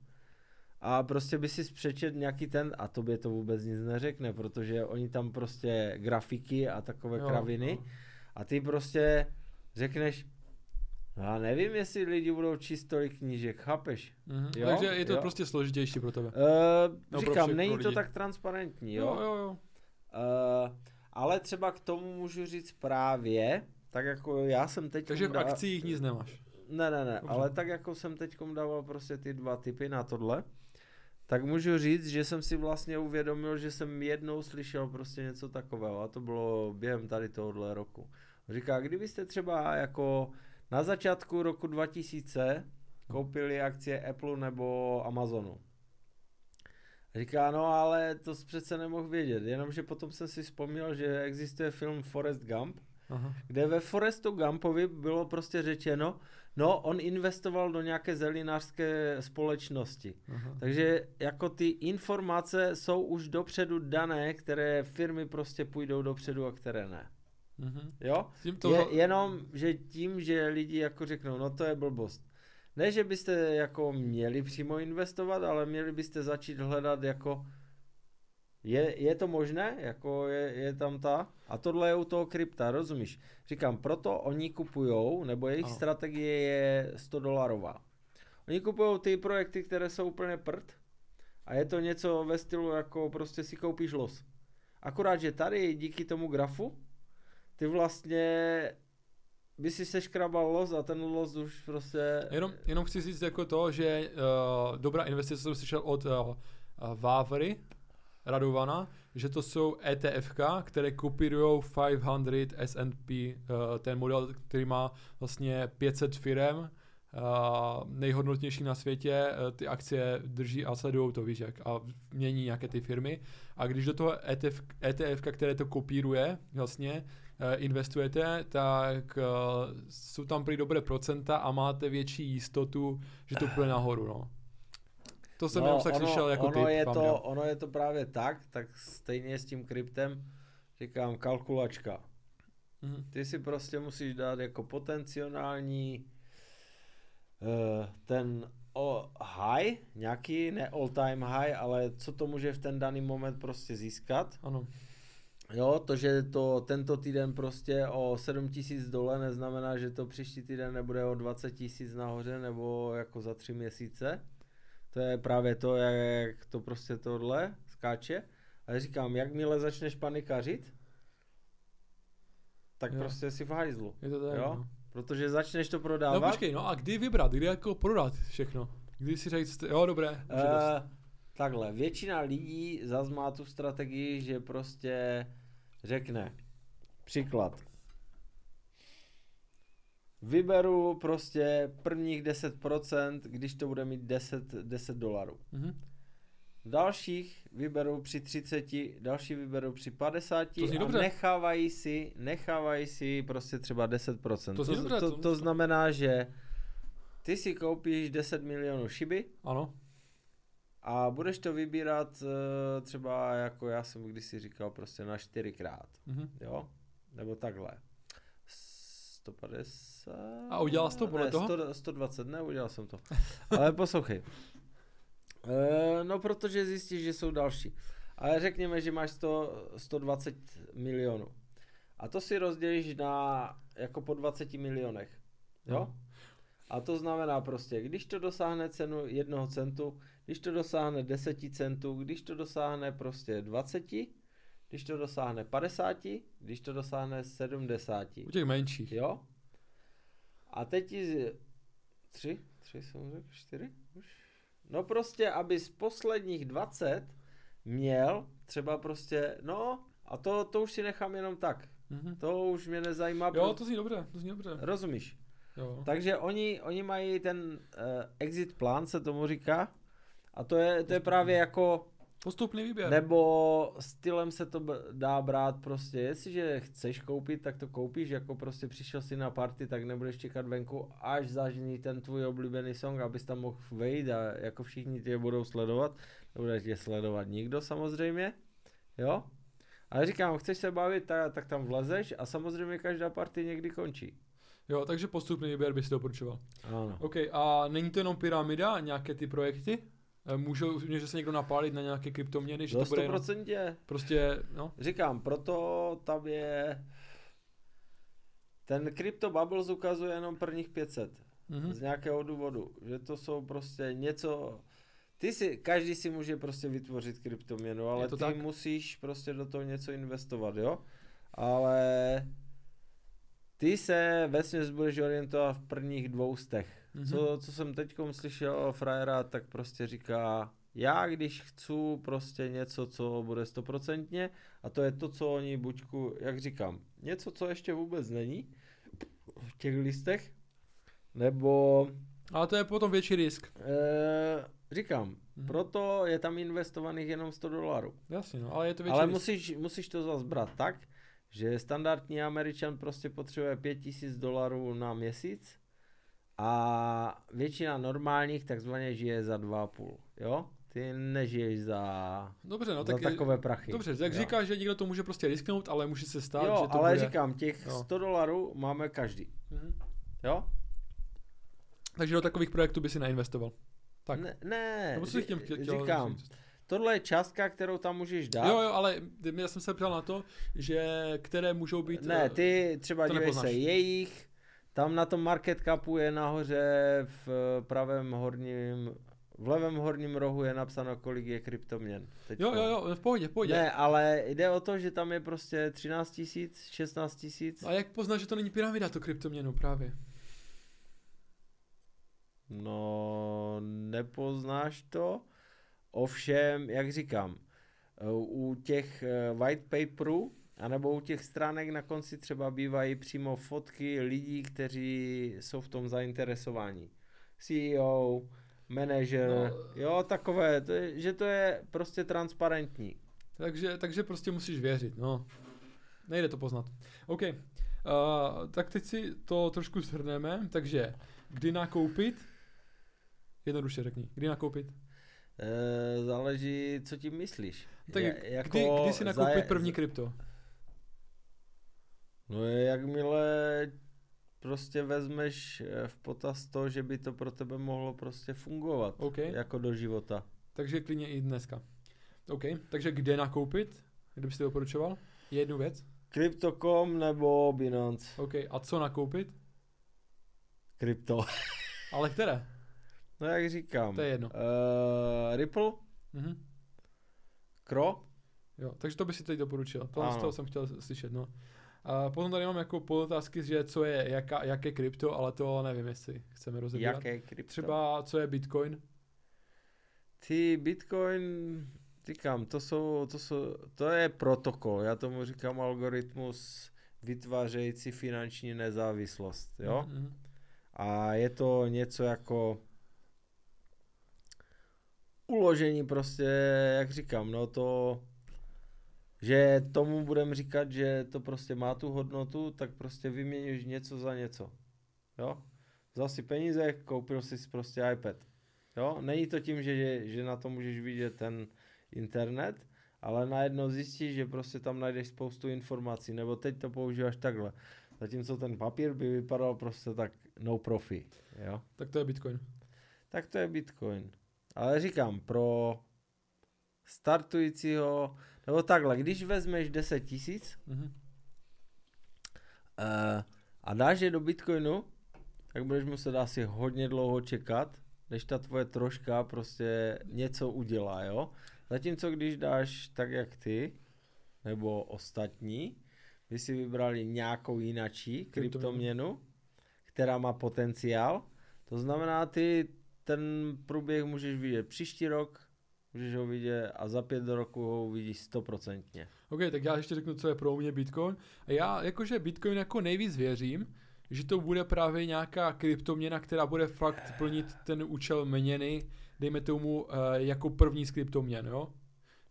a prostě by si přečet nějaký ten a tobě to vůbec nic neřekne, protože oni tam prostě grafiky a takové jo, kraviny jo. a ty prostě řekneš, no já nevím, jestli lidi budou číst tolik knížek, chápeš? Mm-hmm. Jo? Takže je to jo? prostě složitější pro tebe. Uh, no, říkám, pro není to tak transparentní, jo? Jo, jo, jo. Uh, ale třeba k tomu můžu říct právě, tak jako já jsem teď... Takže v akcích nic nemáš. Ne, ne, ne, Dobře. ale tak jako jsem teď dával prostě ty dva typy na tohle, tak můžu říct, že jsem si vlastně uvědomil, že jsem jednou slyšel prostě něco takového a to bylo během tady tohohle roku. Říká, kdybyste třeba jako na začátku roku 2000 koupili akcie Apple nebo Amazonu. Říká, no ale to přece nemohl vědět, jenomže potom jsem si vzpomněl, že existuje film Forrest Gump, Aha. kde ve Forrestu Gumpovi bylo prostě řečeno, no on investoval do nějaké zelinářské společnosti. Aha. Takže jako ty informace jsou už dopředu dané, které firmy prostě půjdou dopředu a které ne. Mhm. Jo? To... Je, jenom, že tím, že lidi jako řeknou, no to je blbost. Ne, že byste jako měli přímo investovat, ale měli byste začít hledat jako je, je to možné? Jako je, je tam ta? A tohle je u toho krypta, rozumíš? Říkám, proto oni kupujou, nebo jejich Aha. strategie je 100 dolarová. Oni kupují ty projekty, které jsou úplně prd a je to něco ve stylu, jako prostě si koupíš los. Akorát, že tady díky tomu grafu, ty vlastně by si seškrabal los a ten los už prostě... Jenom, jenom chci říct jako to, že uh, dobrá investice jsem slyšel od uh, Vávry, Radovana, že to jsou ETF, které kopírují 500 S&P, uh, ten model, který má vlastně 500 firm, uh, nejhodnotnější na světě, uh, ty akcie drží a sledují to, víš jak, a mění nějaké ty firmy. A když do toho ETF, ETF které to kopíruje, vlastně, investujete, tak uh, jsou tam prý dobré procenta a máte větší jistotu, že to půjde nahoru, no. To jsem no, jenom tak slyšel jako ono typ, je to, Ono je to právě tak, tak stejně s tím kryptem říkám kalkulačka. Mm-hmm. Ty si prostě musíš dát jako potenciální uh, ten o high, nějaký, ne all time high, ale co to může v ten daný moment prostě získat. Ano. Jo, to, že to tento týden prostě o 7 tisíc dole, neznamená, že to příští týden nebude o 20 tisíc nahoře nebo jako za tři měsíce. To je právě to, jak to prostě tohle skáče. A říkám, jakmile začneš panikařit, tak jo. prostě si v hajzlu. Je to tak, jo? No. Protože začneš to prodávat. No počkej, no a kdy vybrat, kdy jako prodat všechno? Kdy si říct, jo dobré, uh, Takhle, většina lidí zas má tu strategii, že prostě řekne, příklad, Vyberu prostě prvních 10%, když to bude mít 10, 10 dolarů. Mm-hmm. Dalších vyberou při 30, další vyberou při 50 to a dobře. nechávají si, nechávají si prostě třeba 10%. To, to, dobře, to, to, to znamená, že ty si koupíš 10 milionů šiby. Ano. A budeš to vybírat uh, třeba jako já jsem kdysi říkal prostě na čtyřikrát. Mm-hmm. Jo? Nebo takhle. 150. A udělal jsi to podle ne, toho? 100, 120, ne, udělal jsem to. Ale poslouchej. E, no, protože zjistíš, že jsou další. Ale řekněme, že máš 100, 120 milionů. A to si rozdělíš na jako po 20 milionech. Jo? No. A to znamená prostě, když to dosáhne cenu jednoho centu, když to dosáhne 10 centů, když to dosáhne prostě 20, když to dosáhne 50, když to dosáhne 70. U těch menších. Jo? A teď z... Tři? Tři jsem řekl? Čtyři? Už? No prostě, aby z posledních 20 měl třeba prostě, no a to, to už si nechám jenom tak. Mm-hmm. To už mě nezajímá. Jo, to zní dobře, to zní dobře. Rozumíš? Jo. Takže oni, oni mají ten uh, exit plán, se tomu říká, a to je, to je právě jako Postupný výběr. Nebo stylem se to dá brát prostě, jestliže chceš koupit, tak to koupíš, jako prostě přišel si na party, tak nebudeš čekat venku, až zažní ten tvůj oblíbený song, abys tam mohl vejít a jako všichni tě budou sledovat, nebude tě sledovat nikdo samozřejmě, jo? Ale říkám, chceš se bavit, tak, tak tam vlezeš a samozřejmě každá party někdy končí. Jo, takže postupný výběr bys doporučoval. Ano. OK, a není to jenom pyramida, nějaké ty projekty? Eh, můžou, může se někdo napálit na nějaké kryptoměny, že to bude jenom, prostě, no. Říkám, proto tam je ten Crypto Bubbles ukazuje jenom prvních 500 mm-hmm. z nějakého důvodu, že to jsou prostě něco, ty si, každý si může prostě vytvořit kryptoměnu, ale ty tak? musíš prostě do toho něco investovat, jo, ale ty se vesměs budeš orientovat v prvních dvoustech Mm-hmm. Co, co jsem teď slyšel o frajera, tak prostě říká, já když chci prostě něco, co bude stoprocentně, a to je to, co oni buďku, jak říkám, něco, co ještě vůbec není v těch listech, nebo... Ale to je potom větší risk. E, říkám, mm-hmm. proto je tam investovaných jenom 100 dolarů. Jasně, no, ale je to větší Ale risk. musíš, musíš to zase brát tak, že standardní Američan prostě potřebuje 5000 dolarů na měsíc, a většina normálních takzvaně žije za 2,5, jo? Ty nežiješ za, dobře, no, za tak takové prachy. Dobře, jak říkáš, že někdo to může prostě risknout, ale může se stát, jo, že to ale bude... říkám, těch jo. 100 dolarů máme každý. Mhm. Jo? Takže do takových projektů by si neinvestoval. Tak. Ne, ne Nebo chtěl, chtěl, říkám, chtěl, tohle je částka, kterou tam můžeš dát. Jo, jo, ale já jsem se ptal na to, že které můžou být... Ne, ty třeba dívej se, jejich tam na tom market capu je nahoře v pravém horním, v levém horním rohu je napsáno, kolik je kryptoměn. Teďko. Jo, jo, jo, v pohodě, v pohodě. Ne, ale jde o to, že tam je prostě 13 tisíc, 16 tisíc. A jak poznáš, že to není pyramida, to kryptoměnu právě? No, nepoznáš to. Ovšem, jak říkám, u těch eh, white paperů a nebo u těch stránek na konci třeba bývají přímo fotky lidí, kteří jsou v tom zainteresováni. CEO, manažer, no, jo, takové, to je, že to je prostě transparentní. Takže, takže prostě musíš věřit, no. Nejde to poznat. OK, uh, tak teď si to trošku shrneme, takže kdy nakoupit? Jednoduše řekni, kdy nakoupit? E, záleží, co tím myslíš. Tak je, jako kdy, kdy si nakoupit první krypto? No je jakmile prostě vezmeš eh, v potaz to, že by to pro tebe mohlo prostě fungovat okay. jako do života. Takže klidně i dneska. OK, takže kde nakoupit? Kde byste doporučoval? Jednu věc? Crypto.com nebo Binance. OK, a co nakoupit? Krypto. Ale které? No jak říkám. To je jedno. Uh, Ripple. Mhm. Kro. Jo, takže to by si teď doporučil. To z toho jsem chtěl slyšet, no. A potom tady mám jako podotázky, že co je, jaká, jaké krypto, ale to nevím, jestli chceme rozebírat. Jaké krypto? Třeba co je Bitcoin? Ty Bitcoin, říkám, to jsou, to jsou, to je protokol, já tomu říkám algoritmus vytvářející finanční nezávislost, jo? Mm-hmm. A je to něco jako uložení prostě, jak říkám, no to že tomu budeme říkat, že to prostě má tu hodnotu, tak prostě vyměníš něco za něco. Jo? Vzal si peníze, koupil si prostě iPad. Jo? Není to tím, že, že na to můžeš vidět ten internet, ale najednou zjistíš, že prostě tam najdeš spoustu informací, nebo teď to používáš takhle. Zatímco ten papír by vypadal prostě tak no profi. Jo? Tak to je Bitcoin. Tak to je Bitcoin. Ale říkám, pro startujícího, nebo takhle, když vezmeš 10 tisíc mm-hmm. uh, a dáš je do Bitcoinu, tak budeš muset asi hodně dlouho čekat, než ta tvoje troška prostě něco udělá, jo. Zatímco když dáš tak jak ty, nebo ostatní, by si vybrali nějakou jinačí kryptoměnu, která má potenciál, to znamená, ty ten průběh můžeš vidět příští rok, můžeš ho vidět a za pět roku ho uvidíš stoprocentně. OK, tak já ještě řeknu, co je pro mě Bitcoin. A já jakože Bitcoin jako nejvíc věřím, že to bude právě nějaká kryptoměna, která bude fakt plnit ten účel měny, dejme tomu uh, jako první z kryptoměn, jo?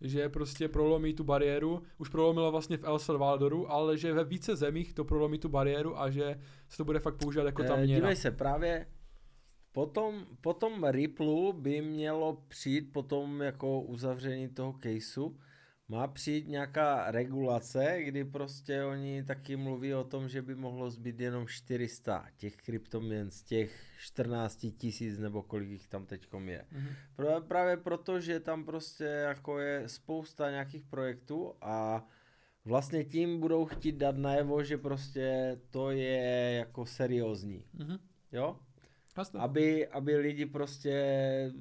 že prostě prolomí tu bariéru, už prolomila vlastně v El Salvadoru, ale že ve více zemích to prolomí tu bariéru a že se to bude fakt používat jako tam měna. Dívej se, právě potom, potom Ripple by mělo přijít potom jako uzavření toho caseu, má přijít nějaká regulace, kdy prostě oni taky mluví o tom, že by mohlo zbyt jenom 400 těch kryptoměn z těch 14 tisíc nebo kolik jich tam teďkom je. Mm-hmm. Právě proto, že tam prostě jako je spousta nějakých projektů a vlastně tím budou chtít dát najevo, že prostě to je jako seriózní. Mm-hmm. Jo? Jasne. Aby, aby lidi prostě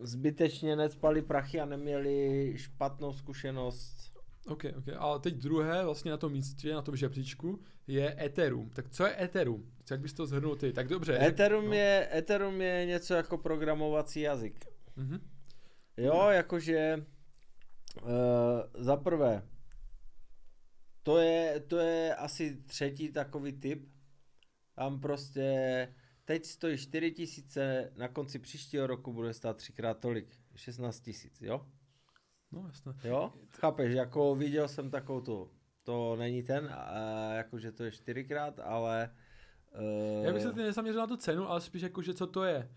zbytečně necpali prachy a neměli špatnou zkušenost. OK, OK. A teď druhé vlastně na tom místě, na tom žebříčku je Ethereum. Tak co je Ethereum? Jak bys to zhrnul ty? Tak dobře. Ethereum, no. je, Ethereum je něco jako programovací jazyk. Mm-hmm. Jo, jakože uh, za prvé, to je, to je asi třetí takový typ. Tam prostě teď stojí 4 tisíce, na konci příštího roku bude stát třikrát tolik, 16 tisíc, jo? No jasně. Jo? Chápeš, jako viděl jsem takovou tu, to není ten, jakože to je čtyřikrát, ale... Uh, Já bych se nezaměřil na tu cenu, ale spíš jakože co to je.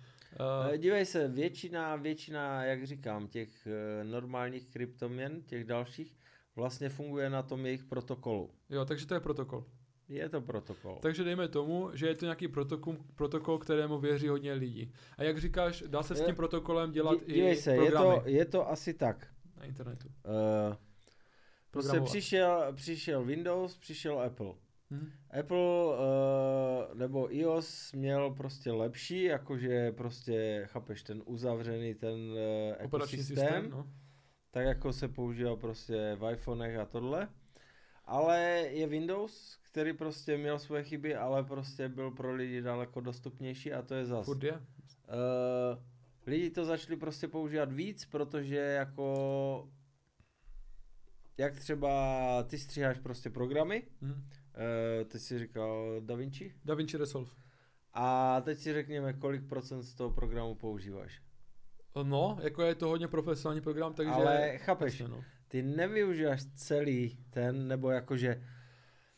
Uh, Dívej se, většina, většina, jak říkám, těch uh, normálních kryptoměn, těch dalších, vlastně funguje na tom jejich protokolu. Jo, takže to je protokol. Je to protokol. Takže dejme tomu, že je to nějaký protokol, protokol, kterému věří hodně lidí. A jak říkáš, dá se s tím protokolem dělat Dí, i se, programy. Je to, je to asi tak. Na internetu. Uh, prostě přišel, přišel Windows, přišel Apple. Hmm. Apple uh, nebo iOS měl prostě lepší, jakože prostě, chápeš, ten uzavřený ten uh, ekosystém, systém, no. tak jako se používá prostě v iPhonech a tohle. Ale je Windows, který prostě měl svoje chyby, ale prostě byl pro lidi daleko dostupnější a to je zas. Furt je. Uh, lidi to začali prostě používat víc, protože jako jak třeba ty stříháš prostě programy, mm. uh, teď si říkal DaVinci? DaVinci Resolve. A teď si řekněme, kolik procent z toho programu používáš. No, jako je to hodně profesionální program, takže... Ale chápeš, no. ty nevyužíváš celý ten, nebo jakože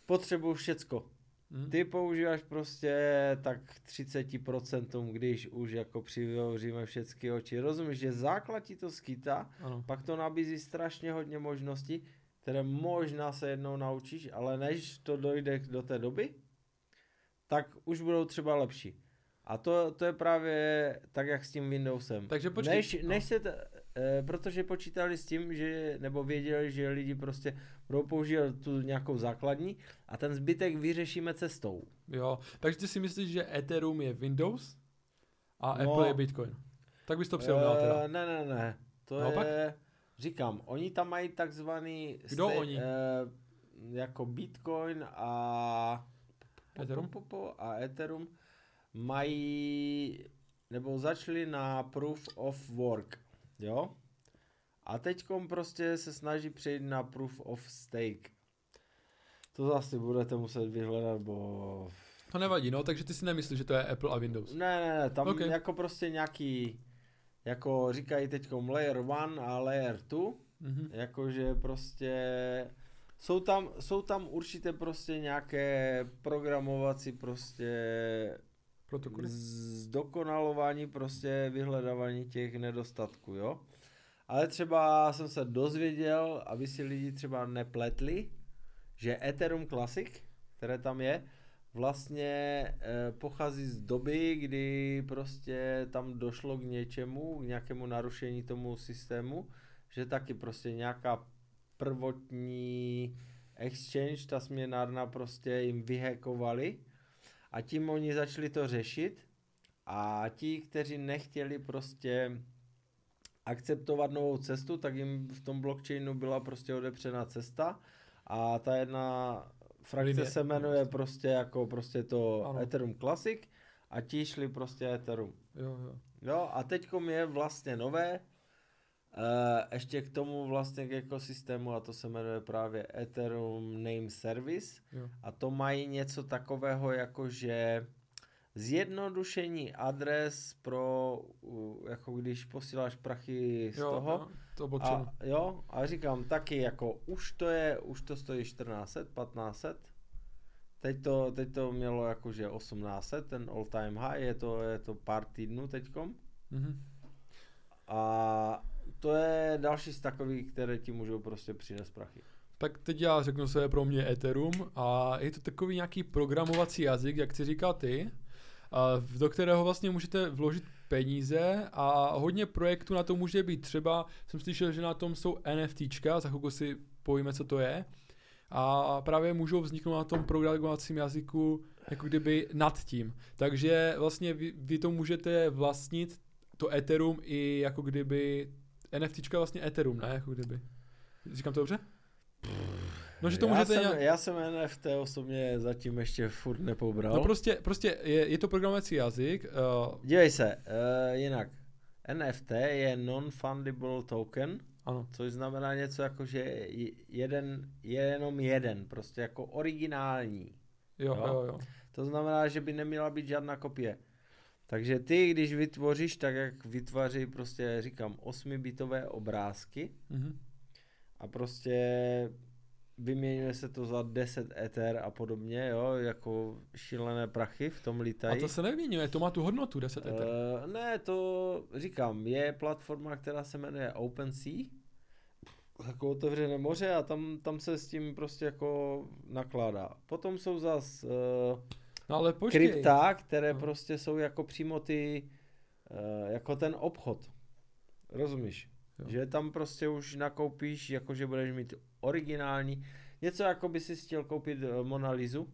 potřebuju všecko. Hmm. Ty používáš prostě tak 30%, když už jako přivěříme všechny oči. Rozumíš, že základ ti to skýtá, ano. pak to nabízí strašně hodně možností, které možná se jednou naučíš, ale než to dojde do té doby, tak už budou třeba lepší. A to, to je právě tak, jak s tím Windowsem. Takže počkej, než, no. než se, t, e, protože počítali s tím, že, nebo věděli, že lidi prostě budou používat tu nějakou základní a ten zbytek vyřešíme cestou. Jo, takže ty si myslíš, že Ethereum je Windows a no, Apple je Bitcoin. Tak bys to přirovnal teda. Eh, ne, ne, ne. To no, je, říkám, oni tam mají takzvaný... Kdo ste, oni? E, jako Bitcoin a... Ethereum? A Ethereum mají, nebo začali na Proof of Work, jo? A teďkom prostě se snaží přejít na Proof of Stake. To zase budete muset vyhledat, bo... To nevadí, no, takže ty si nemyslíš, že to je Apple a Windows. Ne, ne, ne, tam okay. jako prostě nějaký, jako říkají teďkom layer 1 a layer 2, mm-hmm. jakože prostě jsou tam, jsou tam určité prostě nějaké programovací prostě protokoly. Zdokonalování prostě vyhledávání těch nedostatků, jo. Ale třeba jsem se dozvěděl, aby si lidi třeba nepletli, že Ethereum Classic, které tam je, vlastně e, pochází z doby, kdy prostě tam došlo k něčemu, k nějakému narušení tomu systému, že taky prostě nějaká prvotní exchange, ta směnárna prostě jim vyhekovali a tím oni začali to řešit a ti, kteří nechtěli prostě akceptovat novou cestu, tak jim v tom blockchainu byla prostě odepřená cesta a ta jedna frakce Linie. se jmenuje prostě jako prostě to ano. Ethereum Classic a ti šli prostě Ethereum. Jo, jo. Jo, a teďkom je vlastně nové ještě k tomu vlastně k ekosystému a to se jmenuje právě Ethereum Name Service jo. a to mají něco takového jako, že zjednodušení adres pro, jako když posíláš prachy z jo, toho. Jo, to a, jo, a říkám taky, jako už to je, už to stojí 1400, 1500. Teď to, teď to mělo jakože 1800, ten all time high, je to, je to pár týdnů teďkom. Mm-hmm. A to je další z takových, které ti můžou prostě přinést prachy. Tak teď já řeknu, co je pro mě Ethereum a je to takový nějaký programovací jazyk, jak si říkal ty, do kterého vlastně můžete vložit peníze a hodně projektů na to může být. Třeba jsem slyšel, že na tom jsou NFTčka, za chvilku si povíme, co to je. A právě můžou vzniknout na tom programovacím jazyku jako kdyby nad tím. Takže vlastně vy, vy to můžete vlastnit, to Ethereum i jako kdyby NFTčka vlastně Ethereum, ne? Jako kdyby. Říkám to dobře? No, že to já, jsem, nějak... já jsem NFT osobně zatím ještě furt nepobral. No prostě, prostě je, je to programovací jazyk. Uh... Dívej se, uh, jinak. NFT je non-fundable token, ano. což znamená něco jako, že jeden je jenom jeden, prostě jako originální. Jo, jo, jo. jo. To znamená, že by neměla být žádná kopie. Takže ty, když vytvoříš, tak jak vytváří prostě, říkám, 8-bitové obrázky mm-hmm. a prostě vyměňuje se to za 10 Ether a podobně, jo, jako šílené prachy v tom lítají. A to se nevyměňuje, to má tu hodnotu 10 Ether. Uh, ne, to říkám, je platforma, která se jmenuje OpenSea, jako otevřené moře a tam, tam se s tím prostě jako nakládá. Potom jsou zas uh, no ale krypta, které no. prostě jsou jako přímo ty, uh, jako ten obchod. Rozumíš? Jo. Že tam prostě už nakoupíš, jakože budeš mít originální, něco jako by si chtěl koupit eh, Mona Lizu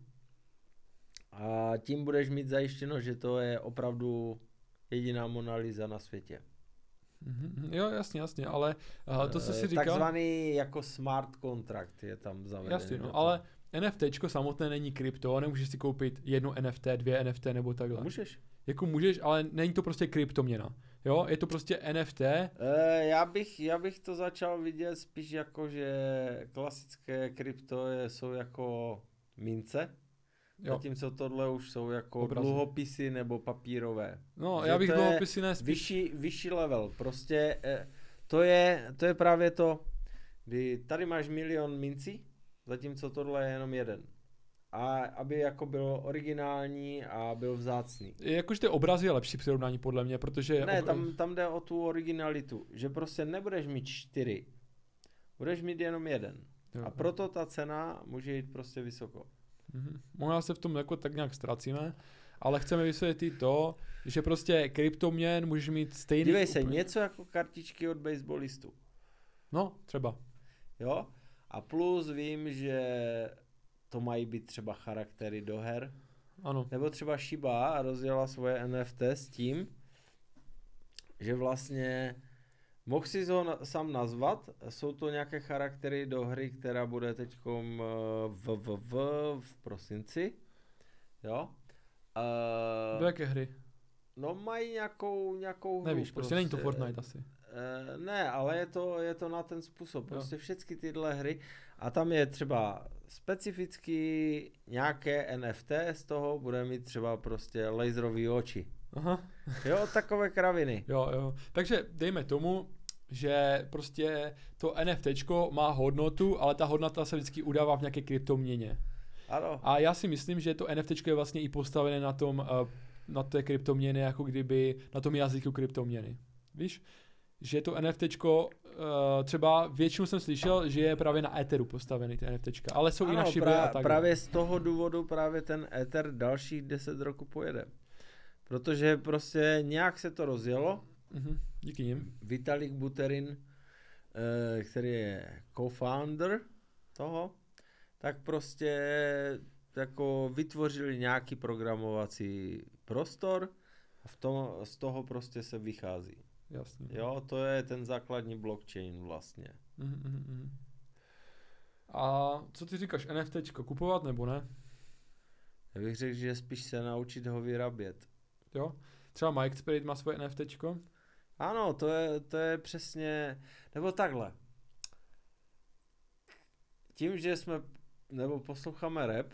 a tím budeš mít zajištěno, že to je opravdu jediná Mona Lisa na světě. Mm-hmm. Jo, jasně, jasně, ale uh, to, co si eh, říkal... Takzvaný jako smart contract je tam zavedený. Jasně, no, ale NFT samotné není krypto, nemůžeš si koupit jednu NFT, dvě NFT nebo takhle. Můžeš. Jako můžeš, ale není to prostě kryptoměna. Jo, je to prostě NFT. E, eh, já, bych, já bych to začal vidět spíš jako, že klasické krypto je, jsou jako mince, Jo. Zatímco tohle už jsou jako Obrazy. dluhopisy nebo papírové. No, že já bych dluhopisy nespíš. Vyšší, vyšší level. Prostě e, to, je, to je právě to, kdy tady máš milion mincí, zatímco tohle je jenom jeden a aby jako byl originální a byl vzácný. Jakože ty obrazy je lepší přirovnání podle mě, protože... Ne, tam, tam jde o tu originalitu, že prostě nebudeš mít čtyři, budeš mít jenom jeden. Jo, a proto ta cena může jít prostě vysoko. Mhm. Možná se v tom jako tak nějak ztracíme, ale chceme vysvětlit to, že prostě kryptoměn můžeš mít stejný... Dívej se, úplně... něco jako kartičky od baseballistů. No, třeba. Jo? A plus vím, že to mají být třeba charaktery do her. Ano. Nebo třeba Shiba rozjela svoje NFT s tím, že vlastně mohl si ho sám nazvat, jsou to nějaké charaktery do hry, která bude teď eh, v, v, v, v prosinci. Jo. Uh, do jaké hry? No mají nějakou, nějakou Nevíš, hru, prostě, prostě není to Fortnite asi. Uh, ne, ale je to, je to na ten způsob. Prostě všechny tyhle hry. A tam je třeba specificky nějaké NFT z toho bude mít třeba prostě laserový oči. Aha. Jo, takové kraviny. Jo, jo. Takže dejme tomu, že prostě to NFT má hodnotu, ale ta hodnota se vždycky udává v nějaké kryptoměně. Ano. A já si myslím, že to NFT je vlastně i postavené na tom, eh, na té kryptoměny, jako kdyby na tom jazyku kryptoměny. Víš? Že to NFT uh, třeba většinou jsem slyšel, že je právě na Etheru postavený ten NFT, ale jsou ano, i na Shiba pra, a tak. Právě z toho důvodu právě ten Ether dalších 10 roku pojede. Protože prostě nějak se to rozjelo. Mm-hmm, díky nim. Vitalik Buterin, uh, který je co-founder toho, tak prostě jako vytvořili nějaký programovací prostor a v tom, z toho prostě se vychází. Jasně. Jo, to je ten základní blockchain vlastně. Mm-hmm. A co ty říkáš, NFT kupovat nebo ne? Já bych řekl, že spíš se naučit ho vyrábět. Jo? Třeba Mike Spirit má svoje NFT. Ano, to je, to je přesně, nebo takhle. Tím, že jsme, nebo posloucháme rap,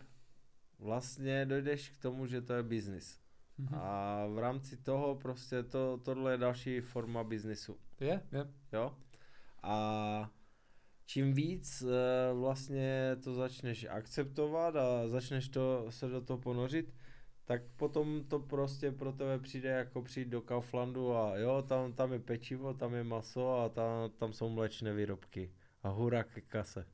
vlastně dojdeš k tomu, že to je biznis. Mm-hmm. A v rámci toho prostě to, tohle je další forma biznisu. Je, je. Jo? A čím víc e, vlastně to začneš akceptovat a začneš to, se do toho ponořit, tak potom to prostě pro tebe přijde jako přijít do Kauflandu a jo, tam, tam je pečivo, tam je maso a tam, tam jsou mléčné výrobky. A hurá ke kase.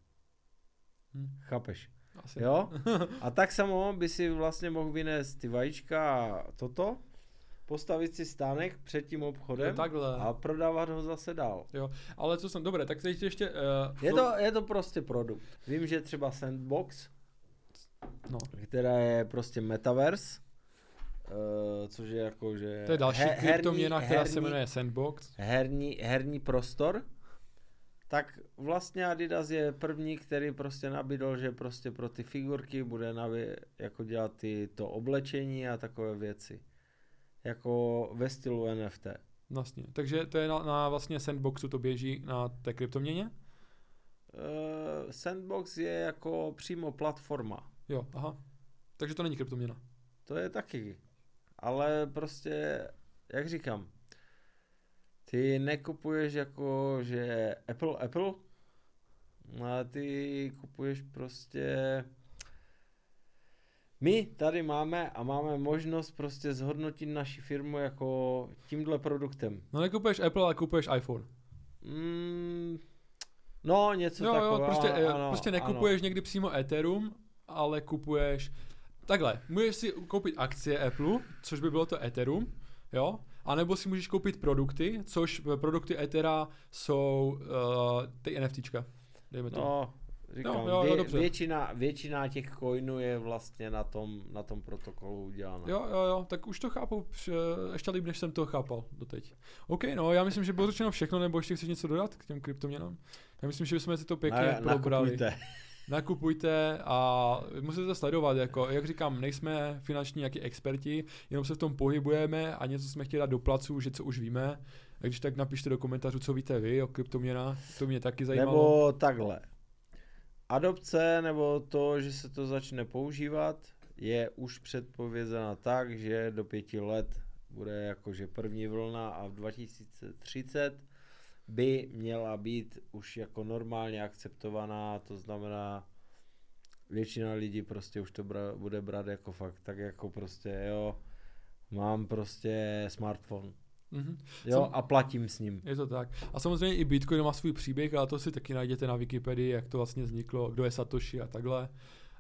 Hmm. Chápeš? Asi. Jo? A tak samo by si vlastně mohl vynést ty vajíčka a toto, postavit si stánek před tím obchodem takhle. a prodávat ho zase dál. Jo, ale co jsem, dobré, tak teď ještě... Uh, je, to, je to prostě produkt. Vím, že třeba Sandbox, no. která je prostě metaverse, uh, což je jako, že... To je další he, kryptoměna, která herní, se jmenuje Sandbox. Herní, herní prostor, tak vlastně Adidas je první, který prostě nabídl, že prostě pro ty figurky bude nabí, jako dělat ty, to oblečení a takové věci. Jako ve stylu NFT. Vlastně. Takže to je na, na vlastně Sandboxu to běží na té kryptoměně? Uh, Sandbox je jako přímo platforma. Jo, aha. Takže to není kryptoměna. To je taky. Ale prostě, jak říkám, ty nekupuješ jako, že Apple, Apple, ale ty kupuješ prostě... My tady máme a máme možnost prostě zhodnotit naši firmu jako tímhle produktem. No nekupuješ Apple, ale kupuješ iPhone. Mm, no, něco jo, takového. Jo, prostě, ano, prostě nekupuješ ano. někdy přímo Ethereum, ale kupuješ... Takhle, můžeš si koupit akcie Apple, což by bylo to Ethereum, jo, a nebo si můžeš koupit produkty, což produkty Ethera jsou uh, ty NFTčka. Dejme to. No, říkám, jo, jo, vě, většina, většina těch coinů je vlastně na tom, na tom protokolu udělána. Jo, jo, jo, tak už to chápu ještě líp, než jsem to chápal doteď. OK, no, já myslím, že bylo řečeno všechno, nebo ještě chceš něco dodat k těm kryptoměnám? Já myslím, že bychom si to pěkně probrali. Nakupujte a musíte to sledovat, jako, jak říkám, nejsme finanční jaký experti, jenom se v tom pohybujeme a něco jsme chtěli dát do placu, že co už víme, a když tak napište do komentářů, co víte vy o kryptoměnách, to mě taky zajímalo. Nebo takhle, adopce nebo to, že se to začne používat, je už předpovězena tak, že do pěti let bude jakože první vlna a v 2030 by měla být už jako normálně akceptovaná, to znamená většina lidí prostě už to bra, bude brát jako fakt, tak jako prostě jo, mám prostě smartphone. Mm-hmm. Jo, Sam, a platím s ním. Je to tak. A samozřejmě i Bitcoin má svůj příběh, ale to si taky najdete na Wikipedii, jak to vlastně vzniklo, kdo je Satoshi a takhle.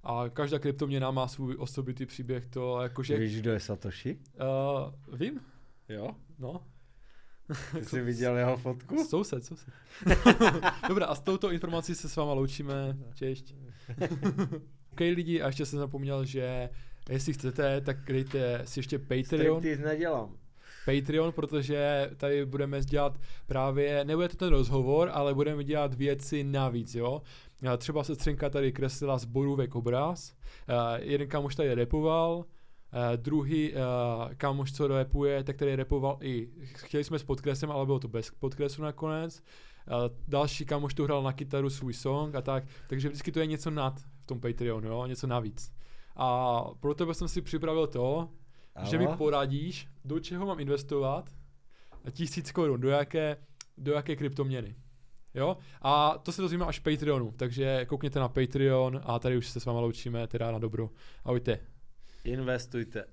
A každá kryptoměna má svůj osobitý příběh, to jakože... Víš, kdo je Satoshi? Uh, vím. Jo? No. Ty jsi viděl jeho fotku? Soused, soused. Dobrá, a s touto informací se s váma loučíme. Češť. OK lidi, a ještě jsem zapomněl, že jestli chcete, tak dejte si ještě Patreon. Ty nedělám. Patreon, protože tady budeme dělat právě, nebude to ten rozhovor, ale budeme dělat věci navíc, jo. Třeba se střenka tady kreslila z borůvek obraz, jeden kamoš tady repoval, Uh, druhý uh, kámoš, co repuje, tak který repoval i, chtěli jsme s podkresem, ale bylo to bez podkresu nakonec. Uh, další kámoš tu hrál na kytaru svůj song a tak, takže vždycky to je něco nad v tom Patreonu, jo, něco navíc. A pro tebe jsem si připravil to, Aha. že mi poradíš, do čeho mám investovat tisíc korun, do jaké, do jaké kryptoměny. Jo? A to se dozvíme až v Patreonu, takže koukněte na Patreon a tady už se s váma loučíme, teda na dobro. Ahojte. Investujte.